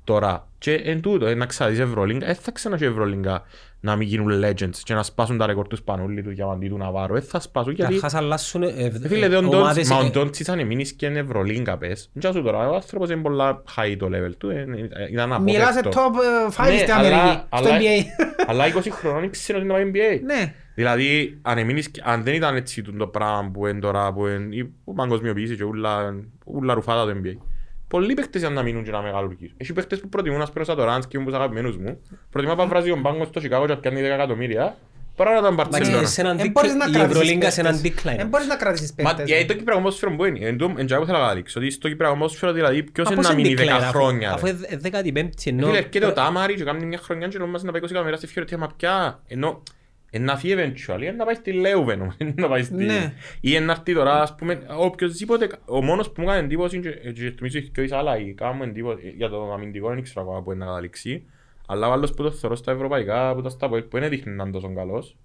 Τώρα, και εν τούτο, ε, να ξαδείς Ευρωλίγκα, δεν θα ξανά και Ευρωλίγκα να μην γίνουν legends και να σπάσουν τα ρεκόρ τους Σπανούλη, του Διαμαντή, του Ναβάρου. Δεν θα σπάσουν γιατί Καταρχάς αλλάσουν ε, ε, ε, Φίλε, δε ο Ντόντς- ομάδες, μα ο ε, Ντόντσις αν εμείνεις και είναι Ευρωλίγκα πες. Δεν σου τώρα, ο άνθρωπος είναι πολλά high το level του, ε, ε, ήταν Μιλάς σε απόφευκτο. top ε, 5 Ναι, στην αλλά- Αμερική, στο αλλά- NBA. Αλλά 20 χρονών ξέρω ότι είναι το NBA. Ναι. Δηλαδή, αν, εμείνεις, αν δεν ήταν έτσι το πράγμα που είναι τώρα, που είναι η παγκοσμιοποίηση και ούλα, ούλα ρουφάτα το NBA. Πολλοί παίχτες για να μείνουν και να μεγαλουργήσουν. Έχει παίχτες που προτιμούν, ας πούμε, ο Σατοράνσκι, που είναι τους αγαπημένους μου. Προτιμά να βράζει τον πάγκο στο Σικάγο και να πιάνει 10 εκατομμύρια. Παρά να ήταν εντάξει, Μπαρτσελώνα. σε έναν Εν decline- μπορείς να η κρατήσεις Ευρωλίγκα σε έναν παίχτες. decline. Εν μπορείς να κρατήσεις Μα παίχτες. γιατί το Κυπριακό ποδόσφαιρο που είναι. Εν τω- εν τζάγω θέλω να καταλήξω. Ότι στο Κυπριακό ποδόσφαιρο δηλαδή ποιος Μα είναι πώς να είναι μείνει 10 decline, αφού- χρόνια. Αφού ρε. είναι δέκατη πέμπτη Ε, ενώ... Φίλε, έρχεται ο Τάμαρη και κάνει μια χρονιά και νομίζεις να πάει 20 εκατομμύρια στη Φιωρετία, μα πια. Ενώ εν να φύγει eventually, εν να πάει στη Λέουβεν, όμως, εν να πάει στη... Ναι. Ή εν να έρθει τώρα, ας πούμε, οποιοςδήποτε, ο μόνος που μου έκανε εντύπωση είναι και- και νομίζω έχει και ο Ισαλάη, κάνουμε εντύπωση για το αμυντικό, δεν ξέρω ακόμα που είναι να καταλήξει. Αλλά ο άλλος που το θεωρώ στα ευρωπαϊκά, που τα στα που δεν έδειχνε να είναι τόσο καλός.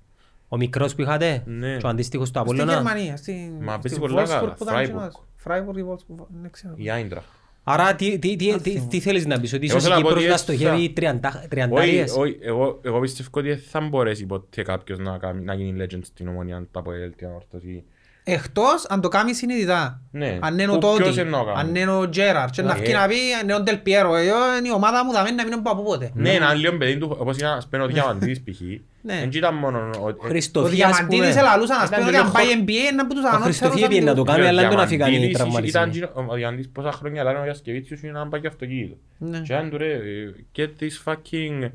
Ο μικρός που είχατε, Ναι. και ο αντίστοιχος του Στη Απόλλωνα. Γερμανία, στη Μα στη παίζει πολλά Wolfsburg καλά, που ήταν Freiburg. κοινός. Freiburg ή Wolfsburg, δεν ξέρω. Η Άιντρα. Άρα τι, τι, τι, τι, τι θέλεις να πεις, ότι Εγώ ίσως η θέλω να πω Κύπρος ότι να έτσι στοχεύει θα- τριάντα- Όχι, τριαντάριες. όχι, εγώ, εγώ πιστεύω ότι δεν θα μπορέσει ποτέ κάποιος να, κάνει, να γίνει legend στην ομονία τα ΑΠΟΕΛ, την ανόρθωση. Εκτός αν το κάνεις συνειδητά. Ναι. Αν είναι ο Που ποιος Τότι, εννοώ κάνει. αν είναι ο Τζέραρ και να Ναι. βγει να πει αν είναι ο Ντελ Πιέρο, εγώ είναι η ομάδα μου θα μένει να μην είναι από πότε. Ναι, ένα λίγο παιδί του, όπως ήταν ας πούμε ο Διαμαντής π.χ. Ναι. Δεν ήταν μόνο... ο- Ο Χριστοφί, ας πούμε. Διαμαντίδης ελαλούσαν ας Ήταν πούμε ότι λίγο αν πάει χο- NBA είναι από τους Ο ανώτερους Χριστοφί έπιε να το αμυντικούς. κάνει, ο αλλά δεν τον αφήκαν οι Διαμαντίδης τραυματισμοί. ήταν εκείνο- Ο Διαμαντής πόσα χρόνια λένε ο Γιασκεβίτσιος είναι να πάει και αυτοκίνητο. Ναι. Και αν του ρε, get this fucking...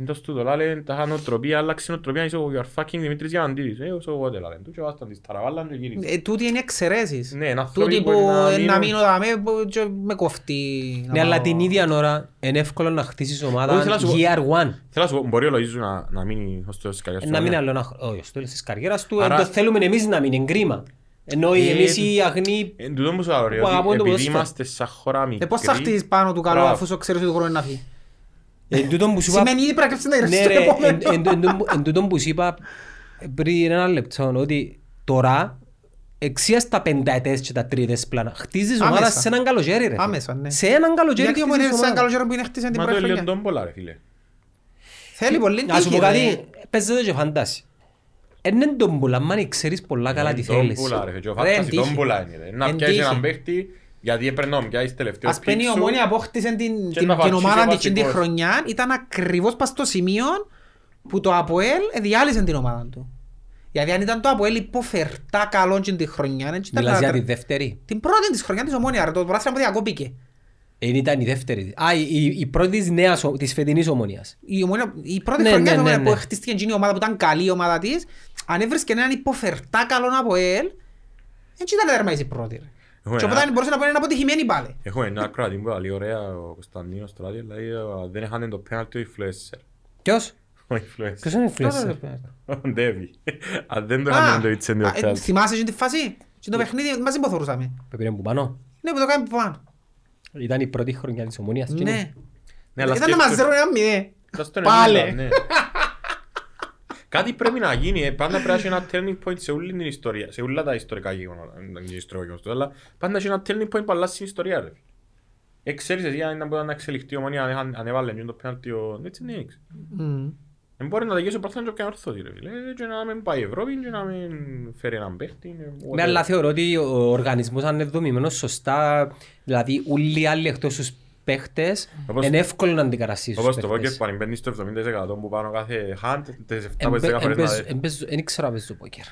Είναι το στούτο, λένε τα νοοτροπία, άλλαξε νοοτροπία, είσαι ο you are fucking Δημήτρης Διαμαντίδης. Ε, όσο εγώ λένε, του και βάσταν της ταραβάλλαν και γύρισε. Ε, Τούτοι είναι εξαιρέσεις. Ναι, είναι άνθρωποι Τούτοι που που να ε, να μείνουν- μείνω δαμέ που και με κοφτεί. να Ναι, αλλά πάω. την ίδια ώρα είναι εύκολο να χτίσεις ομάδα Όχι, θέλω να σου πω- year one. Θέλω να σου πω, μπορεί ο Λοΐζου να, να μείνει ως τέλος της καριέρας του. Να μην ναι. άλλο ένα χρόνο. Όχι, στο τέλος της καριέρας του, Άρα- ε, το θέλουμε εμείς να μην είναι κρίμα. Ενώ Ε, εμείς οι αγνοί... Εν τούτο που σου λέω, ρε, Που αγαπούν ότι το επειδή ποδόσφαιρο. είμαστε σαν χώρα μικρή... Ε, πώς θα χτίσεις πάνω του καλό Μπράβο. αφού σου ξέρεις ότι ο χρόνος είναι να φύγει; Εν τούτον που σου είπα... Σημαίνει ήδη πρέπει να κλέψεις να Ναι γράψεις το ρε, εν- επόμενο. εν- εν τούτον- εν τούτον που σου είπα πριν ένα λεπτό, ότι τώρα εξίας τα πενταετές και τα τρίτες πλάνα. Χτίζεις Άμεσα. ομάδα σε έναν καλοκαίρι ρε. Άμεσα, ναι. Σε έναν καλοκαίρι Γιατί όμως είναι χτίζεις σαν ομάδα. καλοκαίρι που είναι χτίσαν την Μα το πρώτη είναι χρονιά. τόμπολα ρε φίλε. Θέλει πολύ Να σου πω τύχη, ρε. κάτι, παίζεται και φαντάση. Είναι τόμπολα, αν ξέρεις πολλά καλά τι Είναι θέλεις. τόμπολα, ρε, και ο Ρε, Φάτσας η τύχη. τόμπολα είναι, ρε. Να Εν πιάσεις τύχη. έναν παίχτη, γιατί έπρεπε να πιάσεις τελευταίος Ας πούμε η πικ σου. ομόνια απόκτησε την, Και την, να την βατσίσει ομάδα ο της την τη βασικός. χρονιά ήταν ακριβώς πας στο σημείο που το ΑΠΟΕΛ διάλυσε την ομάδα του. Γιατί αν ήταν το ΑΠΟΕΛ υποφερτά καλό την τη χρονιά δεν ήταν Μιλάς για να- τη δεύτερη. την πρώτη της χρονιάς της ομόνια ρε, το πράθυμα που διακόπηκε. Ε, ήταν η δεύτερη. Α, η, η, η πρώτη της νέας, ο- της φετινής ομονίας. Η, ομόνια, η πρώτη Ναι, χρονιά ναι, της ομόνιας ναι, που ναι. χτίστηκε εκείνη η ομάδα που ήταν καλή η ομάδα της αν έβρισκε έναν υποφερτά καλό ΑΠΟΕΛ δεν ήταν δερμαίσει η πρώτη. ρε. Έχουμε Και οπότε ένα- μπορούσε να πω είναι αποτυχημένη πάλι. Έχουμε ένα κράτη που λέει ωραία ο Κωνσταντίνος τώρα, δηλαδή ε, δεν έχανε το πέναλτι ο influencer. Ποιος; Ο influencer. Ποιος είναι Τώρα, influencer? ρε, Ο Ντέβι. Αν δεν το Α, είχαμε το Ιτσέντι ο α, ε, πέναλτι. Θυμάσαι εκείνη τη φάση; Και το παιχνίδι μαζί που θεωρούσαμε. Που πήρε που πάνω. Ναι, που το κάνουμε που πάνω. Ήταν η πρώτη χρονιά της ομονίας. εκείνη. Ναι. Ναι, αλλά Ήταν να μας σκέφτομαι- δέρουν ένα μηδέ. Ήταν στον Πάλε. Εμίλα, ναι. Κάτι πρέπει να γίνει, ε, πάντα πρέπει να έχει ένα turning point σε όλη την ιστορία, σε όλα τα ιστορικά γεγονότα, δεν είναι ιστορικό γεγονός, αλλά πάντα έχει ένα turning point που αλλάζει την ιστορία ρε. Ε, ξέρεις εσύ αν μπορεί να εξελιχθεί η ομονία αν- αν έβαλε το πέναλτι, ο- έτσι είναι έξι. Μμμ. Δεν μπορεί να τελειώσει ο πρωτάθλημα και πιάνει ορθώτη ρε φίλε, Ε, και να μην πάει η Ευρώπη και να μην φέρει έναν παίχτη. ε, whatever. Ναι, αλλά θεωρώ ότι ο οργανισμός αν είναι δομημένος σωστά, δηλαδή όλοι οι άλλοι εκτός τους παίχτες, Όπως- είναι εύκολο να αντικαταστήσεις τους Όπως το πόκερ παίχτες. που αν μπαίνει στο 70% που πάνω κάθε hand, τις 7 από τις 10 φορές να δες. Δεν ξέρω αν παίζω πόκερ.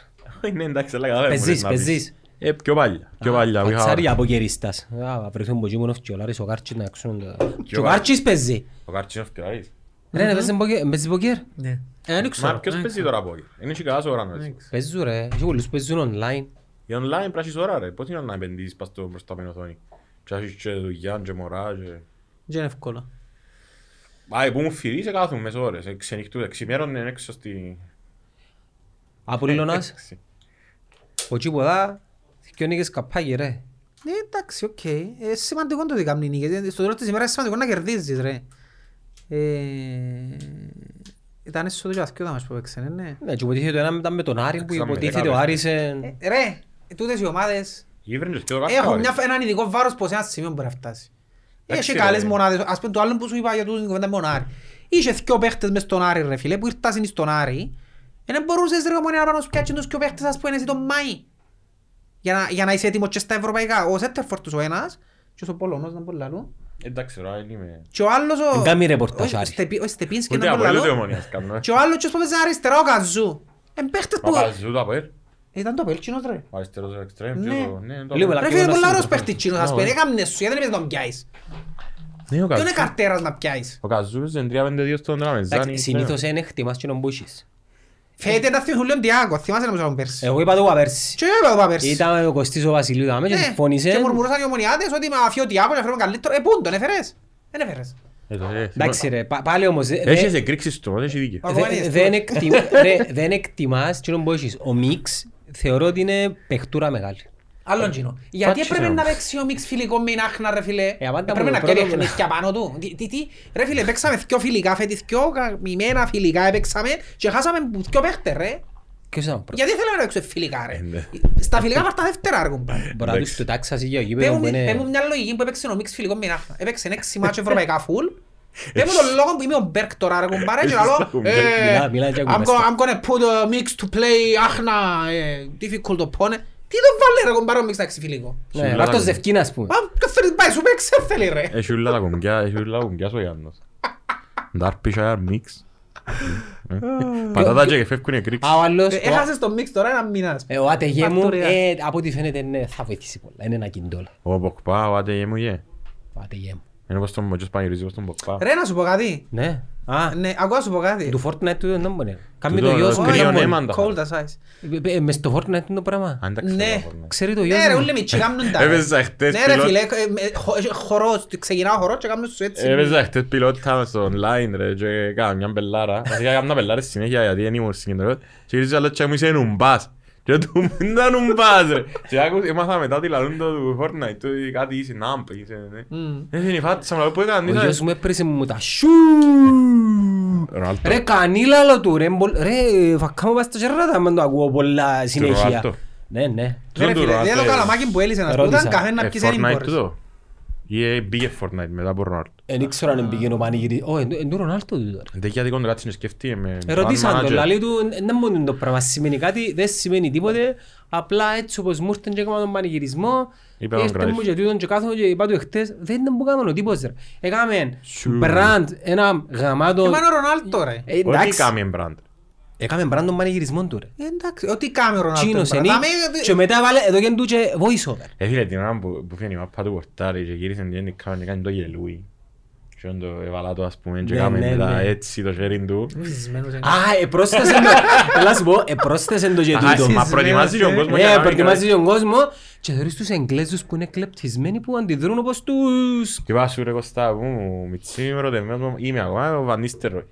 Είναι εντάξει, αλλά κάθε φορές Παίζεις, να πεις. παίζεις. Ε, πιο παλιά, πιο παλιά. που είχα- Πατσάρι για ποκερίστας. Α, βρεθούν από εκεί μόνο φτιολάρες, ο Κάρτσις να ξέρουν το- Και ο Κάρ- Κάρτσις παίζει. Ο Καρτσίνοφ και ο Άρης. Ρε, ναι, παίζει ποκέρ- παίζει ποκέρ. Ναι. Ε, δεν Μα ξέρω. ποιος δεν παίζει ξέρω. τώρα πόκερ; Είναι και καλά σοβαρά έτσι. Παίζουν ρε, έχει πολλούς που παίζουν online. Η online πρέπει να έχεις ώρα ρε. Πώς είναι να επενδύσεις πας στο μπροστά από την οθόνη. Και να έχεις και δουλειά και μωρά και... Δεν είναι εύκολο. Α, που μου φυρί σε κάθουν μες ώρες. ε, Ξενυχτούν, ξημέρωνε έξω στη... Απολύλωνας, ο Τσίποδα, δυο νίκες καπάκι ρε. Ναι, εντάξει, οκ. Ε, σημαντικό το ότι κάνουν νίκες. Ε, Στο τέλος της ημέρας είναι σημαντικό να κερδίζεις, ρε. Ε, Ήταν έσοδο και αθκιό τα μας που παίξανε, ναι. Ναι, και υποτίθεται το ένα ήταν με τον Άρη που Ξέραμε, υποτίθεται δέκα ο Άρης... ε, Ε, Ρε, τούτες οι ομάδες Ήβρεν και σκέτο έχουν κάρτα, μια, ρε. έναν ειδικό βάρος που σε ένα σημείο μπορεί να φτάσει. Εντάξει, Έχει ρε. καλές μονάδες. Ας πούμε το άλλο που σου είπα για τούτο την κουβέντα με τον Άρη. Είχε δυο παίχτες μες στον Άρη ρε φίλε που ήρθασαν στον Άρη. Ε, Δεν μπορούσες ρε ομονία να πάνε να σου πιάτσουν τους δυο παίχτες ας πούμε εσύ τον Μάη. Για να, για να είσαι έτοιμος και στα ευρωπαϊκά. Ο Σέτερφορτ τους ο ένας και ο Πολωνός να μπορεί λαλού. Εντάξει ρε, δεν είμαι... Και ο άλλος ο... Εν κάνει ρεπορτάζ, ο- ο Άρη. Στεπι- Ο Στεπίνσκι Ούτε να από μπορεί ούτε λαλού. ομονίας κάνω. ε. Και ο άλλος και που παίζει αριστερά ο Καζού. Εν παίχτες που... Ο Καζού το Αποέλ. Ήταν το Πέλτσινος ρε. Ο αριστερός εξτρέμ. Ναι. και το- ναι, το Λίγο Αποέλ. λα- Ρε φίλε να πολλά σου ωραίος το παίχτης τσίνος ας Ναι, πούμε. ναι. Έκαμνε σου γιατί δεν είπες να τον πιάσεις. Ναι, ο Ποιο είναι Καζού. καρτέρας να πιάσεις. Ο Καζού είναι 3-5-2 στον Ραμεζάνη. Εντάξει, Συνήθως είναι χτιμάς και τον μπούσεις. Φέτοι να θυμηθούν λίγο Ντιάκο. Θυμάσαι να μου sagen πέρσι. Εγώ είπα το είπα πέρσι. Και εγώ είπα το είπα πέρσι. Ήταν ο Κωστής ο Βασιλείου δάμε και Ναι, συμφώνησε. Και μουρμουρούσαν οι ομονιάτες ότι με αφιό Ντιάκο και να φέρουμε καλύτερο. Ε, πούν τον έφερες. Δεν έφερες. Ε, το- ε, Εντάξει ρε, πα- πάλι όμως δε- Έχεις δε- εκρήξεις του, έχει δίκιο. Ακόμα δε- είναι δεν στο- εκτιμ- ρε, δεν εκτιμάς και που έχεις. Ο Μίξ θεωρώ ότι είναι παιχτούρα μεγάλη. Άλλον κοινό. Γιατί Φάτσισε έπρεπε όμως. να παίξει ο μίξ φιλικό με την άχνα ρε φίλε; Ε, απάντα Έπρεπε μου, να πρώτο κάνει μου. παιχνίδια πάνω του. Τι, τι, τι; Ρε φίλε, παίξαμε δυο φιλικά φέτοι, δυο καμημένα φιλικά έπαιξαμε και χάσαμε που δυο παίχτες ρε. Ποιος ήταν ο πρώτος; Γιατί θέλαμε να παίξουμε φιλικά ρε. Ε, ναι. Στα φιλικά βάρ' τα δεύτερα ρε κουμπάρε. Μπορεί να Εντάξει. τους το τάξας για Πες γήπεδο μου- που είναι... πες μου μια λογική που έπαιξε ο μίξ φιλικό με την άχνα. Έπαιξε έξι μάτσο ευρωπαϊκά φουλ. Πες μου τον λόγο που είμαι ο Μπέρκ τώρα ρε κουμπάρε και λαλώ Μιλά- ε, μιλά- μιλά και I'm ακούμε go- στα. I'm gonna put a mix to play άχνα ε, difficult opponent. Τι το βάλε ρε κουμπάρε ο μίξ να έξι φιλικό. Ναι, Σουλά βάρ' το τα- Ζευκίνα ας πούμε. Μα ποιος θέλει να πάει σου παίξει θέλει ρε. Έχει ούλα τα κομπιά, έχει ούλα τα κομπιά σου Γιάννος. Ντάρπισσα, μίξ. Ε, Πατάτα και φεύγουν οι Α, εκρήξεις. ο άλλος, Ε, ο- Έχασες το μίξ τώρα ένα μήνας. ε, ο ΑΤΓ μου, Φακτορία. ε, από ό,τι φαίνεται ναι, θα βοηθήσει πολλά. Είναι ένα κιντόλ. Ο Ποκπά, ο Άτεγε μου γε. Ο ΑΤΓ μου. Είναι πως τον μοτζός πανηγυρίζει πως τον Ποκπά. Ρε να σου πω κάτι. Ναι. Α, Ναι, ακούω να σου πω κάτι. του Fortnite του δεν μπορεί. Κάμει Τούτο, το γιος το μου. κρύο δεν μπορεί. νέμα. Cold as ice. Ε, ε, Μες στο Fortnite είναι το πράγμα. Αν τα ξέρω Ναι. τα φορνά. Ξέρει το γιος Ναι ρε, μου. ούλοι μητσί κάνουν τα. Έπαιζα χτες Ναι ρε πιλότ- φίλε, ε, με- χω- ε, χορός, ξεκινά ο χορός και κάνουν σου έτσι. Έπαιζα χτες πιλότητα στο online ρε και έκανα μια μπελάρα. Βασικά έκανα μπελάρες συνέχεια γιατί δεν ήμουν συγκεντρωτικός. Και γύριζα άλλο και μου είσαι νουμπάς. Και του μου ήταν νουμπάς ρε. Και άκου- έμαθα μετά τη λαλούν το του Fortnite. του Κάτι είσαι νάμπ. είσαι, ναι. Μμ. Δεν είναι η φάτσα μου, που έκανε. Ο ήταν- γιος μου έπρεσε μου τα σου. Ρονάλτο. Ρε κανεί λάλο του ρε. μπολ- Ρε φακά μου πας στο κερράτα με το ακούω πολλά συνέχεια. Ρονάλτο. Ναι, ναι. Ναι, Τούτον ρε του φίλε, Ρονάλτο, δεν το ε, καλαμάκι που έλυσε να σου Ρώτησα. ήταν καφέ να Ε, πιεις δεν Fortnite μπορείς. τούτο. Ή ε, μπήκε Fortnite μετά από Ρονάλτο. Δεν ήξερα αν πήγαινε ο πανηγυρι... Ω, εν εν του Ρονάλτο του τώρα. Δεν γιατί κοντά κάτσε να σκεφτεί με... Ερωτήσαν fan τον, manager. λαλή του, «Ε, δεν μόνο το πράγμα σημαίνει κάτι, δεν σημαίνει τίποτε, απλά έτσι όπως μου ήρθαν και έκανα τον πανηγυρισμό, Είπε τον ήρθε Κράις. μου και τούτον και κάθομαι και είπα του εχθές, δεν είναι που κάνουμε ο τύπος ρε. Έκαμε Σου. brand, ένα γαμάτο... Εμένα ο Ρονάλτο ρε. Ε, Όχι Εντάξει, κάμε brand. έκαμε brand τον πανηγυρισμό του ρε. Ε, Εντάξει, ό,τι κάνει ο Ρονάλτο. Τσίνος τώρα. ενή Να μην- και μετά βάλε εδώ και του και voice over. Ε, φίλε, την ώρα που, που φύγει η μάπα του πορτάρι και γύρισε την Jenny Κάμεν και κάνει το γελούι. Και όταν το έβαλα το ας πούμε και Ναι, κάμε ναι, μετά ναι. έτσι το sharing του. Βυζισμένος είναι. Α, επρόσθεσε το, έλα σου πω, επρόσθεσε το και Αχα, τούτο. Μα προετοιμάζει τον κόσμος. για να Ναι, κάνει προετοιμάζει τον κόσμος και θεωρείς τους Εγγλέζους που είναι κλεπτισμένοι που αντιδρούν όπως τους... Και είπα σου ρε Κωστά, που μου μητσί με ρωτεμένος μου, είμαι ακόμα ο Βανίστεροι.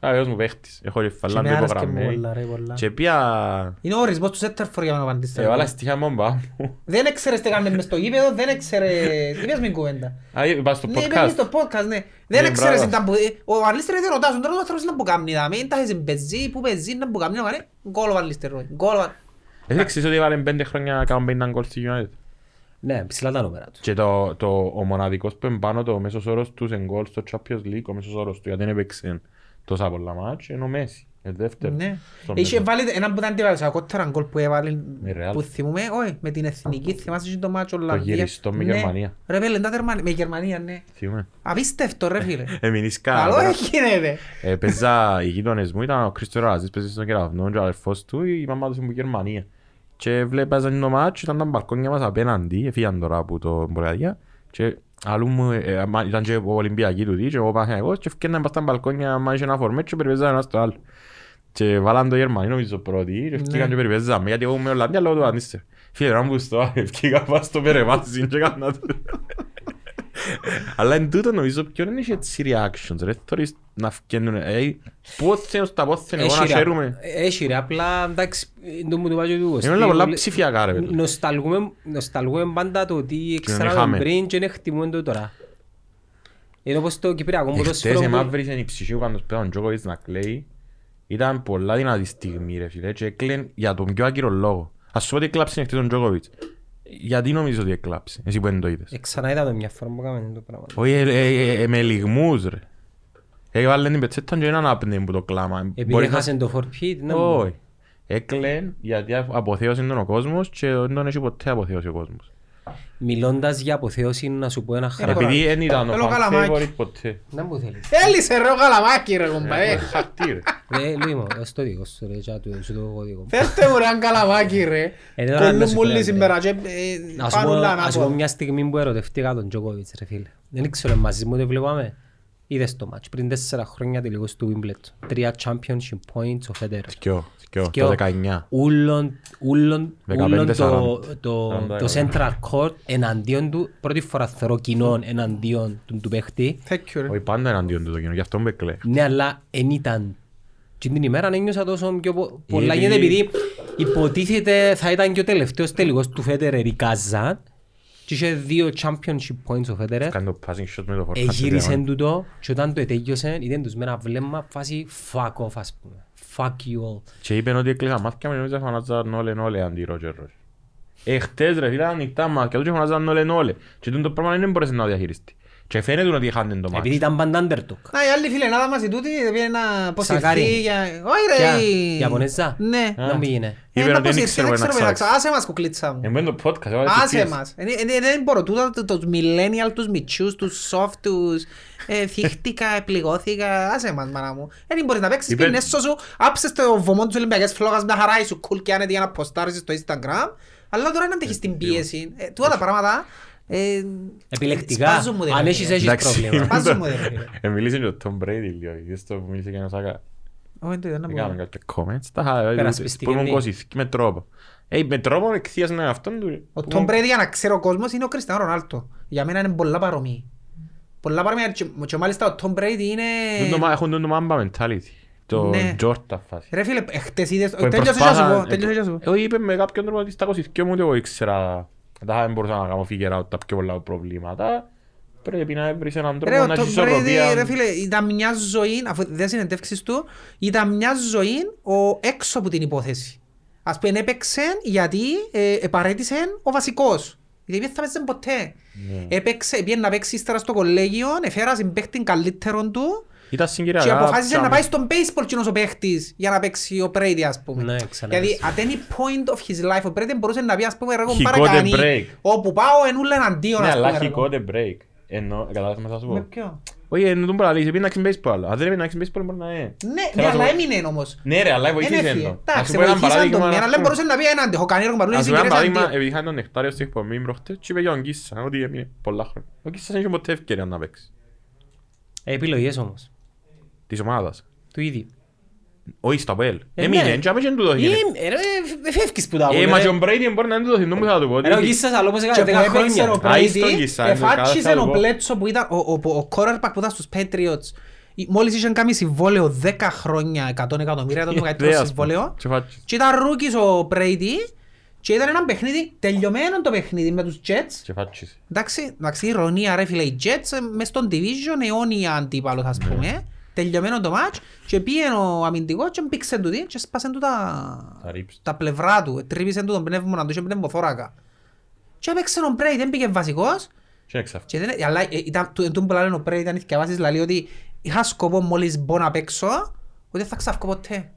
Καλός μου παίχτης. Έχω και Και φαλάν με του άρεσκε μου υπογραμμένη. πολλά, ρε, πολλά. Και πια... Είναι ο ορισμός του Σέτερφορ για να απαντήσετε. Έβαλα στοιχεία μόμπα μου. Δεν έξερες τι κάνετε μες στο γήπεδο, δεν έξερες... Είπες μην κουβέντα. Α, είπα στο Ναι, είπες στο podcast. podcast, ναι. Δεν Ναι, έξερες μπράβο. ήταν που... Ο Βαλίστερ δεν ρωτάς, τώρα ο άνθρωπος να που κάνει, δάμε, είναι τας χέζε παίζει, που παίζει, να που κάνει, να κάνει, γκολ ο Βαλίστερ, ρε, γκολ ο Βαλ- Εσύ ξέρεις ότι έβαλε πέντε χρόνια κάνουν 50 γκολ στη United. Ναι, ψηλά τα νούμερα τους. Και το, το, ο μοναδικός που είναι πάνω το ο μέσος όρος τους σε γκολ στο Champions League, ο μέσος όρος του, γιατί δεν έπαιξε τόσα πολλά μάτς, είναι ο Μέση. Ε, δεύτερο. Ναι. στον Είχε μέσο. βάλει έναν που ήταν αντιβασιακότερα γκολ που έβαλε, Με Real. που θυμούμε, όχι, με την εθνική, θυμάσαι και το μάτσο Ολλανδίας; γυριστό με Ναι. Γερμανία. Ρε πέλε, τα τερμανία, με Γερμανία, ναι. Θυμούμε. Απίστευτο ρε φίλε. Εμείς Καλό κάνα. γίνεται. Ε, Παίζα, οι γείτονες μου ήταν ο Κρίστο Ράζης, παίζει στον κεραυνό και ο αδερφός του, η μαμά του είναι από Γερμανία. Και βλέπαζαν το μάτσο, ήταν τα μπαλκόνια μας απέναντι, έφυγαν τώρα από το Μπολγαρία. Και αλλού μου, ε, ε, μα- ήταν και ο Ολυμπιακή του και εγώ Παναθηναϊκός και έφυγαν πας στα μπαλκόνια, μα είχε ένα φορμέτ και περιπέζαν ένα στο άλλο. Και βάλαν το Γερμανί νομίζω πρώτη και έφυγαν και περιπέζαμε, γιατί εγώ είμαι Ολλανδία λόγω του Ανίστερ. Φίλε, να μου στο έφυγα πας στο περεμάζι και έκανα το. Αλλά εν τούτο νομίζω ποιον είναι έτσι reactions ρε, θωρείς να φκένουν, ε, πόθεν ως τα πόθεν εγώ να Έχει ρε, χαίρομαι. Έχει ρε, απλά εντάξει, το μου το βάζω του Είναι όλα πολλά ψηφιακά ρε παιδί. Νοσταλγούμε, νοσταλγούμε πάντα το ότι είχαμε. ξέραμε πριν και δεν χτιμούν το τώρα. Είναι όπως το Κυπριακό Εχθές ποδόσφαιρο που- εμαύρισε η ψυχή του quand πέραν ο Τζόκοβιτς να κλαίει. Ήταν πολλά δυνατή στιγμή ρε φίλε και έκλαιν για τον πιο άκυρο λόγο. Ας σου πω ότι έκλαψε εχθές τον Τζόκοβιτς. Γιατί νομίζεις ότι έκλαψε, εσύ που δεν το είδες; Ε, Ξανά είδα το μια φορά που έκαμε το πράγμα. Όχι, ε, ε, ε, ε, με λιγμούς ρε. Έβαλε την πετσέτα και έναν άπνε που το κλάμα. Επειδή Μπορεί να- έχασε το forfeit, να Όχι. Έκλαιν γιατί αποθέωσε τον ο κόσμος και δεν τον έχει ποτέ αποθέωσει ο κόσμος. Μιλώντας για αποθέωση, να σου πω ένα χαρακτήρα. Επειδή δεν ήταν ο Θέλω fan καλαμάκι. favorite ποτέ. Να μου θέλεις. Έλυσε ρε ο καλαμάκι ρε κομπαέ. Χαρτί ρε. Ρε, Λουί μου, δώσ' το δικό σου ρε, και να του- σου το εγώ δικό μου. Φέρτε μου ρε έναν καλαμάκι ρε. Ε, τώρα να Κολλούν σου μου όλοι πω, σήμερα και ε, Να σου πάνε πω- όλα να σου πω ανάποδα. μια στιγμή που ερωτευτήκα τον Τζόκοβιτς ρε φίλε. Δεν ξέρω μαζί μου το βλέπαμε. Είδες το μάτς πριν τέσσερα χρόνια τελικώς του Wimbledon. Τρία championship points ο Φέντερ. Σκιο, σκιο, Σκιο. το 19. Ούλον, ούλον, 15, ούλον το, 40. το, 40, το central court εναντίον του, πρώτη φορά θεωρώ κοινών εναντίον του, του παίχτη. Thank you ρε. Όχι πάντα εναντίον του το κοινό, γι' αυτό με κλαίει. Ναι, αλλά εν ήταν. Και την ημέρα ένιωσα τόσο πιο πο- πολλά Γιατί- γιατί επειδή υποτίθεται θα ήταν και ο τελευταίος τελικός του Φέτερερ η Κάζαν και είχε δύο championship points ο Φέτερερ. Κάνει το passing shot με το φορκά. Εγύρισε του το και όταν το ετέγιωσε ήταν τους με ένα βλέμμα φάση fuck off ας πούμε. Fuck you all. Και είπαν ότι έκλεισαν μάτια με νόμιζα φανάζαν όλε όλε αντί Ρότζερ Ρος. Εχθές ρε φίλε ανοιχτά μάτια του και φανάζαν όλε όλε. Και τούτο πράγμα δεν μπορούσε να το διαχειριστείς. Και φαίνεται ότι είχαν το Επειδή μάτι. ήταν πάντα underdog. Να, η άλλη φιλενάδα μας η τούτη πήγε να Σακάρι. αποσυρθεί για... Όχι Ποια, ρε! η Ιαπωνέζα; Ναι. Να μην γίνει. Ε, Είπε να ότι δεν αποσυρθεί, ήξερε δεν να ξέρω, ξάξει. μεταξά. Άσε μας κουκλίτσα μου. Εμπέν το podcast, εγώ Άσε μας. Ε, ε, ε, Δεν μπορώ τούτα το- τους millennial, τους μητσούς, τους soft, τους ε, θύχτηκα, πληγώθηκα. Άσε μας μάνα μου. Ε, Δεν μπορείς να παίξεις Είπε- την έσω σου. Άψες το βωμό της Ολυμπιακής φλόγας μια χαρά σου cool και άνετη για να ποστάρεις στο Instagram. Αλλά τώρα να αντέχεις την πίεση. Ε, Τούτα τα πράγματα... ε, Επιλεκτικά, σπάζουν μου, ρε, αν φίλε. έχεις έχεις Εντάξει. πρόβλημα. Σπάζουν μου, ρε, φίλε. Ε, Μίλησε και ο Tom Brady λίγο. Είδες το που μίλησε και ένας άκα. Όχι, δεν Έκαμε μπορώ. κάποια comments. Τα είχα, Περασπιστική που ήμουν μνήμη. κόσηθηκη με τρόπο. Ε, με τρόπο εκθείας με αυτόν του. Ο Tom Brady για να ξέρει ο κόσμος είναι ο Κριστιανό Ρονάλτο. Για μένα είναι πολλά παρομοί. Πολλά παρομοί και, και μάλιστα ο Tom Brady είναι... Τούν το μα- Έχουν τον το Mamba mentality. Το Ναι. Jordan φάση. Ρε φίλε, χτες είδες... Που Τέλειωσε και προσπάθα- σου πω, τέλειωσε και σου πω. Εγώ είπε με κάποιον τρόπο ότι στα 22 μου εγώ ήξερα τα δεν μπορούσα να κάνω figure out τα πιο πολλά προβλήματα. Πρέπει να βρεις έναν Ρε, τρόπο ο να έχεις Tom Brady, ρε ισορροπία. φίλε, ήταν μια ζωή, αφού δεν συνεντεύξεις του, ήταν μια ζωή ο, έξω από την υπόθεση. Ας πούμε, έπαιξε γιατί ε, επαρέτησε ο βασικός. Γιατί δεν θα παίζει ποτέ. Ναι. Έπαιξε, πήγε να παίξει ύστερα στο κολέγιο, έφερασε παίχτη καλύτερον του Ήταν και συγκυριακά. αποφάσισε να τσάμε. πάει στον baseball κοινός ο παίχτης για να παίξει ο Brady ας πούμε. Ναι, ξανά Γιατί έτσι. at any point of his life ο Brady μπορούσε να πει ας πούμε ρε εγώ He πάρα got a κάνει break. όπου πάω ενούλα εναντίον Ναι, ας πούμε. αλλά ρε, he εγώ. got a break. Εννοώ, κατάλαβες με θα σου Με πω. ποιο; Όχι, εν τούτο μπορεί να λύσει, πήγαινε να παίξει baseball. Αν δεν έπαιρνε να παίξει baseball μπορεί να είναι. Ναι, Θέλω ναι, να σου αλλά πω- έμεινε όμως. Ναι ρε, αλλά Δεν βοηθήσε έφυγε. το. Να Εντάξει, σου πω ένα βοηθήσαν παράδειγμα. τον, να αλλά σου δεν πω. μπορούσε να πει έναντι. Έχω κάνει έργο Ας παρούλης σου πω ένα συγκεκριτές παράδειγμα, αντίο. επειδή είχαν τον νεκτάριο στο εκπομπή μου προχτές και είπε για τον Κίσσα, ότι έμεινε πολλά χρόνια. Ο Κίσσας δεν είχε ποτέ ευκαιρία να παίξει. Ε, Επιλογές όμως, Της ομάδας. του ίδιου. Όχι στο ΑΠΟΕΛ. Ε, Έμεινε, ναι. και άμεσαι του το γίνει. Ε, ρε, ε, φεύγεις που τα Ε, πω, μα ρε. και ο Μπρέιντι μπορεί να είναι το θυμό που θα του πω. Ρε, ο ότι- Κίσσας άλλο πως Και έκανε που 10 έπαιξε ο χρόνια. Α, είσαι Brady, τον Κίσσα, είναι εφάτσισε κάθε ο άλλο. Μπλέτσο που ήταν ο- ο- ο quarterback που ήταν στους Patriots. Μόλις είχαν κάνει συμβόλαιο 10 χρόνια, 100 εκατομμύρια, ήταν το μεγαλύτερο Ιδέας, συμβόλαιο. και φάτσες. Και ήταν ρούκις ο Brady και ήταν ένα παιχνίδι, τελειωμένο το παιχνίδι με τους Jets. Και φάτσες. Εντάξει, εντάξει, ηρωνία ρε φίλε, οι Jets ε, μες στον division αιώνια αντίπαλος ας Ναι. πούμε. Τελειωμένο το match και πήγαινε ο αμυντικός και μπήξε του τι και σπάσαν του τα, Τα ρίψε. τα πλευρά του, τρύπησαν του τον πνεύμονα του και πνευμοθώρακα. Και έπαιξε ο Brady, δεν πήγε βασικός Και είναι ξαφ- και δεν, αλλά ε, ήταν, του, του που λένε ο Brady ήταν η θυκευάσεις δηλαδή ότι είχα σκοπό μόλις μπω να παίξω ότι δεν θα ξαφκώ ποτέ.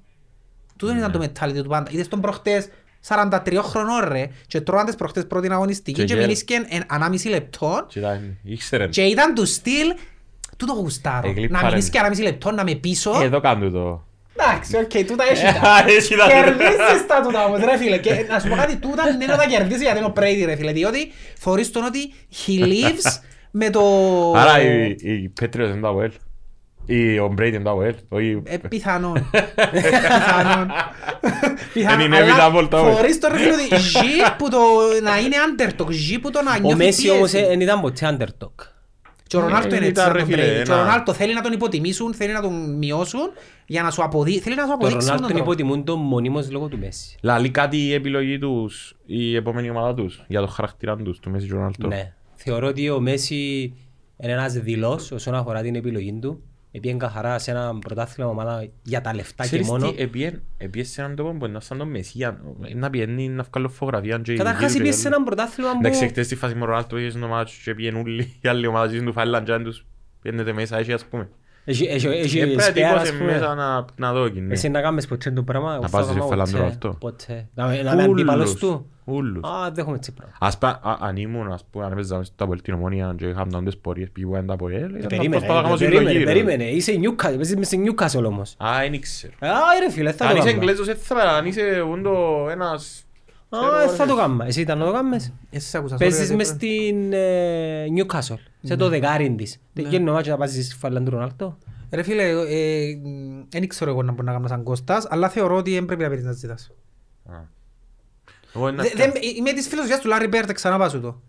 Τούτο ήταν το mentality του πάντα. Είδες τον προχτές 43 χρονών ρε και τρώγαν τις προχτές πρώτη αγωνιστική Και και γέλ. μιλήσκεν εν ανάμιση λεπτό Και ήταν- ήξερε. και ήταν του στυλ τούτο γουστάρω. Εγλίπαρε. Να μιλήσεις και ανάμιση λεπτό να με πίσω. Ε, Εδώ κάνουν το. Εντάξει, οκ, τούτα έχει Ε, τα. έχει τα. Κερδίσεις τα τούτα όμως ρε φίλε. Και να σου πω κάτι, τούτα δεν είναι να κερδίσει γιατί είναι ο Brady ρε φίλε. Διότι θωρείς τον ότι he lives με το... Άρα οι- οι Patriots είναι το ΑΟΕΛ. Ή ο Brady είναι το ΑΟΕΛ. όχι- Ε, πιθανόν. Πιθανόν. Είναι Αλλά inevitable το όμως. Θωρείς τον ρε φίλε ότι ζει που το να είναι underdog, ζει που το να Ο νιώθεις Μέση όμως πίεση. δεν ήταν ποτέ underdog. Και ο Ρονάλτο Ε, είναι έτσι ήταν, με ρε τον φίλε, Brady. Και ο ένα- Ρονάλτο θέλει να τον υποτιμήσουν, θέλει να τον μειώσουν για να σου αποδεί... Θέλει να σου Το αποδείξει με Ρονάλτο τον τρόπο. υποτιμούν τον μονίμως λόγω του Μέση. Λαλεί κάτι η επιλογή τους, η επόμενη ομάδα τους, για το χαρακτήρα τους, του Μέση και Ρονάλτο. Ναι. Θεωρώ ότι ο Μέση είναι ένας δηλός όσον αφορά την επιλογή του. Επίεν καθαρά σε ένα πρωτάθλημα ομάδα για τα λεφτά και Ξέρεις μόνο. τι, επίεν- επίεν σε έναν τόπο που είναι σαν τον Μεσσία, να πιένει να βγάλω φωτογραφία και Καταρχάς γύρω και είπες σε γύρω. ένα πρωτάθλημα Εντάξει, που... χτες στη φάση με ο Ρονάλτο πήγε στο μάτσο και πήγαινε όλοι οι άλλοι ομάδες ζήσουν του φάλαν και αν τους πιένετε μέσα έτσι ας πούμε. Έχει- έχει- έχει Ε, πρέπει να σπέρα, ας τύπωσε πούμε. μέσα να- να δω εκείνη. Εσύ να κάνεις ποτέ το πράγμα. εγώ Να θα πας το σε κάνω φαλάντρο ποτέ. αυτό. Ποτέ. Να με- να είμαι αντίπαλος του. Ούλους. Α, δεν έχουμε έτσι πράγμα. Ας πά- α- αν ήμουν, ας πούμε, αν έπαιζα στο Απολ την Ομόνια και είχαμε τις πορείες πήγαινε από Απολ, ήταν να Ε, Περίμενε, προσπαθώ να κάνω ε, περίμενε, συλλογή, ρε. περίμενε. Είσαι Newcastle, παίζεις μες σε Newcastle όμως. Α, δεν ξέρω. Α, ρε φίλε, θα Αν το είσαι κάνουμε. Εγγλέζος, έτσι θα πέρα. Αν είσαι ούντο ένας... Α, θα το κάνουμε. Εσύ ήταν να το κάνεις. Εσύ σ' άκουσα, Παίζεις sorry, μες ρε. στην ε, Newcastle, σε το δεκάριν της. Δεν γίνει ο μάτσο να πας στη φάλα του Ρονάλτο. Ρε φίλε, ε, δεν ξέρω εγώ να μπορώ να κάνω σαν Κώστας, αλλά θεωρώ ότι δεν πρέπει να παίρνεις να ζητάς. Α. Εγώ είναι να Δε- δεν- Είμαι της φιλοσοφίας του Λάρι Μπέρτ, ξανά πάσου το.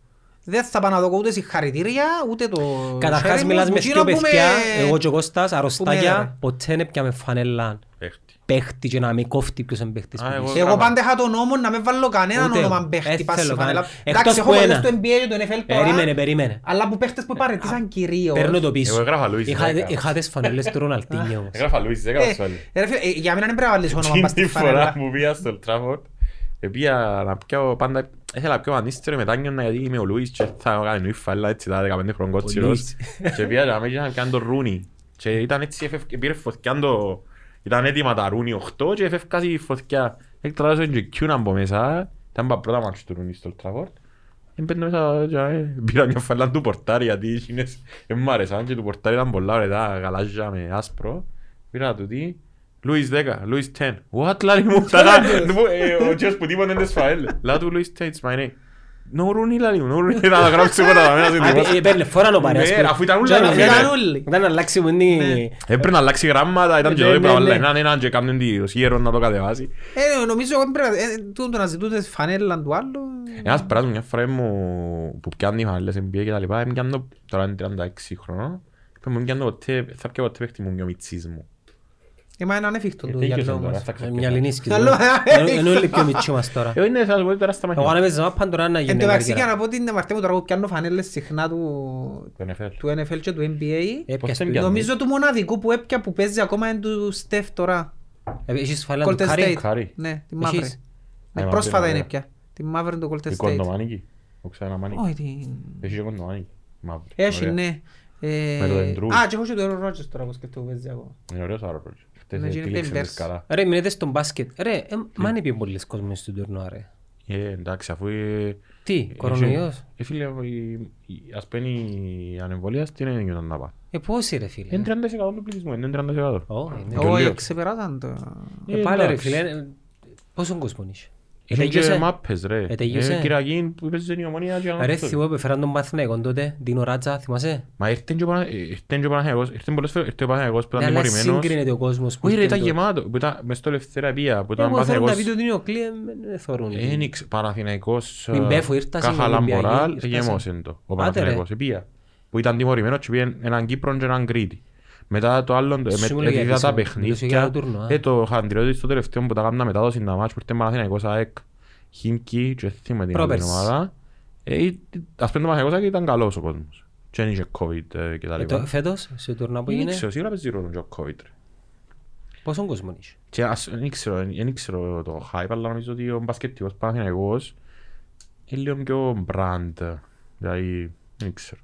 Δεν θα πάω να δω ούτε συγχαρητήρια, ούτε το... Καταρχάς sharing μιλάς μου, με που δυο εκείνο που παιδιά, με- εγώ και ο Κώστας, με αρρωστάκια, έδερε. ποτέ δεν πιάμε φανέλα παίχτη. παίχτη και να με κόφτει ποιος είναι παίχτης Α, που εγώ- είσαι. Εγώ πάντα είχα τον νόμο να μην βάλω κανέναν Ούτε όνομα εγώ. παίχτη Ε, πας στη θέλω φανέλα. κανένα. Εντάξει, Εκτός έχω που πολλές ένα. στο NBA και το NFL τώρα, Περίμενε, περίμενε. αλλά που παίχτες που παρετήσαν κυρίως. Παίρνω το πίσω. Εγώ έγραφα Λουίς Είχα- δέκα. Είχα τις φανέλες του Ροναλτίνιο όμως. Έγραφα Λουίς, δεν Ε, έγραφα άλλη. ρε φίλε, ε, Για μένα δεν πρέπει να βάλεις όνομα πας στη Την φορά φανέλα. που πήγα στο Trafford, πήγα να πιάω πάντα, ήθελα να πιάω ανίστερο μετάνιωνα γιατί είμαι ο Λουίς και θα κάνω νουή φάλα έτσι τα 15 χρόνια κότσιρος Λουίς. και πήγα να με πιάνω τον Ρούνι και ήταν έτσι, έφευκε- πήρε φωτιά το, ήταν έτοιμα τα Ρούνι 8 και έφευκα η φωτιά. Έκτραβα και Q από μέσα, ήταν τα πρώτα μάτια του Ρούνι στο Trafford. Έμπαινε μέσα και ε, πήρα μια φαλά του πορτάρι γιατί εκείνες δεν μ' άρεσαν και του πορτάρι ήταν πολλά ωραία, γαλάζια με άσπρο. Πήρα του τι, Λουίς 10, Λουίς 10. What, λάλη μου, τα ε, ο κύριος που τίποτε είναι σφαέλ. Λά του Λουίς 10, it's my name. No Rooney, λάλη μου, no Rooney, θα τα γράψω εγώ τα μένα στην Α, ε, τυπώσα. Παίρνε φορά να πάρει. ας Ναι, πούμε. αφού ήταν ούλα, Και αφού να- ήταν ούλοι. Όταν αλλάξει μου είναι... Έπρεπε να αλλάξει γράμματα, ήταν και Ναι, εδώ ναι, είπα ναι. έναν έναν και κάνουν τη σιέρο να το κατεβάσει. Ε, νομίζω εγώ πρέπει να... ε, τούτο το να ζητούνται φανέλα του άλλου... Ένας περάσου μια φορά μου που πιάνει φανέλες NBA και τα λοιπά, είμαι πιάνω τώρα είναι 36 χρονών. Είπε μου πιάνω ποτέ, θα πιάνω ποτέ παίχτη μου μιωμιτσής μου. Είμαι έναν εφίκτο του Ε, για τέγιωσε το τώρα, όμως. θα Ε, ξεπιάνω. Μια λινίσκη. Καλό. Είναι όλοι πιο μητσί μας τώρα. Εγώ είναι θα σου πω τώρα στα Εγώ μαχαίρια. αν έπαιζα μάπαν τώρα να Εν γίνει τω μεταξύ για καριέρα. να πω την αμαρτία μου τώρα που πιάνω φανέλες συχνά του, Το NFL. του NFL και του NBA. Έπιας δεν του- πιάνει. Νομίζω του μοναδικού που έπια που παίζει ακόμα είναι του Στεφ τώρα. Ε, Έχεις φάλα του Golden Κάρι. State. Κάρι. Ναι, τη Έχεις. μαύρη. Ναι, Ε, πρόσφατα μαύρη, είναι ωραία. πια. Τη μαύρη του Golden Η State. κοντομάνικη. Ο ξανά μάνικη. Όχι, την... Έχει και κοντομάνικη. Μαύρη. Έχει, Ωραία. ναι. Ε, Με το Εντρού. Α, και έχω και το Aaron Rodgers τώρα που σκεφτώ που παίζει ακόμα. Είναι ωραίος ο Άραπρος. Χτες Ναι, και είναι επίλεξε Clippers. τις καλά. Ρε, μείνετε στον μπάσκετ. Ρε, ε, μα είναι πιο πολλοί κόσμοι στον τουρνουά, ρε. Ε, εντάξει, αφού... ε, Τι, ε, κορονοϊός; Ε, φίλε, η- η- ας πούμε η ανεμβολία στην είναι γιονταν να πάει. Ε, πόσοι ρε φίλε; Είναι 30% του πληθυσμού, είναι 30%. Ω, είναι. Και Όχι, λίγο. ξεπεράσαν το. Ε, πάλι ρε εντάξει. φίλε, ε, πόσον κόσμο είσαι; Ε, Είχε και τελείωσε. μάπες ρε. Ε, τελείωσε. Ε, Κυριακή που είπες η ομονία και Ρε, ανάπτυξη. θυμώ που έφεραν τον Παθηναϊκό τότε, Δίνο Ράτσα, θυμάσαι; Μα ήρθε και ο Πανα- ε, ήρθε και ο Παναθηναϊκός, ήρθε πολλές φορές, ήρθε ο Παναθηναϊκός που Ναι, ήταν αλλά τιμωρημένος. σύγκρινεται ο κόσμος που Όχι ρε, ήρθε ήταν τότε. γεμάτο, που ήταν μες στο Ελευθερία Πία, που ήταν Εγώ θέλω να Παναθηναϊκός. πει ότι είναι ο Κλή, ε, δεν θωρούν. Ε, νίξ- Παναθηναϊκός, Μην ε, πέφω, ήρθασαι με Κάχαλα Ολυμπιακή, Μοράλ, ήρθασαι. γεμώσεν το. Ο Άντε, Παναθηναϊκός, επία. Που ήταν τιμωρημένος και πήγαινε έναν Κύπρο και έναν Κρήτη. Μετά το άλλο, ε, Σου με- μου λέει είδα γιατί τα σε- μιλούσες για παιχνίδια. το τουρνουά. Ε, το χαντριώτη στο τελευταίο που τα κάνουμε μετάδοση να μάτς που ήρθε Παναθηναϊκός ΑΕΚ, Χίμκι και θυμάμαι την άλλη Πρόπερση. ομάδα. Ε, ή- ας πούμε το Παναθηναϊκός ΑΕΚ ήταν καλός ο κόσμος. Και δεν είχε COVID ε, και τα Ε, το- λοιπά. Φέτος, σε τουρνά που Δεν έγινε, ξέρω, σίγουρα παίζει ρόλο και ο COVID. ρε. πόσον κόσμο είχε. Και ας, δεν ξέρω, δεν ξέρω το hype, αλλά νομίζω ότι ο μπασκετικός Παναθηναϊκός είναι λίγο πιο brand. Δηλαδή, δεν ξέρω.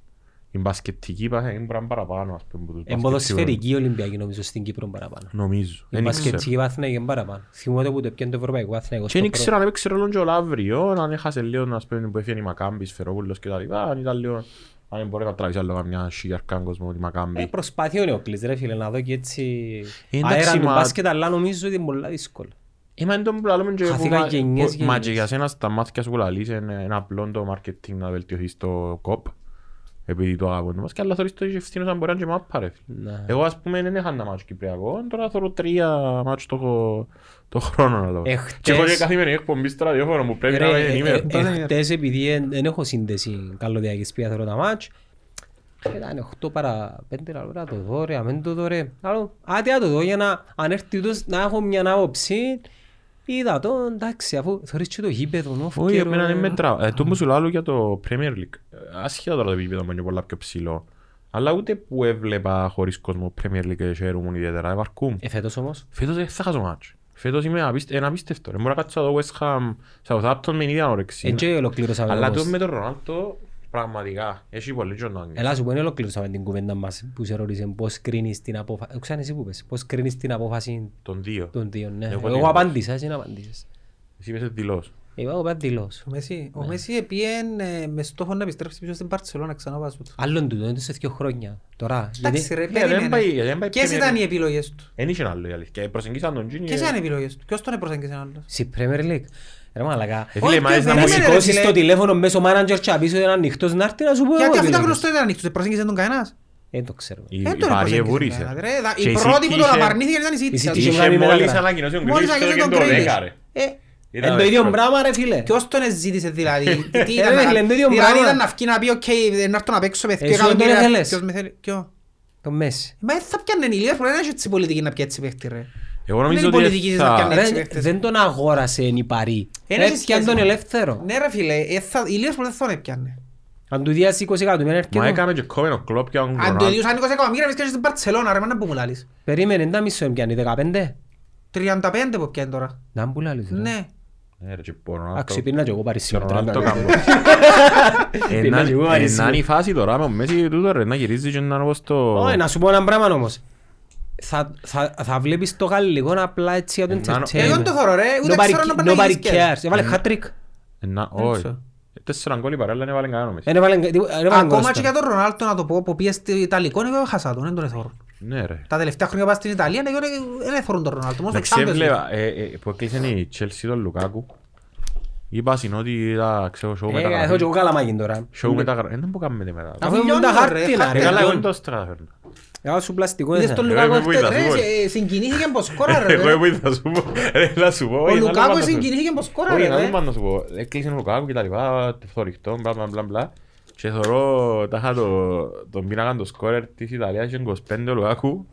Η μπασκετική Παναθηναϊκή μπορεί να είναι παραπάνω, ας πούμε, από τους μπασκετικούς. Εμποδοσφαιρική Ολυμπιακή νομίζω στην Κύπρο παραπάνω. Νομίζω. Η Δεν ξέρω. μπασκετική Παθηναϊκή είναι παραπάνω. Θυμούνται που το πιάνε το Ευρωπαϊκό Παθηναϊκό Και στο δεν πρώτο. ξέρω αν έπαιξε ρόλο και ο Λαύριο, αν έχασε λίγο, ας πούμε, που έφυγε η Μακάμπη, Σφερόπουλος και τα λοιπά, αν ήταν λίγο... Αν μπορεί να τραβήσει άλλο καμιά χιλιαρκάν κόσμο τη Ε, Μακάμπη. Προσπαθεί ο Νεοκλής ρε φίλε να δω και έτσι Ε, εντάξει, αέρα του μα- μπάσκετ αλλά νομίζω ότι είναι πολλά δύσκολο. Είμαι εν τον που λαλούμε και Χαθήκα που μα- γενιές, που- Μα γενιές. και για σένα στα μάτια σου που λαλείς είναι ένα απλό το marketing να βελτιωθείς στο κοπ επειδή το αγαπούν το μπάσκετ, αλλά θεωρείς το είχε ευθύνος αν μπορεί να είναι και μάπα ρε φίλε. Ναι. Εγώ ας πούμε δεν είχα ένα μάτσο Κυπριακό, τώρα θέλω τρία μάτσο το, έχω- το χρόνο να δω. Εχθές- Και έχω και καθημερινή εκπομπή στο ραδιόφωνο μου πρέπει να Ρε, είμαι ε, ενήμερο. ε, Εχθές επειδή εν- δεν έχω σύνδεση καλωδιακής πια θέλω τα μάτς ήταν 8 παρά 5 λαλό να το δω ρε, αμέν το δω ρε. Άλλο, άντε να το δω για να αν έρθει τούτος να έχω μια άποψη είδα το εντάξει αφού θωρείς και το γήπεδο νου Όχι, εμένα δεν μετράω. Ε, το που σου λέω για το Premier League. Ε, Άσχετα τώρα το επίπεδο μου είναι πολλά πιο ψηλό. Αλλά ούτε που έβλεπα χωρίς κόσμο Premier League και χαίρομουν ιδιαίτερα, ευαρκούν. Εφέτος όμως Φέτος δεν θα χάσω μάτσο. Φέτος είμαι απίστε- ένα απίστευτο. Δεν μπορώ να κάτσω να δω West Ham, Southampton με ίδια όρεξη. εν και ολοκλήρωσαμε Αλλά όμως. το με τον Ρονάλτο, πραγματικά, έχει πολύ και να Ελά σου πω είναι ολοκλήρωσαμε την κουβέντα μας που σε ρώτησε πώς κρίνεις την απόφαση. Ξέρεις εσύ που πες, πώς κρίνεις την απόφαση Τον δύο. των δύο. Ναι. Εγώ Εγώ τι απάντησα, εσύ να απαντήσεις. Εσύ είπες δηλώς. Εγώ είπα δηλώς. Ο Μέση- Ναι. Ο Μέση επίεν ε, με στόχο να επιστρέψει πίσω στην Παρτσελώνα ξανά πας του. Άλλον τούτο, είναι σε δύο χρόνια. Τώρα. Εντάξει γιατί- ρε, Ναι, δεν περίμενε. πάει- δεν πάει Ποιες Premier ήταν League. οι επιλογές του; Εν είχε άλλο η αλήθεια. Και προσεγγίσαν τον Τζίνι. Ποιες ήταν οι επιλογές του; Ποιος τον επροσέγγισε άλλος; Στη Premier League. Ρε μαλακά. Ε, Όχι, φίλε, μα και είσαι να Να περίμενε, μου ρε, σηκώσεις φίλε. το τηλέφωνο μέσω manager και να πεις ότι είναι ανοιχτός να έρθει να σου πω Γιατί εγώ αυτό ήταν επιλογές. γνωστό ήταν ανοιχτός. Επροσέγγισε τον κανένας. Δεν το ξέρω. Η Ε, η τον Παρή επροσέγγισε εβούρισε. κανένας, ρε. Δα- Και Η η πρώτη City που τον είχε- απαρνήθηκε ήταν η Η City. City αυτή. είχε Είχε κάνει με μόλις τα ανακοινώσει ο Μόλις Γκρίλης αγγίξε και τον το Grealish. δέκα, ρε. Ε, Ήταν Εν το ο ίδιο εύκολος. πράγμα ρε φίλε. Ποιος τον εζήτησε δηλαδή. Τι Ε, ήταν ρε, να- φίλε, εν το ίδιο Δηλαδή πράγμα. ήταν να βγει να πει «ΟΚ, να έρθω να παίξω με δύο Εσύ δεν τον εκατομμύρια». ήθελες. Ποιος με θέλει. Ποιο; Το Μέση. Μα δεν θα πιάνε η Λίβερπουλ, δεν έχει έτσι πολιτική να πιάει έτσι παίχτη ρε. Εγώ νομίζω Είναι η ότι πολιτική της να θα... κάνει έτσι Ρε, παίχτες. Δεν τον αγόρασε η Παρή. Εν έχει Έπιαν σχέση. τον ελεύθερο. Ναι ρε φίλε, ε, θα- η Λίβερπουλ δεν θα τον έπιανε. Αν του διάσει 20 εκατομμύρια Μα έρχεται. έκαμε και κόμμενο κλόπ για τον Αν το Ρονάλντο. ίδιος αν 20 εκατομμύρια βρίσκεσαι στην Παρτσελώνα ρε, μα να που μου λάλεις. Περίμενε, δεν τα μισό έμπιανε, 15. 35 που πιάνει τώρα. Να μου λάλεις. ρε. Ναι. Ναι, ρε, και ο Ρονάλντο- Εντάξει, πήρνα και εγώ πάρει και ο σήμερα. Ρονάλντο 35. κάμπο. Πήρνα Ενά- και εγώ πάρει ενά σήμερα. είναι η φάση τώρα με ο Μέση τούτο ρε, να γυρίζει και να είναι όπως το... Όχι, να σου πω ένα πράγμα όμως. Θα, θα, θα βλέπεις το γαλλικό απλά έτσι για το Ε, να- entertainment. Εγώ δεν το θωρώ ρε, ούτε Nobody- ξέρω να πάνε να Nobody γίνεις cares. Έβαλε Mm. hat-trick. Ενά- Δεν Όχι. ξέρω. Ε, Τέσσερα γκολ η παρέλα δεν έβαλε κανένα ο Μέση. Δεν έβαλε- δεν έβαλε Ακόμα γκολ και στο. για τον Ρονάλτο να το πω που πήγε στο Ιταλικό, εγώ χάσα τον, δεν τον εθώρω. Ναι ρε. Τα τελευταία χρόνια που πάω στην Ιταλία, εγώ δεν εθώρουν τον Ρονάλτο, μόνο Με στο Champions League. ξέβλεπα ε, ε, που έκλεισε η Chelsea τον Λουκάκου. Είπα στην ότι είδα, ξέρω, show Ε, έχω και μεταγραφή. εγώ καλαμάκι τώρα. Show μεταγραφή. Ε, Δεν μπορούμε να κάνουμε μετά. Αφού ήμουν Αφού τα λιώνω, ρε, χάρτινα χάρτινα. ρε. Ε, Καλά, εγώ λιώνω. δεν το στρέφερνα. Εγώ σου πλαστικό Είδες είναι. τον Ρε, Λουκάκου με χτες, βοηθάς, ρε, μπορεί. σε- συγκινήθηκε πως σκόρα ρε. Εγώ βοήθα να σου πω. Ρε, να σου πω. Ο είναι άλλο Λουκάκου πάντα σου. συγκινήθηκε πως σκόρα Όχι, ρε. είναι άλλο ρε. πάντα να σου πω. Έκλεισε ο Λουκάκου και τα λοιπά, το θωρυχτό, μπλα μπλα μπλα μπλα. Και θωρώ τάχα το- τον πίνακα το σκόρερ της Ιταλίας και 25 ο Λουκάκου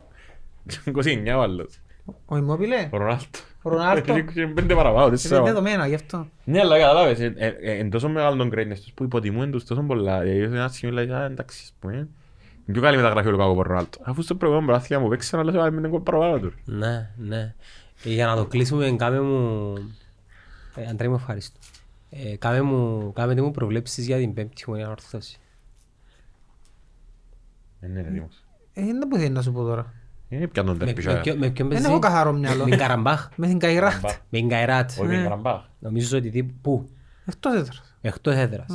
και 29 ο άλλος. Ο Immobile, Ο Ρονάλτο. ο Ρονάλτο. Και πέντε παραπάνω, Είναι τέσσερα. δεδομένα γι' αυτό. Ναι, αλλά καταλάβες, ε, ε, ε, εν τόσο μεγάλο τον greatness τους που υποτιμούν τους τόσο πολλά. Δηλαδή, σε ένα σημείο λέει, «Α, εντάξει, ας πούμε, είναι πιο καλή μεταγραφή ο Λουκάκου από τον Ρονάλτο. Αφού στο προηγούμενο πράθυμα μου παίξαν, αλλά σε βάλει με τον κόλ παραπάνω του. Ναι, ναι. Ε, Για να το κλείσουμε, κάμε μου... Ε, Αντρέ μου ευχαριστώ. Ε, Κάμε μου, κάμετε μου προβλέψεις για την πέμπτη μου ανορθώση. Δεν είναι έτοιμος. Ε, Δεν που θέλει να σου πω τώρα. Είναι πια τον Με- τερπι, με σάρα. ποιο- Με ποιον Δεν παίζει; έχω καθαρό μυαλό. Με την Καραμπάχ. Με την Καϊράτ. Καραμπάχ. Με την Καϊράτ. Όχι, με την Καραμπάχ. Νομίζω ότι τι, πού, Εκτός έδρας. εκτός έδρας.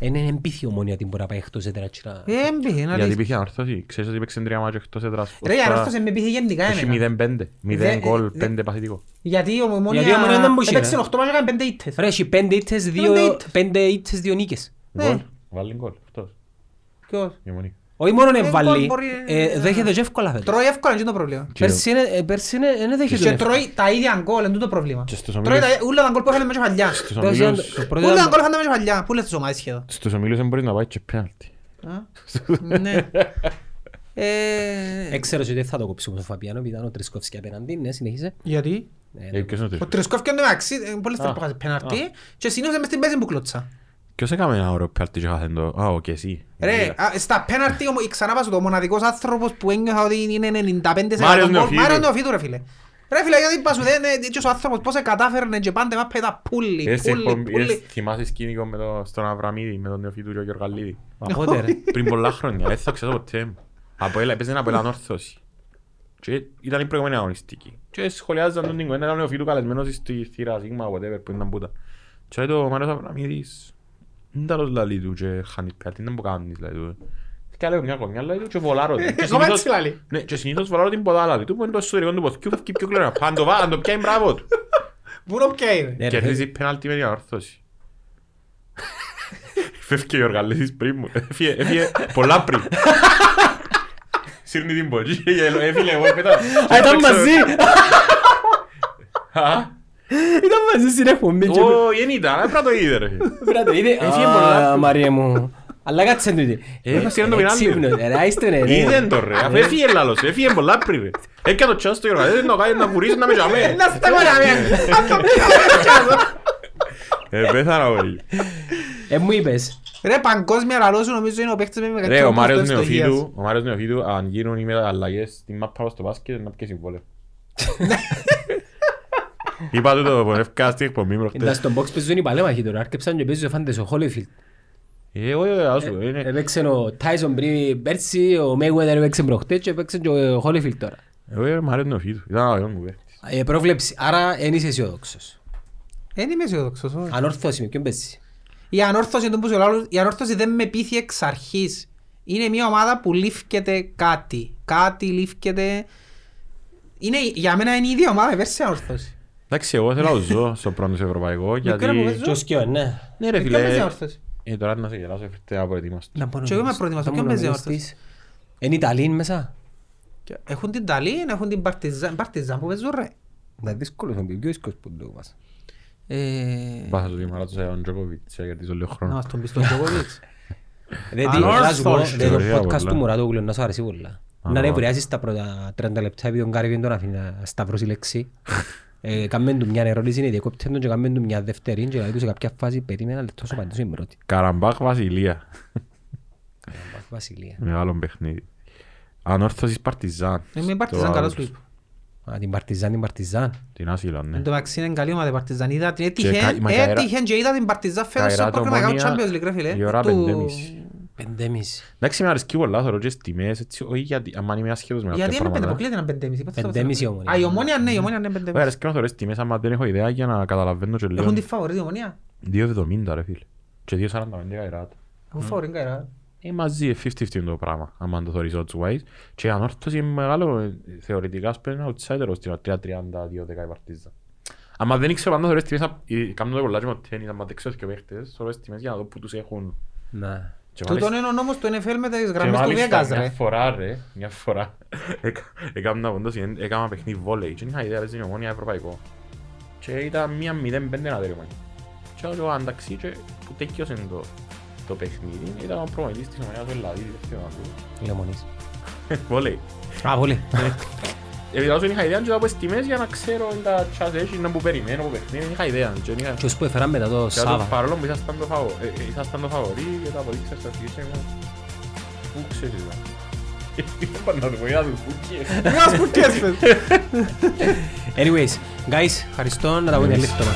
Ναι. Είναι εμπίθιο ομόνια την μπορεί να πάει εκτός έδρας. και να- Ε, έμπη, είναι Γιατί αλήθεια. υπήρχε ανορθώση. Ξέρεις ότι παίξαν τρία μάτια εκτός έδρας. Ρε, η Τώρα ανόρθωση με πείθει γενικά Έχει εμένα. 0-5. 0 Δε- γκολ, δε- 5 παθητικό. Γιατί η Ομόνια Γιατί η Ομόνια δεν μπορεί, έπαιξε ρε. 8 μάτια και έκανε 5 ήττες. Ρε, έχει πέντε ήττες, Πέντε δύο, ήττες. πέντε ήττες, δύο νίκες. Ναι. Γκολ. Βάλει γκολ. Αυτός. Ποιος; Η Ομονία. Όχι μόνο Ε, να βάλει, γκολ μπορεί- ε, δέχεται και εύκολα φέτος. Τρώει εύκολα, είναι το πρόβλημα. Πέρσι είναι- ε, Πέρσι είναι- δεν δέχεται Και εύκολα. τρώει τα ίδια γκολ, είναι το πρόβλημα. Και στους Τρώει ομίλους- τα- Ούλα τα γκολ που έφερε μέσα παλιά. στους Πέρσι ομίλους- ήταν- το πρώτο Ούλα τα ήταν- γκολ έφερε μέσα παλιά. Πού λες τις ομάδες σχεδόν; Στους ομίλους δεν μπορείς να πάει και πέναλτι. Α, Ναι. Ε, Έξερα ότι δεν θα το κόψουμε στον Φαπιάνο, επειδή ήταν ο Τρισκόφσκι απέναντι, ναι, συνεχίσε. Γιατί; Ε, Ε, ποιος είναι ο Ο τρεις- Τρισκόφ και ο Ντεμαξί, ε, πολλές Α, φορές που χάσει πέναρτι α. και συνήθως μες στην μέση που κλώτσα. Ποιος έκαμε ένα ωραίο πέναρτι και χάθεν το... Α, οκ, εσύ. Ρε, α, στα πέναρτι όμως, ξανά πάσω, το μοναδικός άνθρωπος που ένιωθα ότι είναι 95% Μάριος γκολ, Νεοφίτου. Μάριος Νεοφίτου ρε φίλε. Ρε φίλε, γιατί πάσου δεν είναι τέτοιος ο άνθρωπος, πώς κατάφερνε και πάντα μας πέτα πουλί, Είδες την πουλί, εκπομπή- είδες- πουλί. θυμάσαι σκηνικό με το- στον Αβραμίδη, με τον Νεοφίτου και ο Γιωργαλίδη. Μα πότε ρε. Πριν πολλά χρόνια, δεν θα ξέρω ποτέ μου. Από έλα, έπαιζε ένα από έλα όρθωση. Και ήταν η προηγούμενη αγωνιστική. Και σχολιάζαν τον την κουβέντα, ήταν ο Νεοφίτου καλεσμένος στη θύρα Σίγμα, whatever, που ήταν πούτα. Και λέει το ο Μάριος Αβραμίδης, «Μην τα λος λαλί του και χάνεις πια, τι να μου κάνεις, λέει του. Και λέω μια κονιά, λέει του, και βολάρω την. Και Εγώ συνήθως- έτσι λαλεί. Ναι, και συνήθως βολάρω την ποδάλα του, που είναι το εσωτερικό του ποθκιού, φεύγει πιο κλέρα. Αν το βά- αν το πιάει, μπράβο του. Πού να πιάει ρε. Ναι, ρε, Κερδίζει πέναλτι με διαόρθωση. Φεύγει ο Γιωργαλίδης πριν μου. Έφυγε, έφυγε πολλά πριν. Σύρνει την ποτσί και γελώ. Έφυγε εγώ πέτα. Α, ήταν μαζί! Ήταν μαζί στην εκπομπή και Ω, δεν ήταν, έπρεπε να το είδε ρε. πρέπει να το είδε. Έφυγε Α, πολλά. Μαρία μου. Αλλά κάτσε του είδε. Ε, θα σύρνω την άλλη. Έξυπνος, ρε, άιστε ρε, ρε. Είδεν το ρε, αφού έφυγε λάλος, έφυγε πολλά πριν ρε. Έκανε το τσάς του Γιωργαλίδη να κάνει να βουρήσει να με τζαμέ. Να στα κονιά Αν το πιάνω. Ε, πέθανα όλοι. Ε, μου είπες. Ρε παγκόσμια λαλός σου νομίζω είναι ο παίκτης με Ρε, μεγαλύτερο ο Μάριος ποσοστό ευστοχίας. Νεοφίτου, ο Μάριος Νεοφίτου, αν γίνουν οι μεταλλαγές στην μάπα στο μπάσκετ, να πιέσει συμβόλαιο. Είπα του το πονεύκα στην εκπομπή μου Ήταν χτες. στον box παίζουν οι παλέμαχοι τώρα. Άρκεψαν και παίζουν ο Φάντες ο Χόλιφιλτ. Ε, όχι, όχι, άσου, είναι... Έπαιξε ο Τάισον πριν πέρσι, ο Μέγουέδερ έπαιξε προχτές και έπαιξε και ο Χόλιφιλτ τώρα. Εγώ είμαι Μάριος Νεοφίτου, ήταν αγιόν μου παίχτης. Ε, πρόβλεψη. Άρα εν είσαι αισιόδοξος. Δεν είμαι αισιόδοξος. όχι. Ανόρθωση με ποιον παίζεις. Η ανόρθωση, τον που σου λέω, η ανόρθωση δεν με πείθει εξ αρχής. Είναι μια ομάδα που λήφκεται κάτι. Κάτι λήφκεται... Είναι, για μένα είναι η ίδια ομάδα, πέρσι ανόρθωση. Εντάξει, εγώ θέλω να ζω στο πρώτο ευρωπαϊκό, γιατί... ποιον που παίζω; Και ο Σκιό, ναι. Ναι ρε Με ποιον παίζει φίλε, ανόρθωση. ε, τώρα να σε γελάσω, έφερτε απροετοίμαστο. Και εγώ είμαι προετοιμαστός. Ποιον παίζει ανόρθωση. Είναι Ιταλίν μέσα. Και Έχουν την Ταλίν, έχουν την Παρτιζάν, Παρτιζάν που παίζουν ρε. Να δύσκολος, είναι πιο δύσκολος που το μας. Ε, Πάσα του βήμα, ρώτησα τον Τζόκοβιτς, γιατί ζω λίγο Να χρόνο. μας τον πεις τον Τζόκοβιτς. Δηλαδή, Ανόρθωση. να σου πω, δηλαδή, το Θεωρία podcast πολλά. του Μουράτογλου να σου αρέσει πολλά. Α, Να ναι. επηρεάσεις τα πρώτα 30 λεπτά επειδή τον Κάρι δεν τον αφήνει να σταυρώσει λέξη. Ε, Κάμεν του μια ερώτηση, είναι διακόπτεν τον και κάμεν του μια δεύτερη και δηλαδή του σε κάποια φάση περίμενα λεπτό σου απαντήσω η πρώτη. Καραμπάχ Βασιλεία, Βασιλεία. μεγάλο παιχνίδι. Ανόρθωσης Παρτιζάν. Είμαι η Παρτιζάν Στο καλός σου Αύγουστο. είπα. Α, την Παρτιζάν, την Παρτιζάν. Την Άσυλα, ναι. Εν τω μεταξύ είναι καλή ομάδα η Παρτιζάν. Είδα την Και έτυχε, κα- μα και αέρα- έτυχε και είδα την Παρτιζάν φέτος στο Καϊράτο πρόγραμμα για το Ομόνια, Champions League ρε φίλε. η ώρα Του- πεντέμιση. Πεντέμιση. Εντάξει, με αρέσκει πολλά, θεωρώ και στις τιμές, έτσι, όχι γιατί, άμα είμαι άσχετος με Γιατί κάποια είναι πέντε, πράγματα. αποκλείεται να είναι πεντέμιση. Πώς θα το Πεντέμιση ξέρω. η Ομόνια. Α, η Ομόνια ναι, η Ομόνια είναι Όχι, πεντέμιση. αρέσκει να θεωρώ στις τιμές, άμα δεν έχω ιδέα για να καταλαβαίνω και λίγο. Έχουν τη φαβορή η Ομόνια; 2,70 ρε φίλε. Και 2,45 καϊράτα. Έχουν φαβορή καερά. Ε, μαζί 50-50 είναι το πράγμα, άμα το θεωρείς odds wise. Και η ανόρθωση είναι μεγάλο, ε, θεωρητικά ας πούμε, είναι outsider ως την 3-32 η Παρτίζα. Άμα δεν ήξερα πάντα θεωρείς τιμές, α- ε, κάνω το πολλά και με τέννις, άμα δεν ξέρω και ο παίχτες, θεωρείς τιμές για να δω που τους έχουν. Να. Και Τούτον μάλιστα- είναι ο νόμος του NFL με τις και γραμμές του μάλιστα Vegas μια ρε. φορά ρε, μια φορά, έκα- έκανα πόντος, έκανα παιχνίδι βόλεϊ και δεν είχα ιδέα παίζει η ομόνια ευρωπαϊκό. Και ήταν μία 0-5 ένα τέρμα. Και λέω ανταξύ και που τέκειωσε το, το παιχνίδι, ήταν ο προμονητής της ομονιάς του Ελλάδης, δεν ξέρω να σου. Λεμονής. Βόλεϊ. Α, πολύ. Επειδή δεν είχα ιδέα και θα πω στις τιμές για να ξέρω τα τσάς να που περιμένω που παιχνίδι, δεν είχα ιδέα. Και δεν είχα- Και ως που έφεραν μετά το και το Σάβα. παρόλο που ήσασταν το φαβο- ε, ε, ήσασταν το φαβορί και τα αποδείξατε στα σκήσια μου. Πού ξέρεις δηλαδή. Είπα να του πω για τους μπουκίες. Μας που τι έσπες. Anyways, guys, ευχαριστώ να τα πούμε Εμείς. λίγο